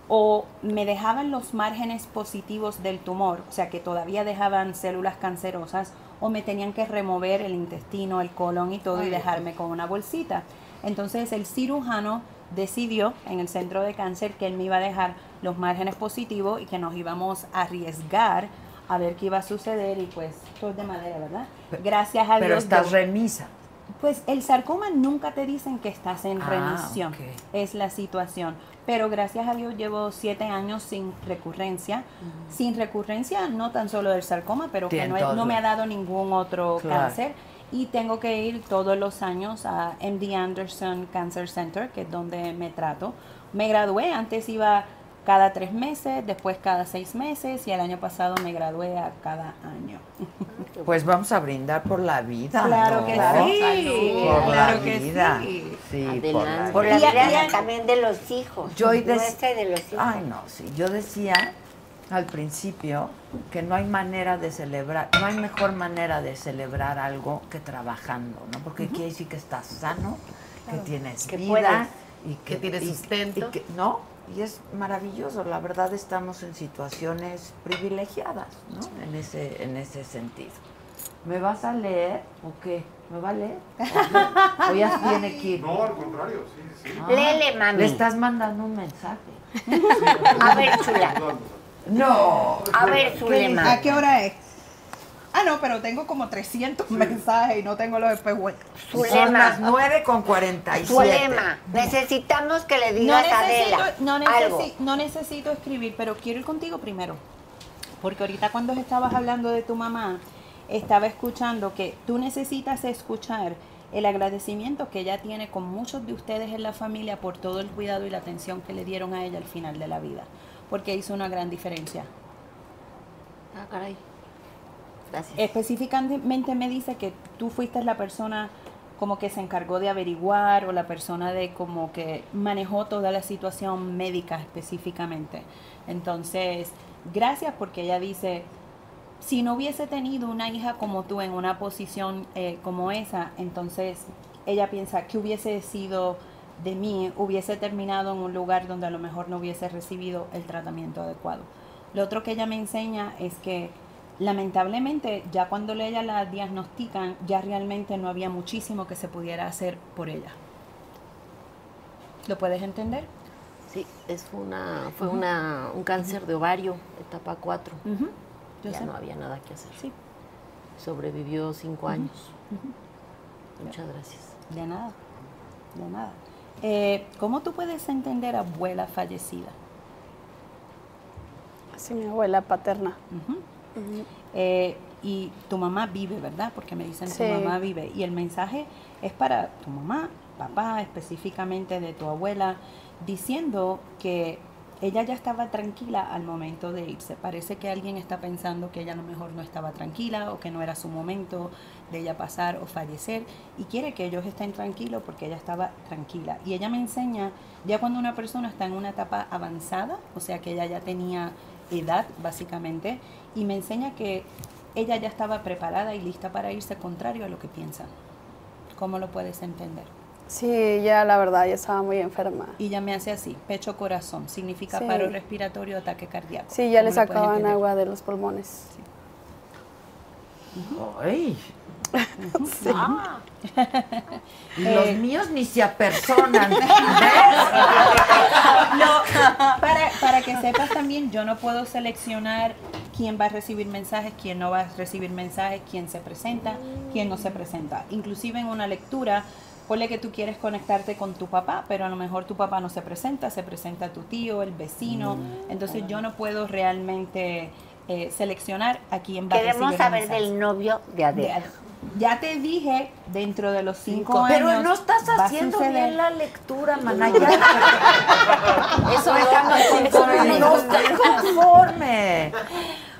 o me dejaban los márgenes positivos del tumor, o sea que todavía dejaban células cancerosas, o me tenían que remover el intestino, el colon y todo y dejarme con una bolsita. Entonces el cirujano decidió en el centro de cáncer que él me iba a dejar los márgenes positivos y que nos íbamos a arriesgar a ver qué iba a suceder y pues todo es de madera, ¿verdad? Gracias a Pero Dios. estás yo- remisa. Pues el sarcoma nunca te dicen que estás en Ah, remisión. Es la situación. Pero gracias a Dios llevo siete años sin recurrencia. Sin recurrencia no tan solo del sarcoma, pero que no, me ha dado ningún otro Claro. cáncer. Y tengo que ir todos los años a MD Anderson Cancer Center, que es donde me trato. Me gradué, antes iba cada tres meses, después cada seis meses y el año pasado me gradué a cada año. [LAUGHS] Pues vamos a brindar por la vida. Claro ¿no? que sí, Por claro la que vida. sí. Sí, por la Por la vida. vida también de los hijos. Yo y de los hijos. Ay, no, sí. Yo decía al principio que no hay manera de celebrar, no hay mejor manera de celebrar algo que trabajando, ¿no? Porque quiere decir que estás sano, que tienes Que vida puedes, y que, que tienes y- sustento. y que- ¿No? Y es maravilloso, la verdad estamos en situaciones privilegiadas, ¿no? En ese, en ese sentido. ¿Me vas a leer o qué? ¿Me va a leer? [LAUGHS] ¿O, ya tiene que ir? No, al contrario, sí, sí. Ah, Léele, mami. Le estás mandando un mensaje. [LAUGHS] A ver, chula. No. A ver, Zulema. ¿A qué hora es? Ah, no, pero tengo como 300 mensajes y no tengo los espejuelos. Son Zulema. las 9 con 47. Zulema, necesitamos que le No digas a Adela no, algo. necesi- no necesito escribir, pero quiero ir contigo primero. Porque ahorita cuando estabas hablando de tu mamá, estaba escuchando que tú necesitas escuchar el agradecimiento que ella tiene con muchos de ustedes en la familia por todo el cuidado y la atención que le dieron a ella al final de la vida. Porque hizo una gran diferencia. Ah, caray. Específicamente me dice que tú fuiste la persona como que se encargó de averiguar o la persona de como que manejó toda la situación médica específicamente. Entonces, gracias porque ella dice, si no hubiese tenido una hija como tú en una posición eh, como esa, entonces ella piensa que hubiese sido de mí, hubiese terminado en un lugar donde a lo mejor no hubiese recibido el tratamiento adecuado. Lo otro que ella me enseña es que lamentablemente ya cuando ella la diagnostican, ya realmente no había muchísimo que se pudiera hacer por ella. ¿Lo puedes entender? Sí, es una, fue una, un cáncer de ovario, etapa 4. Ujú, yo Ya sé. no había nada que hacer. Sí. Sobrevivió cinco años. Muchas gracias. De nada, de nada. Eh, ¿Cómo tú puedes entender abuela fallecida? Sí, mi abuela paterna. Eh, y tu mamá vive, ¿verdad? Porque me dicen Sí. tu mamá vive. Y el mensaje es para tu mamá, papá, específicamente de tu abuela, diciendo que ella ya estaba tranquila al momento de irse. Parece que alguien está pensando que ella a lo mejor no estaba tranquila o que no era su momento de ella pasar o fallecer y quiere que ellos estén tranquilos porque ella estaba tranquila. Y ella me enseña, ya cuando una persona está en una etapa avanzada, o sea que ella ya tenía edad básicamente, y me enseña que ella ya estaba preparada y lista para irse contrario a lo que piensa. ¿Cómo lo puedes entender? Sí, ya la verdad, ya estaba muy enferma. Y ya me hace así, pecho corazón, significa Sí. paro respiratorio, ataque cardíaco. Sí, ya le ¿Cómo lo puedes sacaban agua de los pulmones. Ay. [LAUGHS] Sí. Y los Eh, míos ni se apersonan. No, para, para que sepas también, yo no puedo seleccionar quién va a recibir mensajes, quién no va a recibir mensajes, quién se presenta, quién no se presenta. Inclusive en una lectura, ponle que tú quieres conectarte con tu papá, pero a lo mejor tu papá no se presenta, se presenta tu tío, el vecino. Entonces yo no puedo realmente eh, seleccionar a quién va a recibir Queremos saber mensajes. del novio de Adela. Ya te dije, dentro de los cinco, Cinco. años. Pero no estás haciendo bien la lectura, Manaya. [LAUGHS] Eso no, déjame no, conforme. no estoy conforme.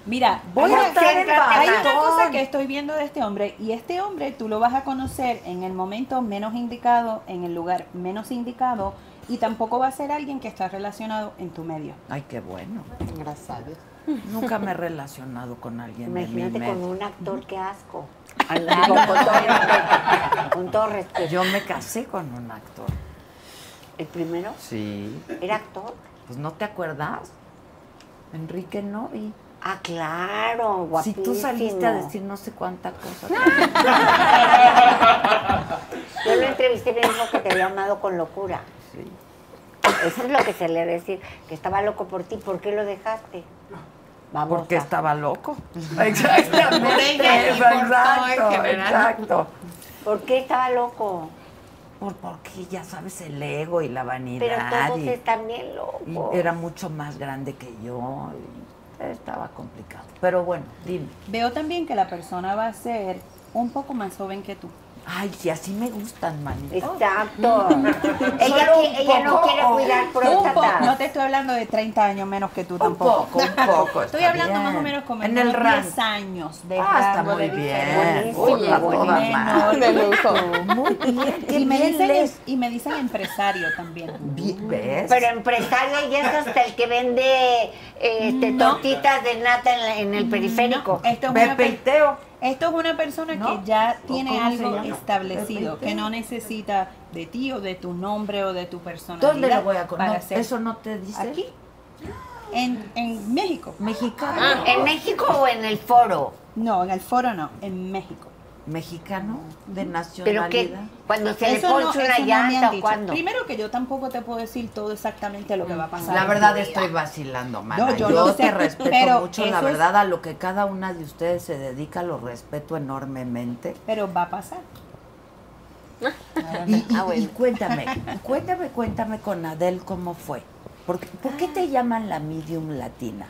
Mira, voy a hacer acércate, Hay una cosa que estoy viendo de este hombre y este hombre tú lo vas a conocer en el momento menos indicado, en el lugar menos indicado y tampoco va a ser alguien que está relacionado en tu medio. Ay, qué bueno. Gracias a Dios. Nunca me he relacionado con alguien de mi Imagínate medio. con un actor, qué asco. Con, todo [LAUGHS] respeto, con todo respeto. Yo me casé con un actor. ¿El primero? Sí. ¿Era actor? Pues no te acuerdas. Enrique Novi. Ah, claro, Si guapísimo. tú saliste a decir no sé cuánta cosa. [LAUGHS] Yo lo entrevisté y me dijo que te había amado con locura. Sí. Eso es lo que se le decir, que estaba loco por ti. ¿Por qué lo dejaste? Babosa. Porque estaba loco. [LAUGHS] En exacto, exacto. ¿Por qué estaba loco? Por, porque ya sabes el ego y la vanidad. Pero todos y- están bien y locos. era mucho más grande que yo. y estaba complicado. Pero bueno, dime. Veo también que la persona va a ser un poco más joven que tú. Ay, y así me gustan, manito. Exacto. Mm. ella un no quiere cuidar Un próstata. no te estoy hablando de 30 años menos que tú tampoco. poco, un poco, [LAUGHS] Estoy hablando bien. más o menos como En el unos rango. 10 años de Ah, está muy de bien. lujo. Muy bien, Y me, bien dicen, y me dicen empresario también. ¿Ves? Pero empresario y es hasta el que vende este, No. tortitas de nata en, la- en el periférico. Esto es, per- esto es una persona que ya tiene algo establecido, que no necesita de ti o de tu nombre o de tu personalidad. ¿Dónde lo voy a para conocer? hacer- ¿Eso no te dice? Aquí. En, en México. ¿Mexicano? ¿En México o en el foro? No, en el foro no, en México. ¿Mexicano? ¿De Pero nacionalidad? que cuando se Eso le ponche una no llanta dicho. cuando. Primero que yo tampoco te puedo decir todo exactamente lo que va a pasar. La verdad estoy vacilando, mana. No, yo te sé, respeto pero mucho, la verdad, a lo que cada una de ustedes se dedica, lo respeto enormemente. Pero va a pasar. Y, y- Ah, bueno. y cuéntame, cuéntame, cuéntame con Adele cómo fue. ¿Por qué, por qué te llaman la medium latina?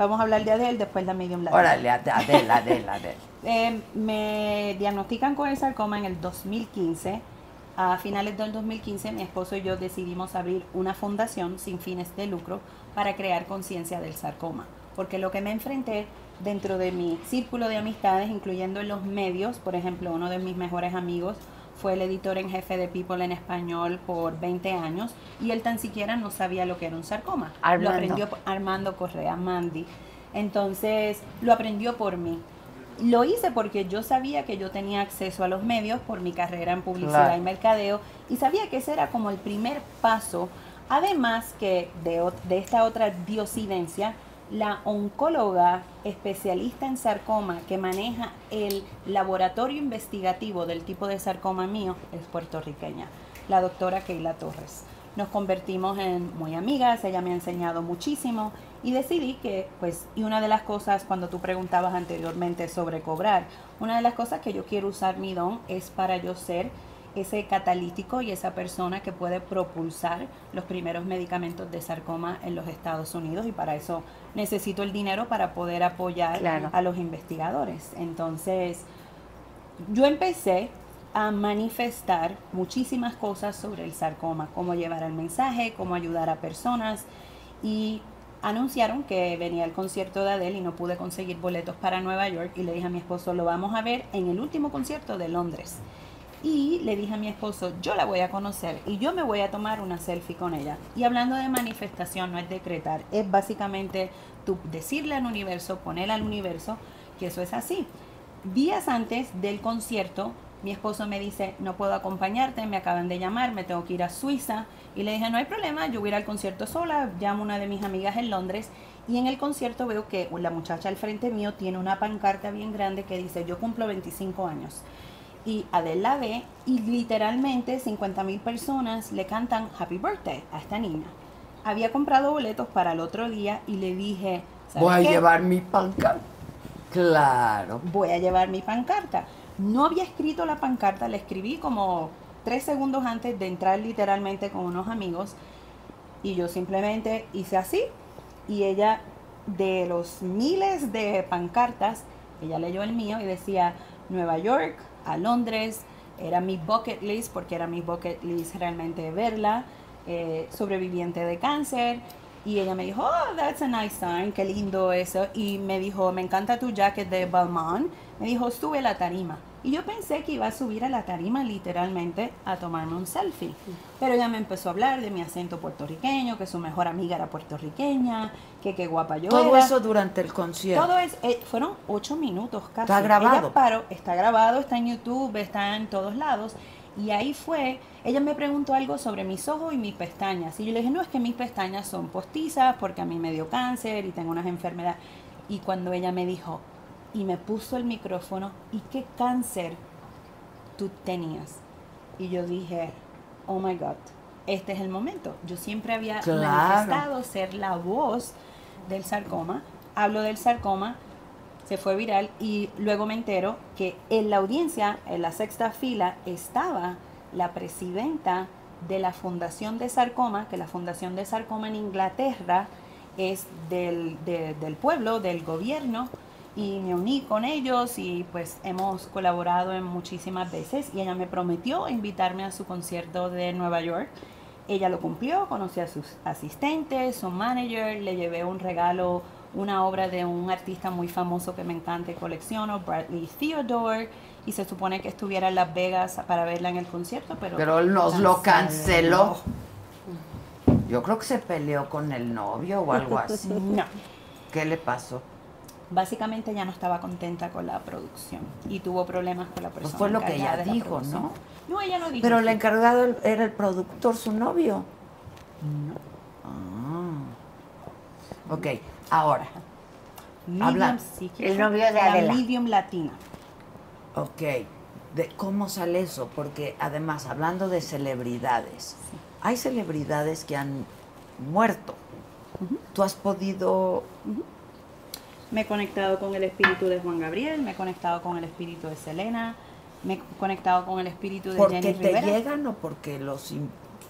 Vamos a hablar de Adele, después la medium latina. Órale, Ad- Adele, Adele, Adele. [LAUGHS] Eh, me diagnostican con el sarcoma en el 2015. A finales del 2015 mi esposo y yo decidimos abrir una fundación sin fines de lucro para crear conciencia del sarcoma. Porque lo que me enfrenté dentro de mi círculo de amistades, incluyendo en los medios, por ejemplo, uno de mis mejores amigos fue el editor en jefe de People en español por 20 años y él tan siquiera no sabía lo que era un sarcoma. Armando. Lo aprendió Armando Correa, Mandy. Entonces, lo aprendió por mí. Lo hice porque yo sabía que yo tenía acceso a los medios por mi carrera en publicidad Claro. y mercadeo y sabía que ese era como el primer paso. Además que de, de esta otra diosidencia, la oncóloga especialista en sarcoma que maneja el laboratorio investigativo del tipo de sarcoma mío es puertorriqueña, la doctora Keila Torres. Nos convertimos en muy amigas, ella me ha enseñado muchísimo y decidí que, pues, y una de las cosas, cuando tú preguntabas anteriormente sobre cobrar, una de las cosas que yo quiero usar mi don es para yo ser ese catalítico y esa persona que puede propulsar los primeros medicamentos de sarcoma en los Estados Unidos y para eso necesito el dinero para poder apoyar Claro. a los investigadores. Entonces, yo empecé a manifestar muchísimas cosas sobre el sarcoma, cómo llevar el mensaje, cómo ayudar a personas y anunciaron que venía el concierto de Adele y no pude conseguir boletos para Nueva York y le dije a mi esposo, lo vamos a ver en el último concierto de Londres. Y le dije a mi esposo, yo la voy a conocer y yo me voy a tomar una selfie con ella. Y hablando de manifestación, no es decretar, es básicamente tú decirle al universo, poner al universo que eso es así. Días antes del concierto, mi esposo me dice, no puedo acompañarte, me acaban de llamar, me tengo que ir a Suiza. Y le dije, no hay problema, yo voy a ir al concierto sola, llamo a una de mis amigas en Londres. Y en el concierto veo que la muchacha al frente mío tiene una pancarta bien grande que dice, yo cumplo 25 años. Y Adele la ve y literalmente 50 mil personas le cantan Happy Birthday a esta niña. Había comprado boletos para el otro día y le dije, ¿sabes Voy a qué? llevar mi pancarta. Claro. voy a llevar mi pancarta. No había escrito la pancarta, la escribí como tres segundos antes de entrar literalmente con unos amigos y yo simplemente hice así y ella de los miles de pancartas, ella leyó el mío y decía Nueva York, a Londres, era mi bucket list porque era mi bucket list realmente verla, eh, sobreviviente de cáncer y ella me dijo, oh, that's a nice sign, qué lindo eso. Y me dijo, me encanta tu jacket de Balmain. Me dijo, sube la tarima. Y yo pensé que iba a subir a la tarima literalmente a tomarme un selfie. Pero ella me empezó a hablar de mi acento puertorriqueño, que su mejor amiga era puertorriqueña, que qué guapa yo Todo era. eso durante el concierto. Todo es, eh, fueron ocho minutos casi. Está grabado. Ella paró, está grabado, está en YouTube, está en todos lados. Y ahí fue, ella me preguntó algo sobre mis ojos y mis pestañas. Y yo le dije, no, es que mis pestañas son postizas porque a mí me dio cáncer y tengo unas enfermedades. Y cuando ella me dijo, y me puso el micrófono, ¿y qué cáncer tú tenías? Y yo dije, oh my God, este es el momento. Yo siempre había Claro. manifestado ser la voz del sarcoma. Hablo del sarcoma, se fue viral y luego me entero que en la audiencia, en la sexta fila, estaba la presidenta de la Fundación de Sarcoma, que la Fundación de Sarcoma en Inglaterra es del, de- del pueblo, del gobierno, y me uní con ellos y pues hemos colaborado en muchísimas veces y ella me prometió invitarme a su concierto de Nueva York. Ella lo cumplió, conocí a sus asistentes, su manager, le llevé un regalo, una obra de un artista muy famoso que me encanta y colecciono, Bradley Theodore, y se supone que estuviera en Las Vegas para verla en el concierto, pero... Pero nos lo canceló. Yo creo que se peleó con el novio o algo así. No. ¿Qué le pasó? Básicamente ya no estaba contenta con la producción y tuvo problemas con la persona. Pues fue lo que ella de la dijo. ¿no? No, ella no dijo. Pero el encargado era el productor, su novio. Ah. Ok, ahora. Medium Habla. psíquica, la medium latina. Ok, de cómo sale eso, porque además, hablando de celebridades, hay celebridades que han muerto. ¿Tú has podido Me he conectado con el espíritu de Juan Gabriel, me he conectado con el espíritu de Selena, me he conectado con el espíritu de porque Jenny te Rivera. llegan o porque los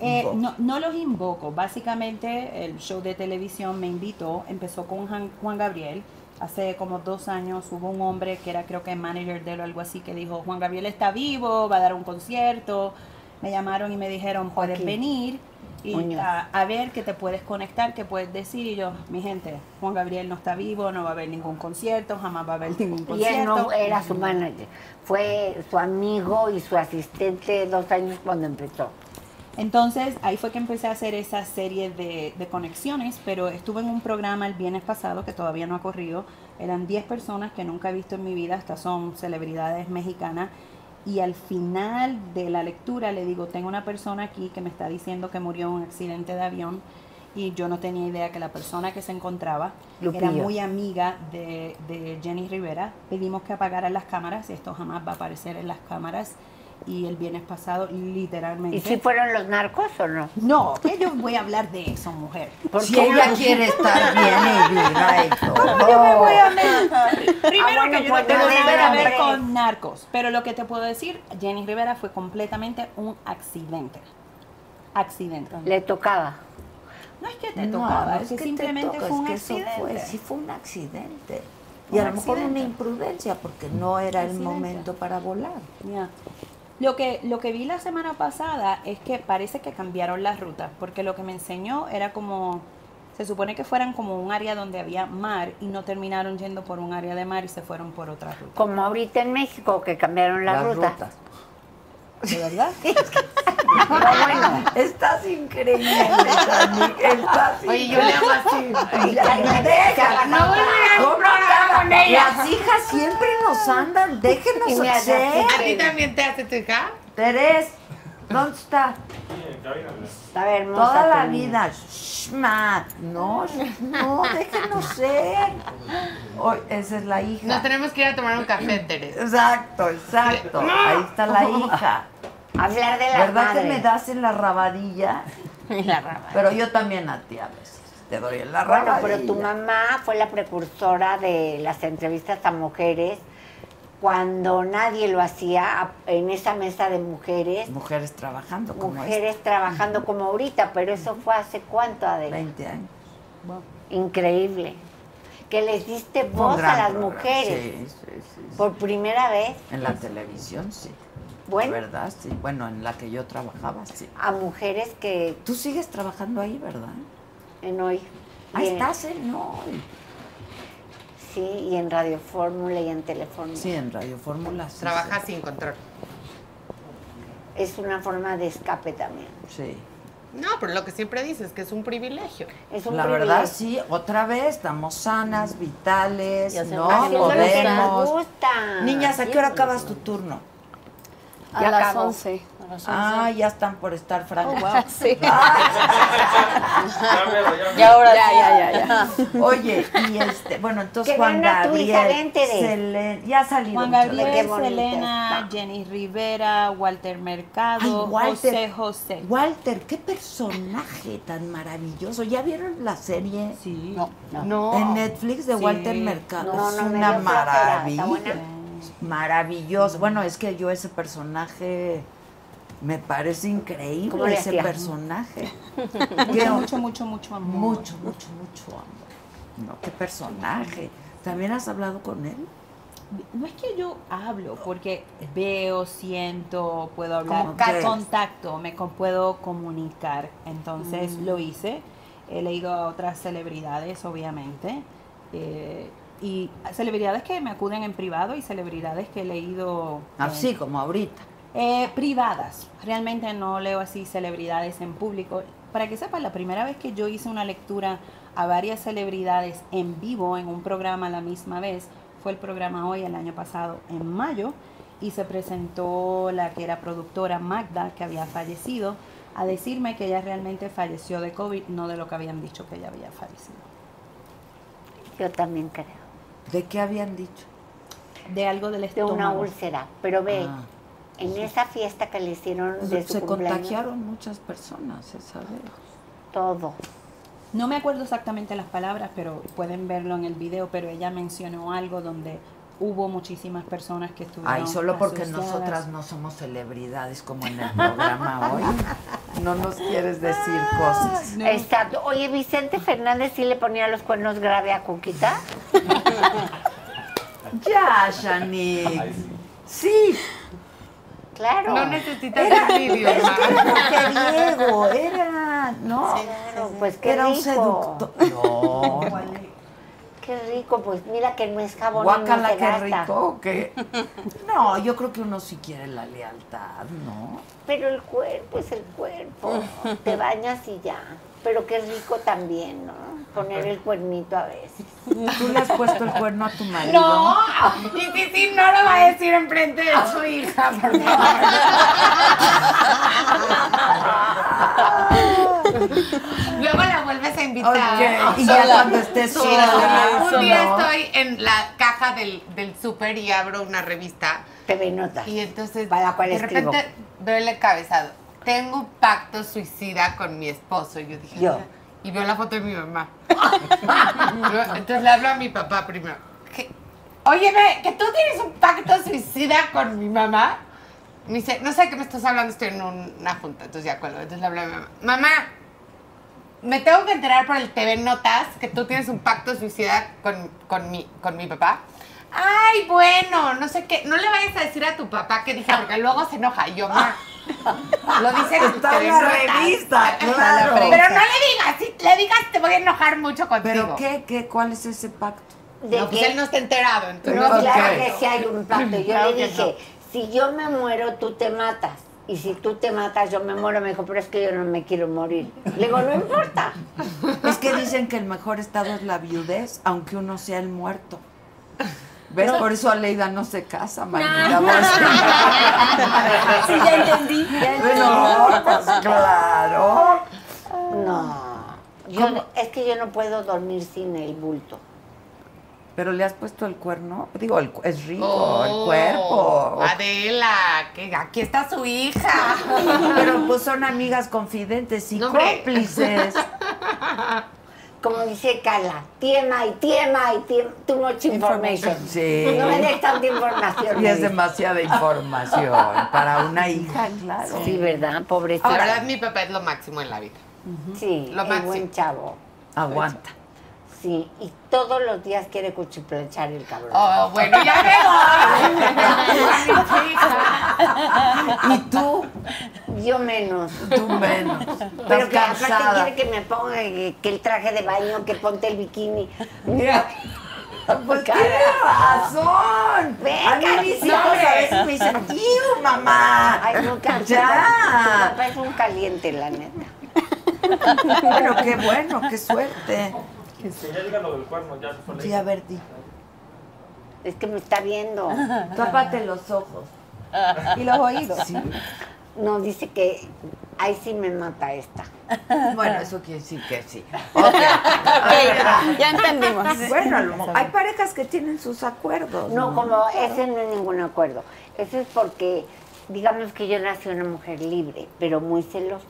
Eh, no, no los invoco. Básicamente el show de televisión me invitó, empezó con Juan, Juan Gabriel. Hace como dos años hubo un hombre que era creo que manager de él o algo así que dijo, Juan Gabriel está vivo, va a dar un concierto. Me llamaron y me dijeron, puedes Joaquín venir y a, a ver qué te puedes conectar, qué puedes decir. Y yo, mi gente, Juan Gabriel no está vivo, no va a haber ningún concierto, jamás va a haber ningún Y concierto. él no era su manager, fue su amigo y su asistente dos años cuando empezó. Entonces ahí fue que empecé a hacer esa serie de, de conexiones, pero estuve en un programa el viernes pasado que todavía no ha corrido. Eran 10 personas que nunca he visto en mi vida, estas son celebridades mexicanas. Y al final de la lectura le digo, tengo una persona aquí que me está diciendo que murió en un accidente de avión y yo no tenía idea que la persona que se encontraba era muy amiga de, de Jenny Rivera. Pedimos que apagaran las cámaras, esto jamás va a aparecer en las cámaras. Y el viernes pasado literalmente. ¿Y si fueron los narcos o no? No, que yo voy a hablar de eso, mujer. ¿Por Si ella no? quiere estar bien y. [LAUGHS] ¿Cómo yo me voy a meter? Primero Ah, bueno, que yo no tengo no nada que ver con narcos, pero lo que te puedo decir, Jenny Rivera fue completamente un accidente. Accidente. Le tocaba. No es que te No, tocaba, no es que te simplemente toca, fue un es que eso accidente. fue, sí fue un accidente. Un Y a lo mejor una accidente. imprudencia, porque no era el Accidente. momento para volar. Ya. Lo que, lo que vi la semana pasada es que parece que cambiaron las rutas, porque lo que me enseñó era como, se supone que fueran como un área donde había mar y no terminaron yendo por un área de mar y se fueron por otra ruta. Como ahorita en México que cambiaron la Las ruta. rutas. ¿De verdad? [LAUGHS] bueno, [LAUGHS] estás increíble, Dani, Estás Oye, yo le hago así. deja, No voy a ir ¿Cómo programa con ella. Las hijas siempre nos andan, déjenos Y me hace ser. ¿A ti también te hace tu hija? Terés, ¿dónde está? A ver, hermosa, Toda la vida. Shh, ma, no, no, déjenos ser. Hoy, esa es la hija. Nos tenemos que ir a tomar un café, Teresa. Exacto, exacto. Ahí está la hija. Hablar de la ¿Verdad madre. que me das en la rabadilla? [LAUGHS] La. Pero yo también a ti a veces. Te doy en la Bueno, rabadilla. pero tu mamá fue la precursora de las entrevistas a mujeres cuando nadie lo hacía en esa mesa de mujeres, Mujeres trabajando como mujeres trabajando como ahorita, pero eso fue hace cuánto, Adela? 20 años. Increíble. Que les diste voz a las programa. mujeres sí, sí, sí. por primera vez, En la televisión, sí. Bueno. Verdad, sí. Bueno, en la que yo trabajaba, sí. a mujeres que Tú sigues trabajando ahí, ¿verdad? en hoy. Ahí en- estás en hoy. Sí, y en Radio Fórmula y en Telefórmula. Sí, en Radio Fórmula. sí, Trabaja sin control. Es una forma de escape también. Sí. No, pero lo que siempre dices, que es un privilegio. Es un La privilegio. verdad, sí, otra vez, estamos sanas, vitales, ¿no? Nos Podemos. gusta. Niñas, ¿a qué hora acabas tu turno? A Ya las acabó. 11. A las 11. Ah, ya están por estar francas. Oh, [LAUGHS] wow. Sí. Y ahora Ya, sí. ya, ya, ya. Oye, y este, bueno, entonces Que Juan Gabriel, Selena, ya. Juan. Gabriel, Selena. Jenny Rivera, Walter Mercado, Ay, Walter. José José. Walter, qué personaje tan maravilloso. ¿Ya vieron la serie Sí. No, no. No. en Netflix de Sí. Walter Mercado? No, es no, me una dio flojera, ¿está maravilla. Maravilloso. Bueno, es que yo ese personaje me parece ¿Cómo increíble le ese hacía? personaje. [LAUGHS] Mucho, mucho, mucho, mucho amor. Mucho, mucho, mucho amor. No, qué personaje. ¿También has hablado con él? No es que yo hablo, porque veo, siento, puedo hablar, Como contacto, me puedo comunicar. Entonces lo hice. He leído a otras celebridades, obviamente. eh, y celebridades que me acuden en privado y celebridades que he leído eh, Así como ahorita. eh, privadas. Realmente no leo así celebridades en público. Para que sepas, la primera vez que yo hice una lectura a varias celebridades en vivo en un programa a la misma vez fue el programa hoy el año pasado en mayo y se presentó la que era productora Magda que había fallecido a decirme que ella realmente falleció de COVID, no de lo que habían dicho que ella había fallecido. Yo también creo. ¿De qué habían dicho? De algo del De estómago. una úlcera. Pero ve, Ah. en esa fiesta que le hicieron de su Se cumpleaños, contagiaron muchas personas esa vez. todo. No me acuerdo exactamente las palabras, pero pueden verlo en el video, pero ella mencionó algo donde hubo muchísimas personas que estuvieron Ay, solo porque asociadas. nosotras no somos celebridades como en el programa hoy. No nos quieres decir cosas. Exacto. Oye, Vicente Fernández sí le ponía los cuernos grave a Cuquita. Ya, Shanique. Sí. Claro. No necesitas Era, es que era mujeriego, era, ¿no? Claro, pues qué Era un rico. seductor. No, Qué rico, pues mira que no es jabón no se qué gasta. rico. ¿o qué? No, yo creo que uno sí quiere la lealtad, ¿no? Pero el cuerpo es el cuerpo. Te bañas y ya. Pero qué rico también, ¿no? Poner el cuernito a veces. ¿Tú le has puesto el cuerno a tu marido? No, y si sí, no lo va a decir enfrente de su hija, por favor. Luego la vuelves a invitar. Y ya cuando estés Sola. sola, Un día ¿no? estoy en la caja del, del súper y abro una revista TV Notas. Y entonces, ¿Para cuál de escribo? repente veo el encabezado. Tengo un pacto suicida con mi esposo. Y yo dije, Yo. Y veo la foto de mi mamá. [LAUGHS] Entonces le hablo a mi papá primero. ¿Qué? Oye, ve, que tú tienes un pacto suicida con mi mamá. Me dice, no sé de qué me estás hablando, estoy en un- una junta. Entonces ya cuelgo. Entonces le hablo a mi mamá. Mamá, me tengo que enterar por el TV Notas que tú tienes un pacto suicida con, con, mi, con mi papá. Ay, bueno, no sé qué. No le vayas a decir a tu papá que dije, porque luego se enoja. Y yo, ma. Lo dice en Está en TV la revista, Pero claro. no le digas, si le digas te voy a enojar mucho contigo. ¿Pero qué, qué? ¿Cuál es ese pacto? No, pues él no está enterado. Entonces, No, claro que sí hay un pacto. Yo Claro le dije, si yo me muero, tú te matas. Y si tú te matas, yo me muero. Me dijo, pero es que yo no me quiero morir. Le digo, no importa. Es que dicen que el mejor estado es la viudez, aunque uno sea el muerto. ¿Ves? No. Por eso Aleida no se casa, No. Mayra. vos. Sí, ya entendí, ya entendí. No, pues claro. No. Yo, es que yo no puedo dormir sin el bulto. Pero le has puesto el cuerno. Digo, el es rico Oh, el cuerpo. Adela, que aquí está su hija. Pero pues son amigas confidentes y No, cómplices. [LAUGHS] Como dice Carla, TMI, TMI, TMI, too much information. Sí. No me des tanta información. Y es demasiada información para una hija, claro. Sí, ¿verdad? Pobrecita. La verdad, mi papá es lo máximo en la vida. Sí, Lo es máximo. buen chavo. Aguanta. Sí, y todos los días quiere cuchiplanchar el cabrón. Oh, bueno, ya [LAUGHS] ¿Y tú? Yo menos. Tú menos. Pero que aparte quiere que me ponga que, que el traje de baño, que ponte el bikini. Mira. Pues tiene razón. Venga, a mí mis no, hijos a veces me dicen, ¡Iu, mamá! Ay, nunca. Ya. Tu papá es un caliente, la neta. Bueno, qué bueno, qué suerte. Ya diga lo del cuerno, ya se Sí, a ver, di. Es que me está viendo. [LAUGHS] Tápate los ojos. Y los oídos. Sí. No, dice que ahí sí me mata esta. Bueno, eso quiere decir que sí. ya entendimos. [LAUGHS] Bueno, a lo mejor- hay parejas que tienen sus acuerdos. No, como ese no es ningún acuerdo. Ese es porque, digamos que yo nací una mujer libre, pero muy celosa.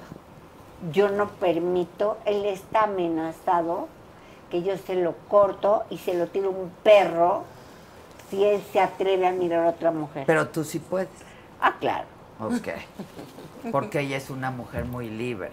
Yo no permito, él está amenazado que yo se lo corto y se lo tiro a un perro si él se atreve a mirar a otra mujer. Pero tú sí puedes. Ah, claro. Ok. Porque ella es una mujer muy libre.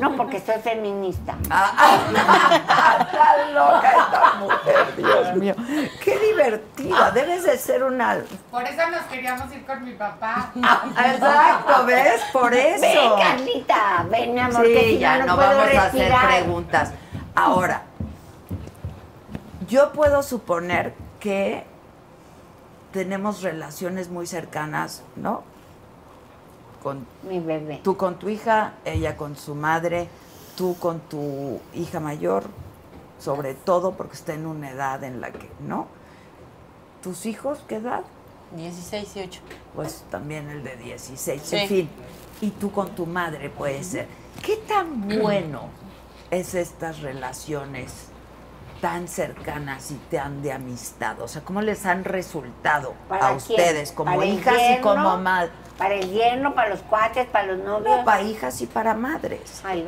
No, porque soy feminista. Está loca esta mujer, Dios mío. Qué divertida. Debes de ser una. Por eso nos queríamos ir con mi papá. Exacto, ¿ves? Por eso. Ven, Carlita, ven, mi amor, Sí, que si ya no, no, vamos a hacer respirar. preguntas. Ahora, yo puedo suponer que tenemos relaciones muy cercanas, ¿no? Con mi bebé. Tú con tu hija, ella con su madre, tú con tu hija mayor, sobre todo porque está en una edad en la que, ¿no? ¿Tus hijos qué edad? 16 y 8. Pues también el de 16, Sí. en fin. Y tú con tu madre puede ser. ¿Qué tan bueno es estas relaciones tan cercanas y tan de amistad? O sea, ¿cómo les han resultado ¿Para a quién? ustedes como ¿Para el hijas y como madres? Para el yerno, para los cuates, para los novios. No, para hijas y para madres. Ay.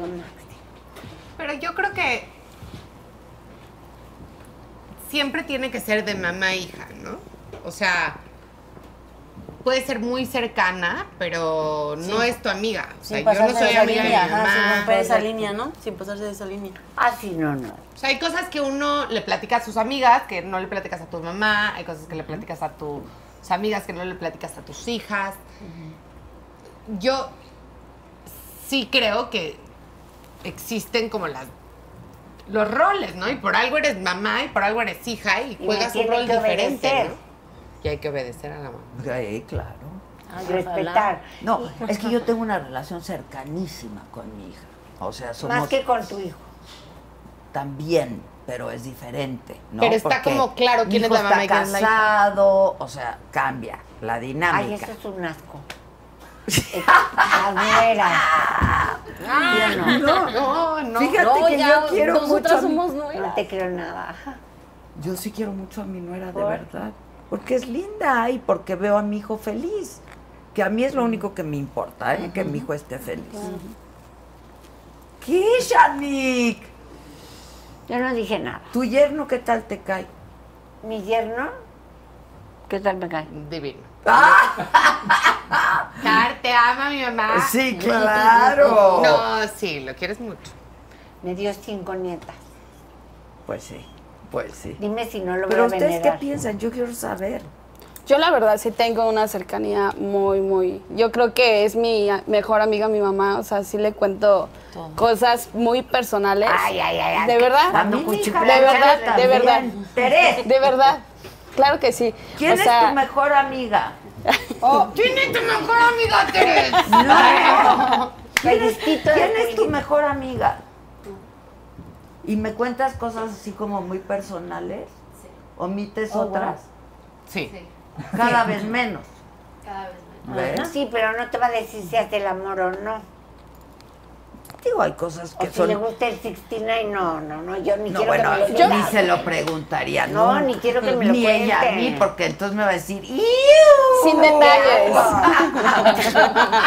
Pero yo creo que siempre tiene que ser de mamá e hija, ¿no? O sea, puede ser muy cercana, pero no es tu amiga. O sea, Sin yo no pasarse de soy esa amiga de mi línea, mamá. sin romper esa línea, ¿no? Sin pasarse de esa línea. Ah, sí, no, no. O sea, hay cosas que uno le platica a sus amigas que no le platicas a tu mamá, hay cosas que le platicas a tus amigas que no le platicas a tus hijas. Yo sí creo que existen como las los roles, ¿no? Y por algo eres mamá y por algo eres hija y, juegas un rol diferente, obedecer. ¿no? Y hay que obedecer a la mamá. Sí, claro. respetar. No, es que yo tengo una relación cercanísima con mi hija. O sea, somos Más que con tu hijo. también, pero es diferente, ¿no? Pero está Porque como claro mi quién es la mamá está y quién es la hija. casado, o sea, cambia la Ay, dinámica. eso es un asco. [LAUGHS] Yo no. No, no, no. Fíjate No, que ya, yo quiero mucho mi- somos nuevas. No te creo nada. Yo sí quiero mucho a mi nuera, de ¿Por? verdad. Porque es linda y porque veo a mi hijo feliz. Que a mí es lo único que me importa, ¿eh? que mi hijo esté feliz. ¿Qué, Shanik? Yo no dije nada. ¿Tu yerno qué tal te cae? ¿Mi yerno? ¿Qué tal me cae? Divino. ¡Ah! [LAUGHS] Car, te ama mi mamá. Sí, claro. No, sí, lo quieres mucho. Me dio cinco nietas. Pues sí, pues sí. Dime si no lo Pero voy a ustedes qué piensan, yo quiero saber. Yo la verdad sí tengo una cercanía muy, muy... Yo creo que es mi mejor amiga mi mamá, o sea, sí le cuento cosas muy personales. Ay, ay, ay, ay, De verdad. A de verdad, de verdad. Terés. De verdad. Claro que sí. ¿Quién O sea, es tu mejor amiga? [LAUGHS] ¿Quién es tu mejor amiga, Terés? No. [LAUGHS] ¿Quién es, quién tu mejor amiga? ¿Y me cuentas cosas así como muy personales? ¿Omites Oh, otras? Sí. Cada vez menos. Cada vez ¿Ves? No, sí, pero no te va a decir si hace el amor o no. Digo, hay cosas O que si son... le gusta el 69, no, no, no, yo ni No, quiero bueno, que me lo yo diga. ni se lo preguntaría, No, ¿no? ni quiero que me lo Ni ella a cuente. mí, porque entonces me va a decir, ¡Iu! Sin detalles. [LAUGHS]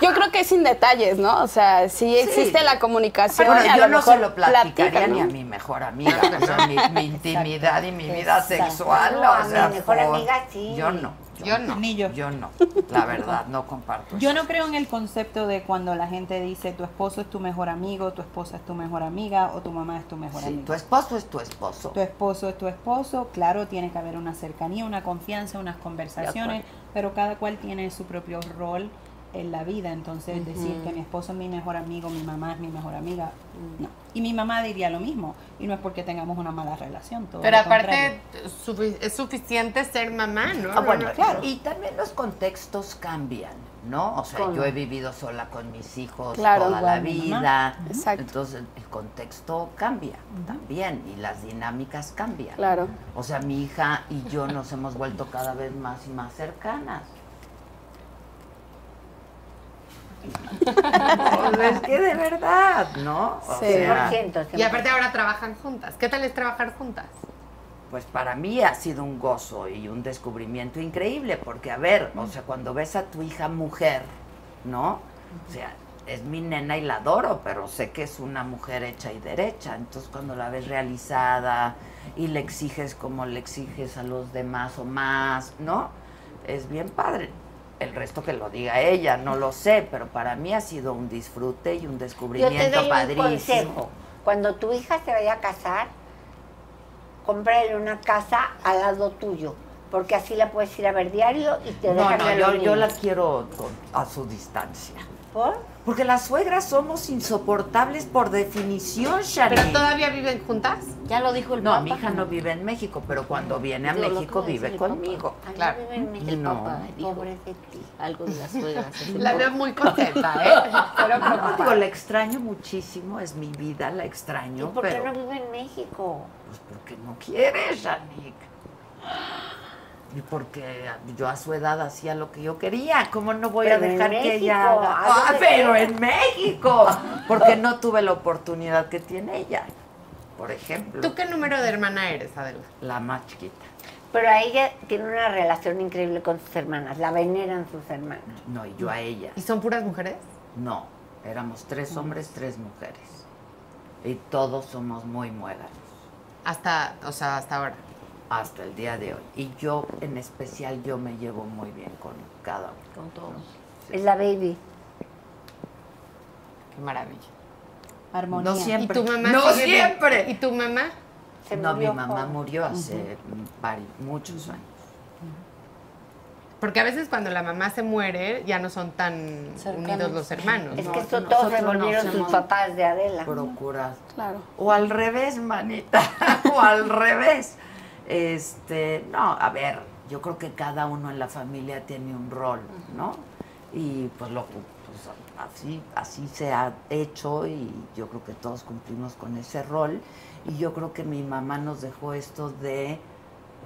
Yo creo que es sin detalles, ¿no? O sea, sí existe la comunicación. Bueno, yo lo no se lo platicaría platican, ni a ¿no? mi mejor amiga. O sea, mi, mi intimidad y mi vida Exacto. sexual. No, o a mi sea, mejor por- amiga sí. Yo no. Yo no. Ni yo. Yo no. La verdad, no comparto. Yo no creo en el concepto de cuando la gente dice tu esposo es tu mejor amigo, tu esposa es tu mejor amiga o tu mamá es tu mejor Sí, amiga. tu esposo es tu esposo. Tu esposo es tu esposo, claro, tiene que haber una cercanía, una confianza, unas conversaciones, pero cada cual tiene su propio rol en la vida, entonces decir que mi esposo es mi mejor amigo, mi mamá es mi mejor amiga, no. Y mi mamá diría lo mismo, y no es porque tengamos una mala relación, todo Pero aparte, sufi- es suficiente ser mamá, ¿no? Ah, bueno, claro. Y también los contextos cambian, ¿no? O sea, ¿Cómo? yo he vivido sola con mis hijos Claro, toda la vida. Exacto. Entonces, el contexto cambia también y las dinámicas cambian. Claro. O sea, mi hija y yo nos hemos vuelto cada vez más y más cercanas. Pues es que de verdad, ¿no? O Sí. sea, Y aparte ahora trabajan juntas. ¿Qué tal es trabajar juntas? pues para mí ha sido un gozo y un descubrimiento increíble, porque a ver, o sea, cuando ves a tu hija mujer, ¿no? O sea, es mi nena y la adoro, pero sé que es una mujer hecha y derecha. Entonces cuando la ves realizada y le exiges como le exiges a los demás o más, ¿no? Es bien padre. El resto que lo diga ella, no lo sé, pero para mí ha sido un disfrute y un Yo te descubrimiento doy un padrísimo. consejo. Cuando tu hija se vaya a casar, cómprale una casa al lado tuyo, porque así la puedes ir a ver diario y te No, dejan no, yo, yo la quiero con- a su distancia. ¿Por? Porque las suegras somos insoportables por definición, Shani. ¿Pero todavía viven juntas? Ya lo dijo el No, Papa. mi hija no vive en México, pero cuando viene a México de vive conmigo. Claro. no vive en México. No. Papa dijo algo de las suegras. [LAUGHS] La veo muy contenta, ¿eh? [LAUGHS] Pero No, digo, la extraño muchísimo, es mi vida, la ¿Y extraño, por qué pero no vive en México? pues porque no quiere, Shanik. Y porque yo a su edad hacía lo que yo quería, ¿cómo no voy a Pero dejar que México, ella Ah, pero en México, porque no tuve la oportunidad que tiene ella, por ejemplo. ¿Tú qué número de hermana eres, Adela? La más chiquita. Pero a ella tiene una relación increíble con sus hermanas, la veneran sus hermanas. No, y yo a ella. ¿Y son puras mujeres? No, éramos tres hombres, tres mujeres. Y todos somos muy muéganos. Hasta, o sea, hasta ahora. Hasta el día de hoy. Y yo, en especial, yo me llevo muy bien con cada uno. Con todos. Es la baby. Qué maravilla. Armonía. No siempre. ¿Y tu mamá ¡No siempre! ¿Y tu mamá? Se no, mi mamá murió hace vari- muchos años. Porque a veces cuando la mamá se muere ya no son tan unidos los hermanos. Es No, que esto nosotros todos se nos volvieron sus papás de Adela. Procurar. Claro. O al revés, manita. [LAUGHS] o al revés. Este, no, a ver, yo creo que cada uno en la familia tiene un rol, ¿no? Y pues lo pues, así, así se ha hecho y yo creo que todos cumplimos con ese rol. Y yo creo que mi mamá nos dejó esto de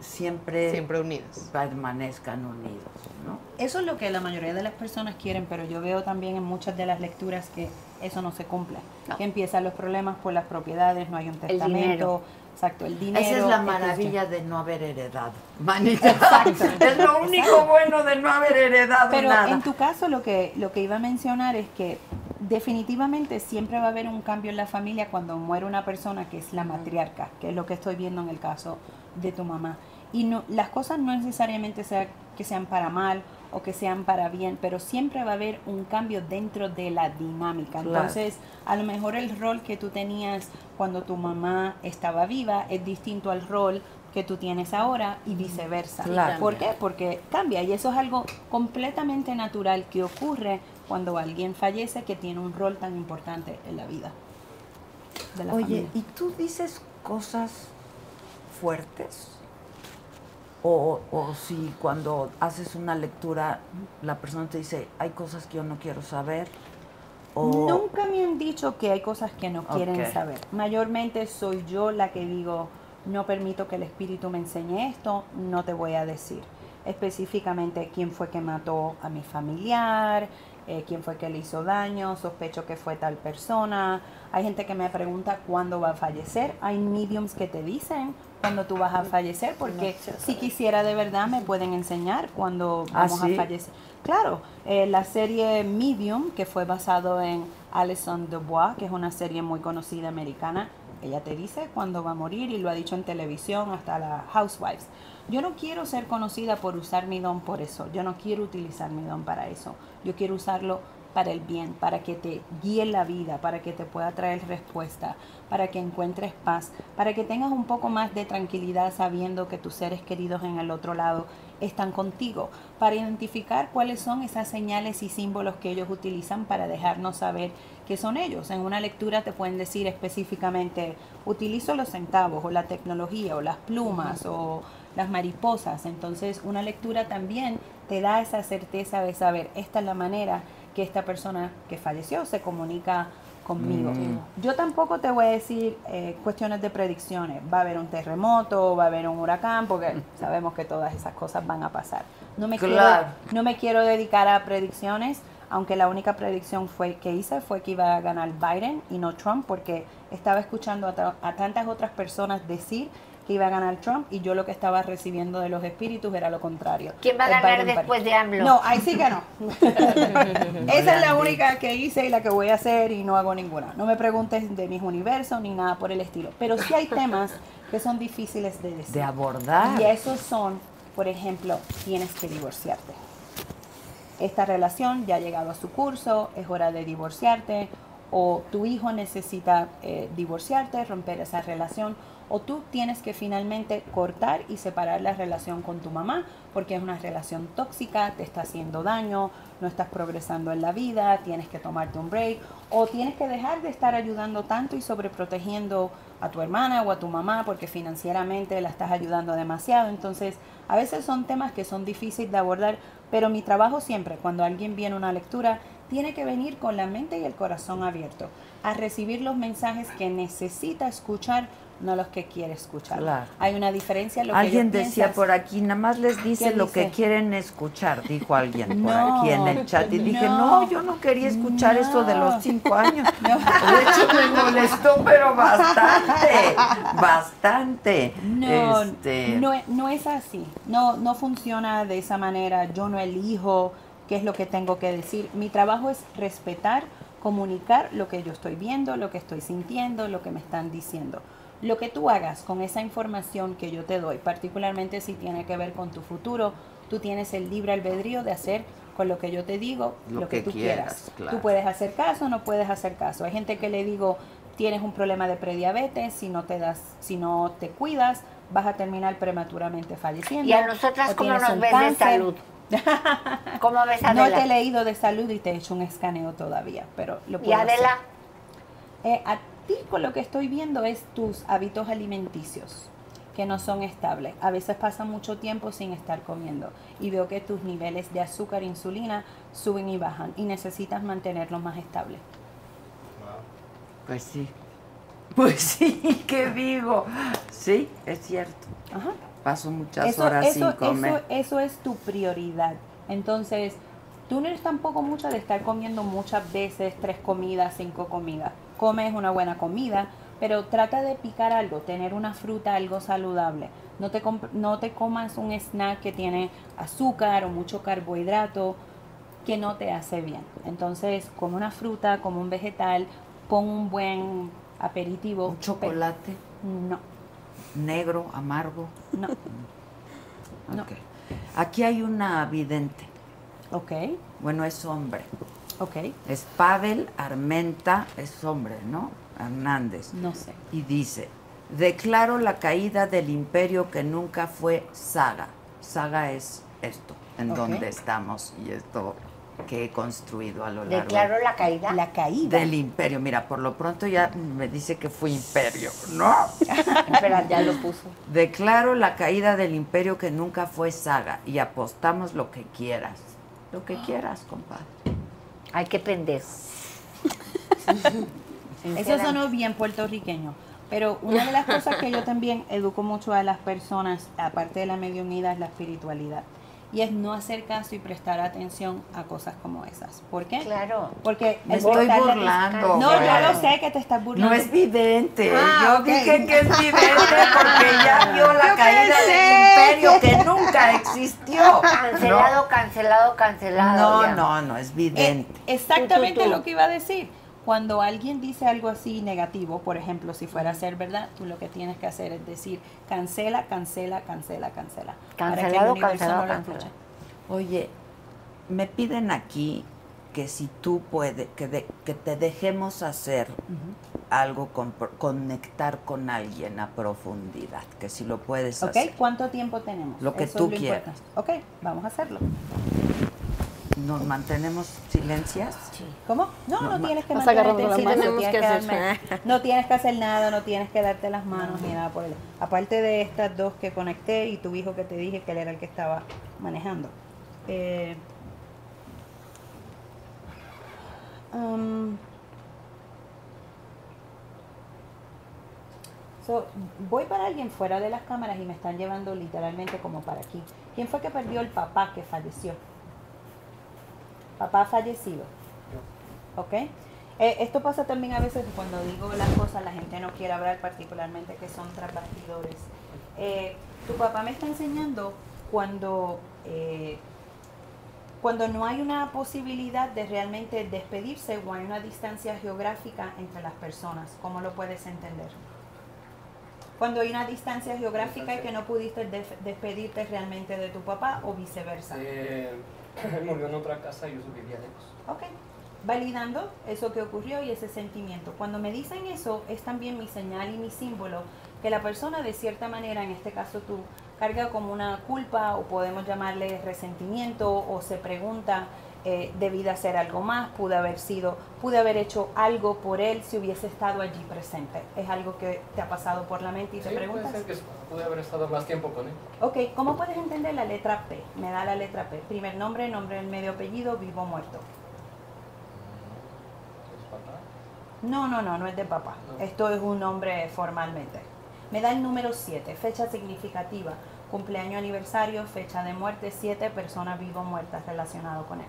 siempre, Siempre unidos. permanezcan unidos, ¿no? Eso es lo que la mayoría de las personas quieren, pero yo veo también en muchas de las lecturas que eso no se cumple. Que empiezan los problemas por las propiedades, no hay un testamento. Exacto, el dinero. Esa es la maravilla de no haber heredado. Manita. [LAUGHS] es lo único bueno de no haber heredado Pero nada. en tu caso lo que, lo que iba a mencionar es que definitivamente siempre va a haber un cambio en la familia cuando muere una persona que es la matriarca, que es lo que estoy viendo en el caso de tu mamá. Y no, las cosas no necesariamente sea, que sean para mal o que sean para bien, pero siempre va a haber un cambio dentro de la dinámica. Entonces, a lo mejor el rol que tú tenías cuando tu mamá estaba viva es distinto al rol que tú tienes ahora y viceversa. Claro. ¿Por qué? Porque cambia y eso es algo completamente natural que ocurre cuando alguien fallece que tiene un rol tan importante en la vida de la Oye, familia. ¿y tú dices cosas fuertes? O, o si cuando haces una lectura la persona te dice, hay cosas que yo no quiero saber. O... Nunca me han dicho que hay cosas que no quieren saber. Mayormente soy yo la que digo, no permito que el espíritu me enseñe esto, no te voy a decir. Específicamente quién fue que mató a mi familiar, eh, quién fue que le hizo daño, sospecho que fue tal persona. Hay gente que me pregunta cuándo va a fallecer. Hay mediums que te dicen cuándo tú vas a fallecer, porque si quisiera de verdad me pueden enseñar cuándo ¿Ah, vamos sí? a fallecer. Claro, eh, la serie Medium, que fue basado en Alison Dubois, que es una serie muy conocida americana, ella te dice cuándo va a morir y lo ha dicho en televisión hasta la Housewives. Yo no quiero ser conocida por usar mi don por eso, yo no quiero utilizar mi don para eso, yo quiero usarlo para el bien, para que te guíe la vida, para que te pueda traer respuesta, para que encuentres paz, para que tengas un poco más de tranquilidad sabiendo que tus seres queridos en el otro lado están contigo, para identificar cuáles son esas señales y símbolos que ellos utilizan para dejarnos saber que son ellos. En una lectura te pueden decir específicamente, utilizo los centavos o la tecnología o las plumas o las mariposas. Entonces una lectura también te da esa certeza de saber, esta es la manera que esta persona que falleció se comunica conmigo. Mm. Yo tampoco te voy a decir eh, cuestiones de predicciones. Va a haber un terremoto, va a haber un huracán, porque sabemos que todas esas cosas van a pasar. No me, Claro. quiero, no me quiero dedicar a predicciones, aunque la única predicción fue que hice fue que iba a ganar Biden y no Trump, porque estaba escuchando a, a tantas otras personas decir que iba a ganar Trump y yo lo que estaba recibiendo de los espíritus era lo contrario. ¿Quién va a ganar Biden después de AMLO? No, ahí sí que no. [LAUGHS] Esa es la única que hice y la que voy a hacer y no hago ninguna. No me preguntes de mis universos ni nada por el estilo. Pero sí hay temas que son difíciles de decir. De abordar. Y esos son, por ejemplo, tienes que divorciarte. Esta relación ya ha llegado a su curso, es hora de divorciarte, o tu hijo necesita eh, divorciarte, romper esa relación, o tú tienes que finalmente cortar y separar la relación con tu mamá porque es una relación tóxica, te está haciendo daño, no estás progresando en la vida, tienes que tomarte un break o tienes que dejar de estar ayudando tanto y sobreprotegiendo a tu hermana o a tu mamá porque financieramente la estás ayudando demasiado. Entonces, a veces son temas que son difíciles de abordar, pero mi trabajo siempre, cuando alguien viene a una lectura, tiene que venir con la mente y el corazón abierto a recibir los mensajes que necesita escuchar, no los que quiere escuchar. Claro. Hay una diferencia. en Lo que Alguien yo decía piensas- por aquí, nada más les dice ¿Qué lo que quieren escuchar, dijo alguien por [LAUGHS] No, aquí en el chat. Y dije, no. no, yo no quería escuchar No. eso de los cinco años. [LAUGHS] De hecho, me molestó, pero bastante, bastante. No, Este, no es así. No, no funciona de esa manera. Yo no elijo qué es lo que tengo que decir. Mi trabajo es respetar, comunicar lo que yo estoy viendo, lo que estoy sintiendo, lo que me están diciendo. Lo que tú hagas con esa información que yo te doy, particularmente si tiene que ver con tu futuro, tú tienes el libre albedrío de hacer con lo que yo te digo Lo lo, que, que tú quieras, quieras. claro. Tú puedes hacer caso, no puedes hacer caso. Hay gente que le digo, tienes un problema de prediabetes, si no te das, si no te cuidas, vas a terminar prematuramente falleciendo. ¿Y a nosotras o cómo tienes nos ves de cáncer. salud? [LAUGHS] ¿Cómo ves a No te he leído de salud y te he hecho un escaneo todavía, pero lo ¿Y puedo hacer. Adela? Eh, a lo que estoy viendo es tus hábitos alimenticios que no son estables. A veces pasa mucho tiempo sin estar comiendo y veo que tus niveles de azúcar e insulina suben y bajan y necesitas mantenerlos más estables. Pues sí. Pues sí, [LAUGHS] ¿qué digo? Sí, es cierto. Ajá. paso muchas Eso, horas eso, sin comer. eso, eso es tu prioridad. Entonces, tú no eres tampoco mucho de estar comiendo muchas veces, tres comidas, cinco comidas. Comes una buena comida, pero trata de picar algo, tener una fruta, algo saludable. No te, no te comas un snack que tiene azúcar o mucho carbohidrato que no te hace bien. Entonces, como una fruta, como un vegetal, pon un buen aperitivo. ¿Un chocolate? No. Negro, amargo. No. Aquí hay una vidente. Ok. Bueno, es hombre. Ok. Es Pavel Armenta, es hombre, ¿no? Hernández. No sé. Y dice, declaro la caída del imperio que nunca fue saga. Saga es esto, en Ok. donde estamos y esto que he construido a lo largo Declaro la caída. La caída. del imperio. Mira, por lo pronto ya me dice que fue imperio, ¿no? [LAUGHS] Espera, ya lo puso. Declaro la caída del imperio que nunca fue saga y apostamos lo que quieras. Lo que [GASPS] quieras, compadre. Ay, qué pendejo. [LAUGHS] Eso sonó bien puertorriqueño. Pero una de las cosas que yo también educo mucho a las personas, aparte de la mediunidad, es la espiritualidad. Y es no hacer caso y prestar atención a cosas como esas. ¿Por qué? Claro. Porque Me estoy burlando, No, güey. yo lo sé que te estás burlando. No es vidente. Ah, Yo dije que es vidente porque ya [LAUGHS] vio la Yo caída pensé. del imperio que nunca existió. [LAUGHS] Cancelado, cancelado, cancelado. No, ya. no, no, es vidente. Exactamente Tú, tú, tú. lo que iba a decir. Cuando alguien dice algo así negativo, por ejemplo, si fuera a ser verdad, tú lo que tienes que hacer es decir, cancela, cancela, cancela, cancela. para que el Cancelado, cancelado, no cancelado. Oye, me piden aquí que si tú puedes, que, de- que te dejemos hacer algo, con, conectar con alguien a profundidad, que si lo puedes ¿Ok? hacer. ¿Cuánto tiempo tenemos? Lo que Eso tú quieras. Ok, vamos a hacerlo. ¿Nos mantenemos silencias? ¿Cómo? No, No, tienes que mantenerte en silencio, tienes Tenemos que que darme- no tienes que hacer nada, no tienes que darte las manos ni nada por el Aparte de estas dos que conecté y tu hijo que te dije que él era el que estaba manejando. Eh, um, so, voy para alguien fuera de las cámaras y me están llevando literalmente como para aquí. ¿Quién fue que perdió el papá que falleció? Papá fallecido. ¿Ok? Eh, esto pasa también a veces cuando digo las cosas, la gente no quiere hablar, particularmente que son tras bastidores. Eh, tu papá me está enseñando cuando, eh, cuando no hay una posibilidad de realmente despedirse o hay una distancia geográfica entre las personas. ¿Cómo lo puedes entender? Cuando hay una distancia geográfica y que no pudiste despedirte realmente de tu papá o viceversa. Eh, él murió en otra casa y yo vivía lejos. Ok. Validando eso que ocurrió y ese sentimiento. Cuando me dicen eso, es también mi señal y mi símbolo que la persona, de cierta manera, en este caso tú, carga como una culpa o podemos llamarle resentimiento o se pregunta, eh, debí de hacer algo más, pude haber sido, pude haber hecho algo por él si hubiese estado allí presente. Es algo que te ha pasado por la mente y te Sí, preguntas. puede ser que pude haber estado más tiempo con él. Ok, ¿cómo puedes entender la letra P? Me da la letra P. Primer nombre, nombre del medio apellido, vivo o muerto. No, no, no, no es de papá. Esto es un nombre formalmente. Me da el número 7, fecha significativa, cumpleaños, aniversario, fecha de muerte, 7 personas vivas o muertas relacionadas con él.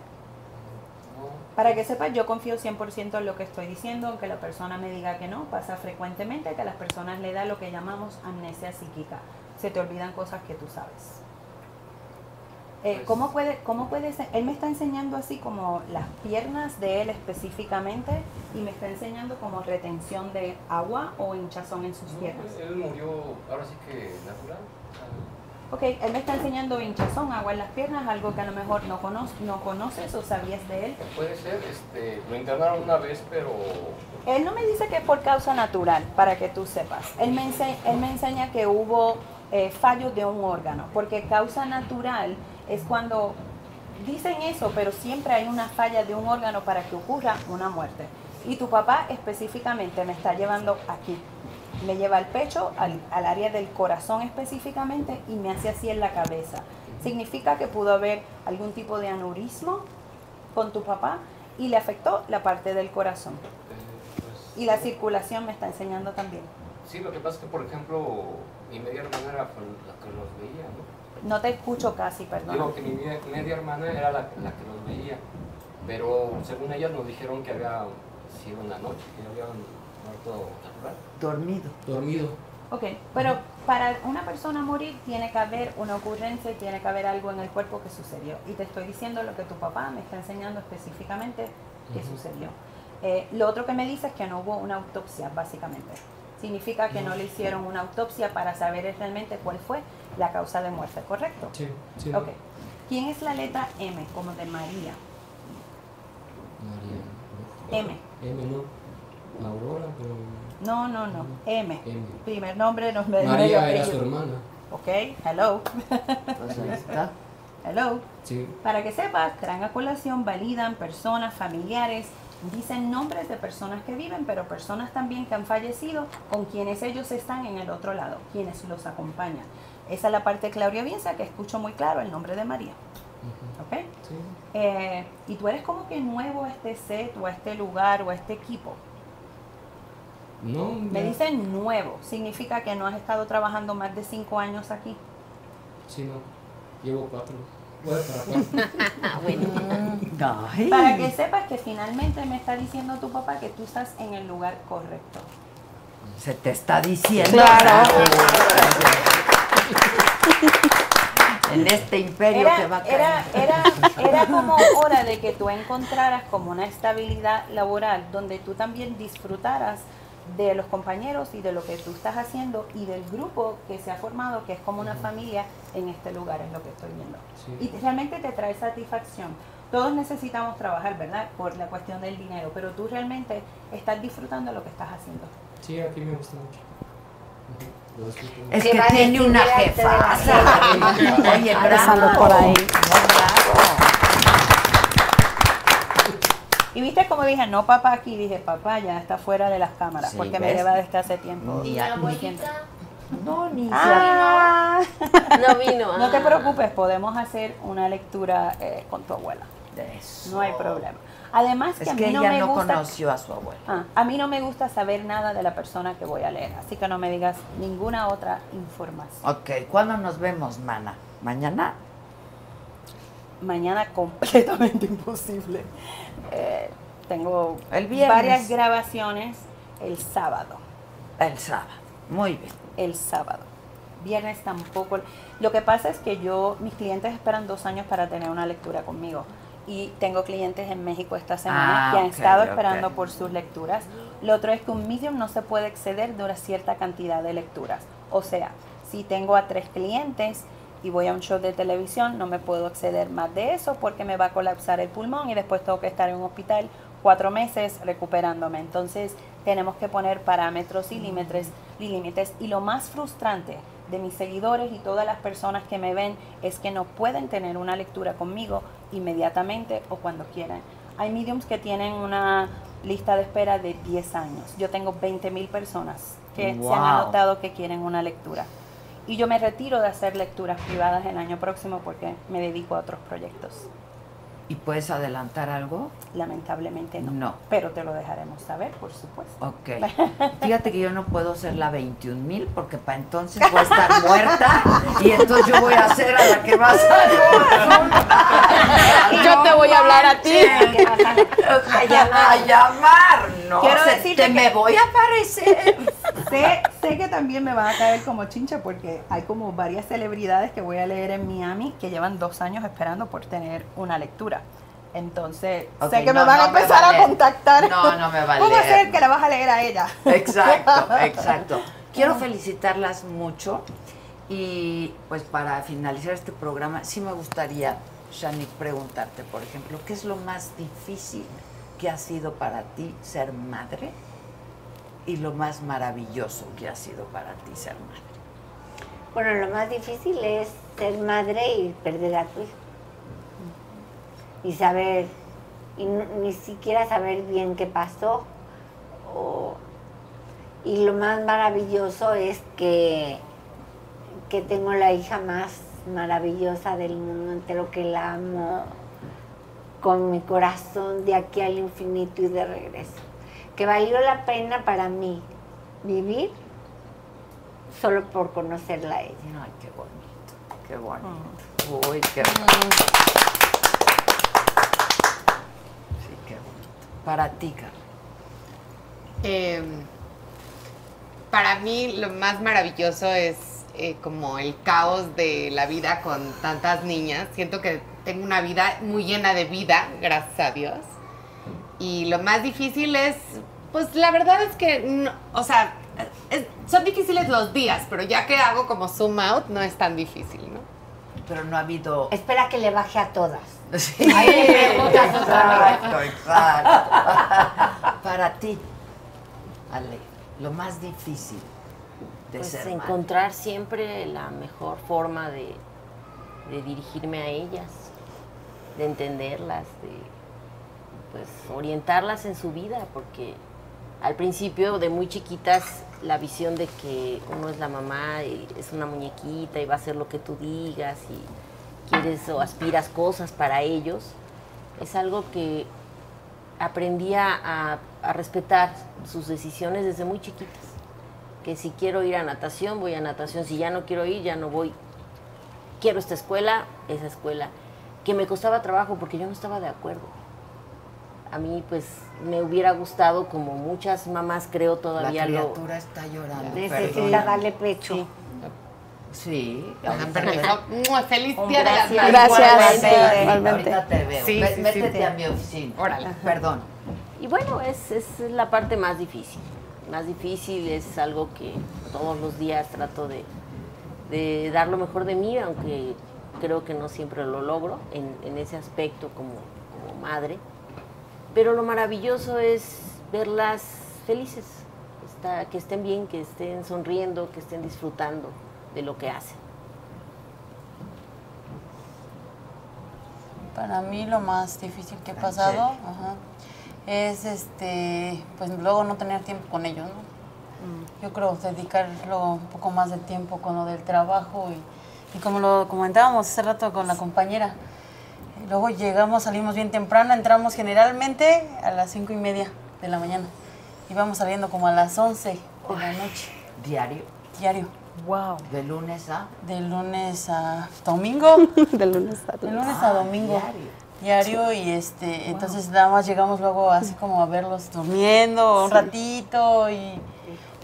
Para que sepas, yo confío 100% en lo que estoy diciendo, aunque la persona me diga que no, pasa frecuentemente que a las personas le da lo que llamamos amnesia psíquica. Se te olvidan cosas que tú sabes. Eh, ¿cómo, puede, ¿Cómo puede ser? Él me está enseñando así como las piernas de él específicamente y me está enseñando como retención de agua o hinchazón en sus piernas. Él murió, ahora sí que natural. Ok, él me está enseñando hinchazón, agua en las piernas, algo que a lo mejor no, cono no conoces o sabías de él. Puede ser, este, lo internaron una vez, pero Él no me dice que es por causa natural, para que tú sepas. Él me, ense- él me enseña que hubo eh, fallos de un órgano, porque causa natural es cuando dicen eso, pero siempre hay una falla de un órgano para que ocurra una muerte. Y tu papá específicamente me está llevando aquí. Me lleva al pecho, al, al área del corazón específicamente, y me hace así en la cabeza. Significa que pudo haber algún tipo de aneurismo con tu papá y le afectó la parte del corazón. Y la circulación me está enseñando también. Sí, lo que pasa es que, por ejemplo, mi media hermana era la que los veía, ¿no? No te escucho casi, perdón. Digo que mi media, media hermana era la, la que los veía, pero según ellas nos dijeron que había sido una noche, que habían muerto. Dormido. Dormido. Ok, pero para una persona morir tiene que haber una ocurrencia y tiene que haber algo en el cuerpo que sucedió. Y te estoy diciendo lo que tu papá me está enseñando específicamente que sucedió. Eh, lo otro que me dice es que no hubo una autopsia, básicamente. Significa que no le hicieron una autopsia para saber realmente cuál fue la causa de muerte, ¿correcto? Sí, sí. Ok. ¿Quién es la letra M, como de María? María. M. M, no. Aurora, pero. No, no, no. M. M. Primer nombre, no me María era su hermana. Ok, hello. Pues ahí está. Hello. Sí. Para que sepas, traen a colación, validan personas, familiares, dicen nombres de personas que viven, pero personas también que han fallecido con quienes ellos están en el otro lado, quienes los acompañan. Esa es la parte de Claudia Bienza que escucho muy claro el nombre de María. ¿Ok? Sí. Eh, y tú eres como que nuevo a este set o a este lugar o a este equipo. No, Me dicen nuevo, significa que no has estado trabajando más de cinco años aquí. Sí, no. Llevo cuatro. Para cuatro. [LAUGHS] [LAUGHS] Ay. Para que sepas que finalmente me está diciendo tu papá que tú estás en el lugar correcto. Se te está diciendo. Claro. [LAUGHS] En este imperio Era, que va a caer. era, era, era como hora de que tú encontraras como una estabilidad laboral donde tú también disfrutaras de los compañeros y de lo que tú estás haciendo y del grupo que se ha formado, que es como una familia en este lugar, es lo que estoy viendo. Sí. Y realmente te trae satisfacción. Todos necesitamos trabajar, ¿verdad? Por la cuestión del dinero, pero tú realmente estás disfrutando lo que estás haciendo. Sí, aquí me gusta mucho. Es que tiene una jefa. [LAUGHS] Oye, bravo. por ahí. Bravo. Y viste como dije, no papá aquí, dije papá ya está fuera de las cámaras, Sí, porque me lleva desde hace tiempo. Ni a- diciendo. No, ni Ah. No vino. No te ah. preocupes, podemos hacer una lectura eh, con tu abuela. Eso. No hay problema. Además que Es a mí que no ella me no gusta conoció a su abuela. Ah, a mí no me gusta saber nada de la persona que voy a leer, así que no me digas ninguna otra información. Ok, ¿cuándo nos vemos, mana? ¿Mañana? Mañana completamente imposible. Eh, tengo El varias grabaciones el sábado. El sábado. Muy bien. El sábado. Viernes tampoco. Lo que pasa es que yo, mis clientes esperan dos años para tener una lectura conmigo. Y tengo clientes en México esta semana Ah, que han estado esperando por sus lecturas. Lo otro es que un medium no se puede exceder de una cierta cantidad de lecturas. O sea, si tengo a tres clientes y voy a un show de televisión, no me puedo exceder más de eso porque me va a colapsar el pulmón y después tengo que estar en un hospital cuatro meses recuperándome. Entonces tenemos que poner parámetros y límites, y límites. Y lo más frustrante de mis seguidores y todas las personas que me ven es que no pueden tener una lectura conmigo inmediatamente o cuando quieran. Hay mediums que tienen una lista de espera de 10 años. Yo tengo 20 mil personas que se han anotado que quieren una lectura. Y yo me retiro de hacer lecturas privadas el año próximo porque me dedico a otros proyectos. ¿Y puedes adelantar algo? Lamentablemente no. No. Pero te lo dejaremos saber, por supuesto. Ok. [LAUGHS] Fíjate que yo no puedo ser la 21 mil porque para entonces voy a estar muerta y entonces yo voy a ser a la que vas a [LAUGHS] Yo te voy a hablar a ti. [LAUGHS] a llamar. A llamar, no. Quiero se- decirte te que- me voy a aparecer. Sé, sé que también me van a caer como chincha porque hay como varias celebridades que voy a leer en Miami que llevan dos años esperando por tener una lectura. Entonces, sé que no, me van a no empezar va a contactar. No, no me va a ¿Cómo leer. hacer que la vas a leer a ella? Exacto, [LAUGHS] exacto. Quiero felicitarlas mucho y pues para finalizar este programa sí me gustaría, Shanik, preguntarte, por ejemplo, ¿qué es lo más difícil que ha sido para ti ser madre y lo más maravilloso que ha sido para ti ser madre? Bueno, lo más difícil es ser madre y perder a tu hijo. Y saber, y ni siquiera saber bien qué pasó. o- y lo más maravilloso es que, que tengo la hija más maravillosa del mundo entero, que la amo con mi corazón de aquí al infinito y de regreso. Que valió la pena para mí vivir solo por conocerla a ella. Ay, qué bonito, qué bonito. Uy, qué bonito. Sí, qué bonito. Para ti, Carla. Eh, para mí lo más maravilloso es eh, como el caos de la vida con tantas niñas. Siento que tengo una vida muy llena de vida, gracias a Dios. Y lo más difícil es, pues la verdad es que, no- o sea, es- son difíciles los días, pero ya que hago como zoom out, no es tan difícil, ¿no? Pero no ha habido... Espera que le baje a todas. [LAUGHS] Sí, Ahí exacto, exacto. Para ti, Ale, lo más difícil de Pues ser madre. encontrar siempre la mejor forma de, de dirigirme a ellas, de entenderlas, de pues orientarlas en su vida, porque al principio de muy chiquitas la visión de que uno es la mamá y es una muñequita y va a hacer lo que tú digas y quieres o aspiras cosas para ellos, es algo que aprendí a, respetar sus decisiones desde muy chiquitas. Que si quiero ir a natación, voy a natación. Si ya no quiero ir, ya no voy. Quiero esta escuela, esa escuela. Que me costaba trabajo porque yo no estaba de acuerdo. A mí, pues, me hubiera gustado, como muchas mamás creo todavía La lo... criatura está llorando. Necesita perdón. darle pecho. Sí. Con permiso. ¡Feliz Un Día de las gracias. Madres! Gracias. Igualmente. Igualmente. Ahorita te veo. Sí, sí, sí, Métete sí. a mi oficina. Órale. Perdón. Y bueno, es, es la parte más difícil. Más difícil es algo que todos los días trato de, de dar lo mejor de mí, aunque creo que no siempre lo logro en, en ese aspecto como, como madre. Pero lo maravilloso es verlas felices, está- que estén bien, que estén sonriendo, que estén disfrutando de lo que hacen. Para mí lo más difícil que he pasado ajá, es este, pues luego no tener tiempo con ellos, ¿no? Yo creo dedicarlo un poco más de tiempo con lo del trabajo y, y como lo comentábamos hace rato con la compañera, luego llegamos, salimos bien temprano, entramos generalmente a las cinco y media de la mañana y vamos saliendo como a las 11 de la noche, Diario. diario. Wow. De lunes a. De lunes a domingo. [LAUGHS] de lunes a De lunes a domingo. Diario y este, entonces nada más llegamos luego así como a verlos durmiendo un Sí. ratito y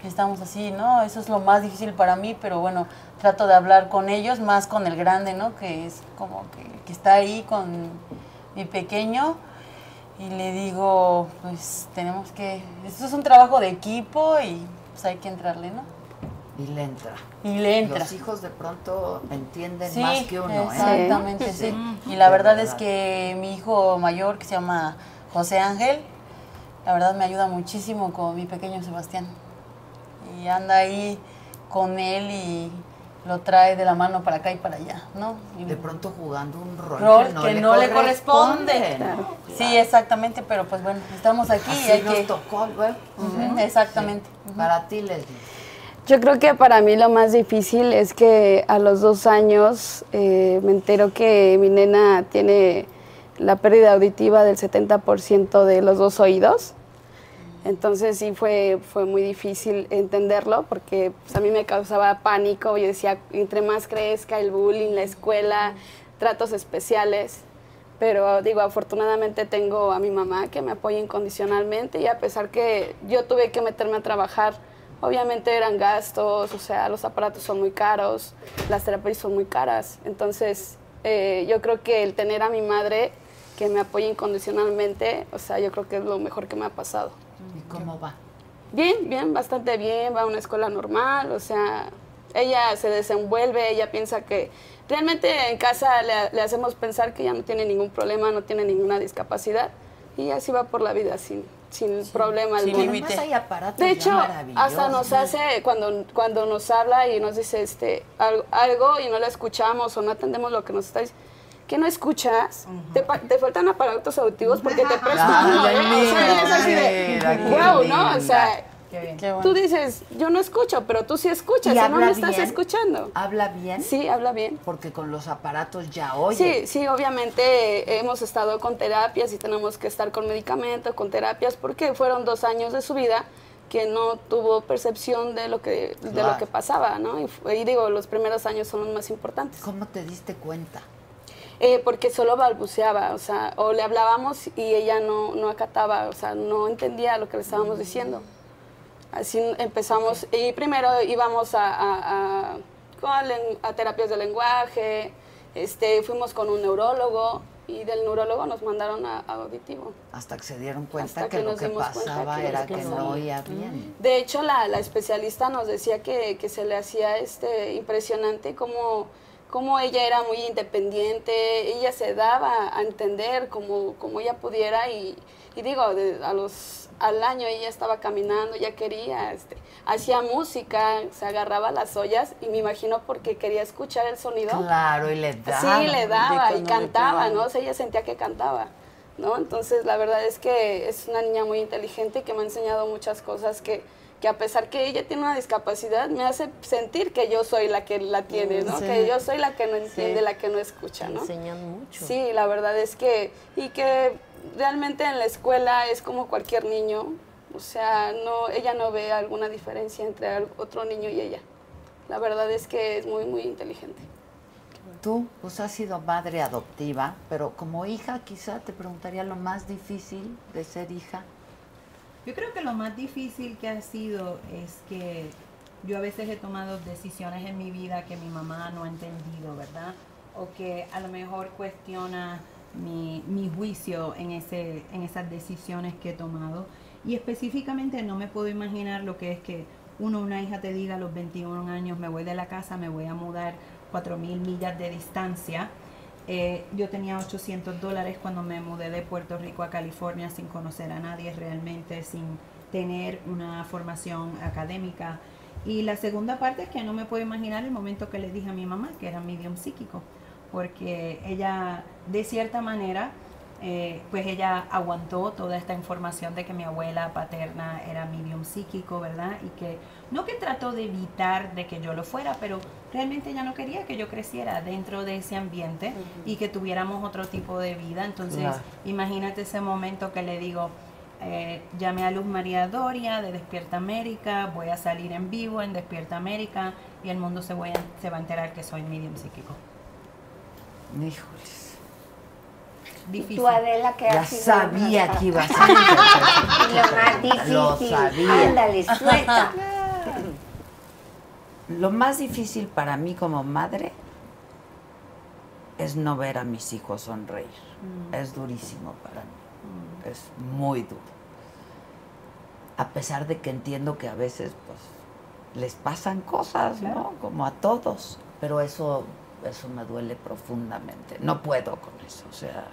estamos así, ¿no? Eso es lo más difícil para mí, pero bueno, trato de hablar con ellos, más con el grande, ¿no? Que es como que, que está ahí con mi pequeño y le digo, pues tenemos que, esto es un trabajo de equipo y pues hay que entrarle, ¿no? Y le entra. Y le entra. Los hijos de pronto entienden Sí, más que uno, ¿eh? exactamente, sí. Y la De verdad, es que mi hijo mayor, que se llama José Ángel, la verdad me ayuda muchísimo con mi pequeño Sebastián. Y anda ahí con él y lo trae de la mano para acá y para allá, ¿no? Y De pronto jugando un rol, rol que no, le, corresponde. corresponde. ¿no? Sí, exactamente, pero pues bueno, estamos aquí y hay nos que... tocó. Ujú, exactamente. Para ti, Leslie. Yo creo que para mí lo más difícil es que a los dos años eh, me entero que mi nena tiene la pérdida auditiva del 70% de los dos oídos. Entonces sí fue, fue muy difícil entenderlo porque pues, a mí me causaba pánico. Yo decía, entre más crezca el bullying, la escuela, tratos especiales. Pero digo, afortunadamente tengo a mi mamá que me apoya incondicionalmente y a pesar que yo tuve que meterme a trabajar, obviamente eran gastos, o sea, los aparatos son muy caros, las terapias son muy caras. Entonces, eh, yo creo que el tener a mi madre que me apoya incondicionalmente, o sea, yo creo que es lo mejor que me ha pasado. ¿Y cómo va? Bien, bien, bastante bien, va a una escuela normal, o sea, ella se desenvuelve, ella piensa que realmente en casa le, le hacemos pensar que ella no tiene ningún problema, no tiene ninguna discapacidad y así va por la vida sin, sin problema sin alguno. Además hay aparatos De hecho, hasta nos hace, cuando, cuando nos habla y nos dice este, algo, algo y no la escuchamos o no atendemos lo que nos está diciendo, ¿qué no escuchas? te, pa- te faltan aparatos auditivos porque te presto [LAUGHS] Ay, uno, ¿eh? O sea, es así de, wow, ¿no? O sea. Qué bien. tú dices, yo no escucho, pero tú sí escuchas, ¿Y y no me estás bien? escuchando. ¿Habla bien? Sí, habla bien. Porque con los aparatos ya oye. Sí, sí, obviamente hemos estado con terapias y tenemos que estar con medicamento, con terapias, porque fueron dos años de su vida que no tuvo percepción de lo que, de lo Claro. que pasaba, ¿no? Y, y digo, los primeros años son los más importantes. ¿Cómo te diste cuenta? Eh, porque solo balbuceaba, o sea, o le hablábamos y ella no, no acataba, o sea, no entendía lo que le estábamos diciendo. Así empezamos, y primero íbamos a, a, a- a terapias de lenguaje, este, fuimos con un neurólogo y del neurólogo nos mandaron a, a auditivo. Hasta que se dieron cuenta que, que lo que pasaba que- era que no. oía bien. De hecho, la, la especialista nos decía que, que se le hacía este impresionante como, como ella era muy independiente, ella se daba a entender como, como ella pudiera y, y digo, de- a los, al año ella estaba caminando, ya quería, este, hacía música, se agarraba las ollas y me imagino porque quería escuchar el sonido. Claro, y le daba. Sí, le daba y cantaba. ¿no? O sea, ella sentía que cantaba, ¿no? Entonces, la verdad es que es una niña muy inteligente que me ha enseñado muchas cosas que, que a pesar que ella tiene una discapacidad, me hace sentir que yo soy la que la tiene, ¿no? Sí. Que yo soy la que no entiende, Sí. la que no escucha, ¿no? enseñan mucho. Sí, la verdad es que, y que realmente en la escuela es como cualquier niño, o sea, no, ella no ve alguna diferencia entre otro niño y ella. La verdad es que es muy, muy inteligente. Tú, pues has sido madre adoptiva, pero como hija quizá te preguntaría lo más difícil de ser hija. Yo creo que lo más difícil que ha sido es que yo a veces he tomado decisiones en mi vida que mi mamá no ha entendido, ¿verdad? O que a lo mejor cuestiona mi, mi juicio en, ese, en esas decisiones que he tomado. Y específicamente no me puedo imaginar lo que es que uno, una hija te diga a los 21 años, me voy de la casa, me voy a mudar 4.000 millas de distancia. Eh, yo tenía 800 dólares cuando me mudé de Puerto Rico a California sin conocer a nadie realmente, sin tener una formación académica. Y la segunda parte es que no me puedo imaginar el momento que le dije a mi mamá que era medium psíquico, porque ella de cierta manera, eh, pues ella aguantó toda esta información de que mi abuela paterna era medium psíquico, ¿verdad? Y que no que trató de evitar de que yo lo fuera, pero realmente ella no quería que yo creciera dentro de ese ambiente y que tuviéramos otro tipo de vida. Entonces, imagínate ese momento que le digo, eh, llamé a Luz María Doria de Despierta América, voy a salir en vivo en Despierta América y el mundo se, voy a- se va a enterar que soy medium psíquico. Híjoles. Difícil. Tú, Adela, que Ya sabía que iba a [LAUGHS] ser. Y lo más difícil. Lo sabía. Ándale, suelta. [LAUGHS] Lo más difícil para mí como madre es no ver a mis hijos sonreír. Mm. Es durísimo para mí. Es muy duro. A pesar de que entiendo que a veces pues les pasan cosas, ¿no? Como a todos. Pero eso, eso me duele profundamente. No puedo con eso. O sea,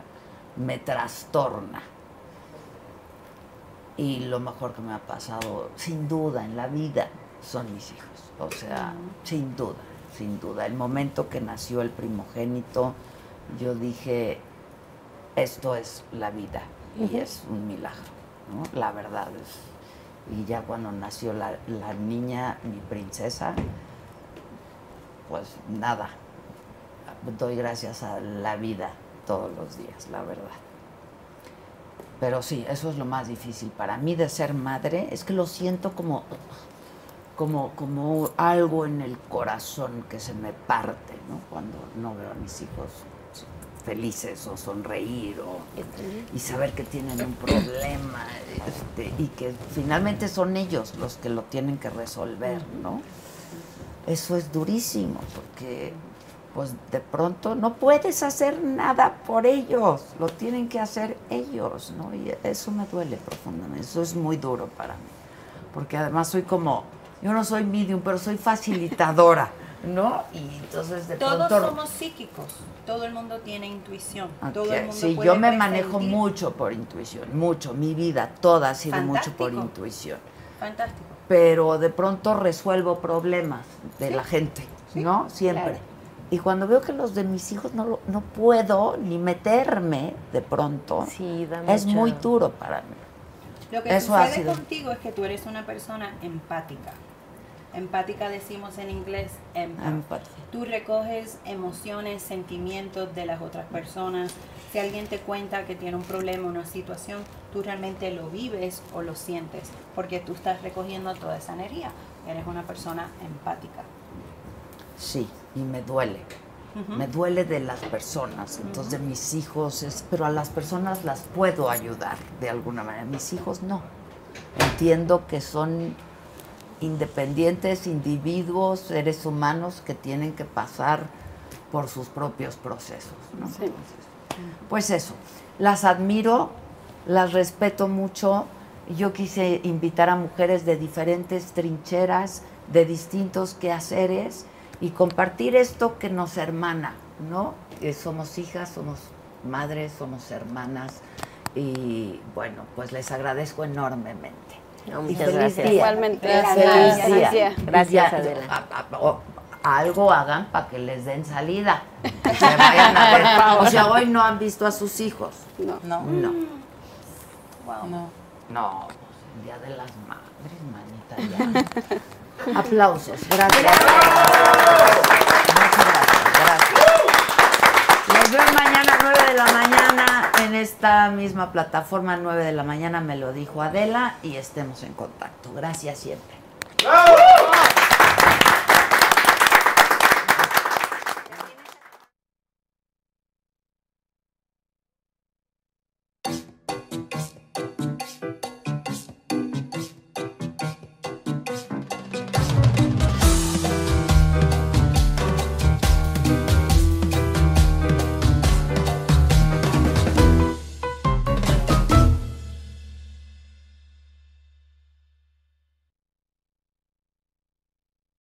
me trastorna. Y lo mejor que me ha pasado, sin duda, en la vida, son mis hijos. O sea, sin duda, sin duda. El momento que nació el primogénito, yo dije, esto es la vida y es un milagro, ¿no? La verdad es. Y ya cuando nació la, la niña, mi princesa, pues nada, doy gracias a la vida todos los días, la verdad. Pero sí, eso es lo más difícil para mí de ser madre, es que lo siento como, como, como algo en el corazón que se me parte, ¿no? Cuando no veo a mis hijos felices o sonreír o, y saber que tienen un problema este, y que finalmente son ellos los que lo tienen que resolver, ¿no? Eso es durísimo porque pues de pronto no puedes hacer nada por ellos, lo tienen que hacer ellos, ¿no? Y eso me duele profundamente, eso es muy duro para mí, porque además soy como, yo no soy medium, pero soy facilitadora, ¿no? Y entonces de Todos pronto... somos psíquicos, todo el mundo tiene intuición, todo el mundo Sí, puede yo me manejo mucho por intuición, mucho, mi vida toda ha sido mucho por intuición. Fantástico. Pero de pronto resuelvo problemas de Sí, la gente, ¿no? Siempre. claro. Y cuando veo que los de mis hijos no, lo- no puedo ni meterme de pronto, es muy duro para mí. Lo que Eso sucede contigo es que tú eres una persona empática. Empática decimos en inglés empath. Tú recoges emociones, sentimientos de las otras personas. Si alguien te cuenta que tiene un problema, una situación, tú realmente lo vives o lo sientes, porque tú estás recogiendo toda esa energía. Eres una persona empática. Sí, y me duele. Me duele de las personas, entonces de mis hijos, es, pero a las personas las puedo ayudar de alguna manera. Mis hijos no. Entiendo que son independientes, individuos, seres humanos que tienen que pasar por sus propios procesos. ¿no? Entonces, pues eso, las admiro, las respeto mucho. Yo quise invitar a mujeres de diferentes trincheras, de distintos quehaceres y compartir esto que nos hermana, ¿no? Eh, somos hijas, somos madres, somos hermanas y bueno, pues les agradezco enormemente. No, muchas feliz gracias. día. Igualmente. Feliz Gracias. día. Gracias. Gracias, Y ya, Adela. a- a- o- algo hagan para que les den salida. Que se vayan a ver. [LAUGHS] O sea, hoy no han visto a sus hijos. No. No. No. No. No. No, pues, el Día de las Madres, manita, ya. Aplausos, gracias, gracias. Los veo mañana a 9 de la mañana en esta misma plataforma, 9 de la mañana, me lo dijo Adela, y estemos en contacto. Gracias siempre.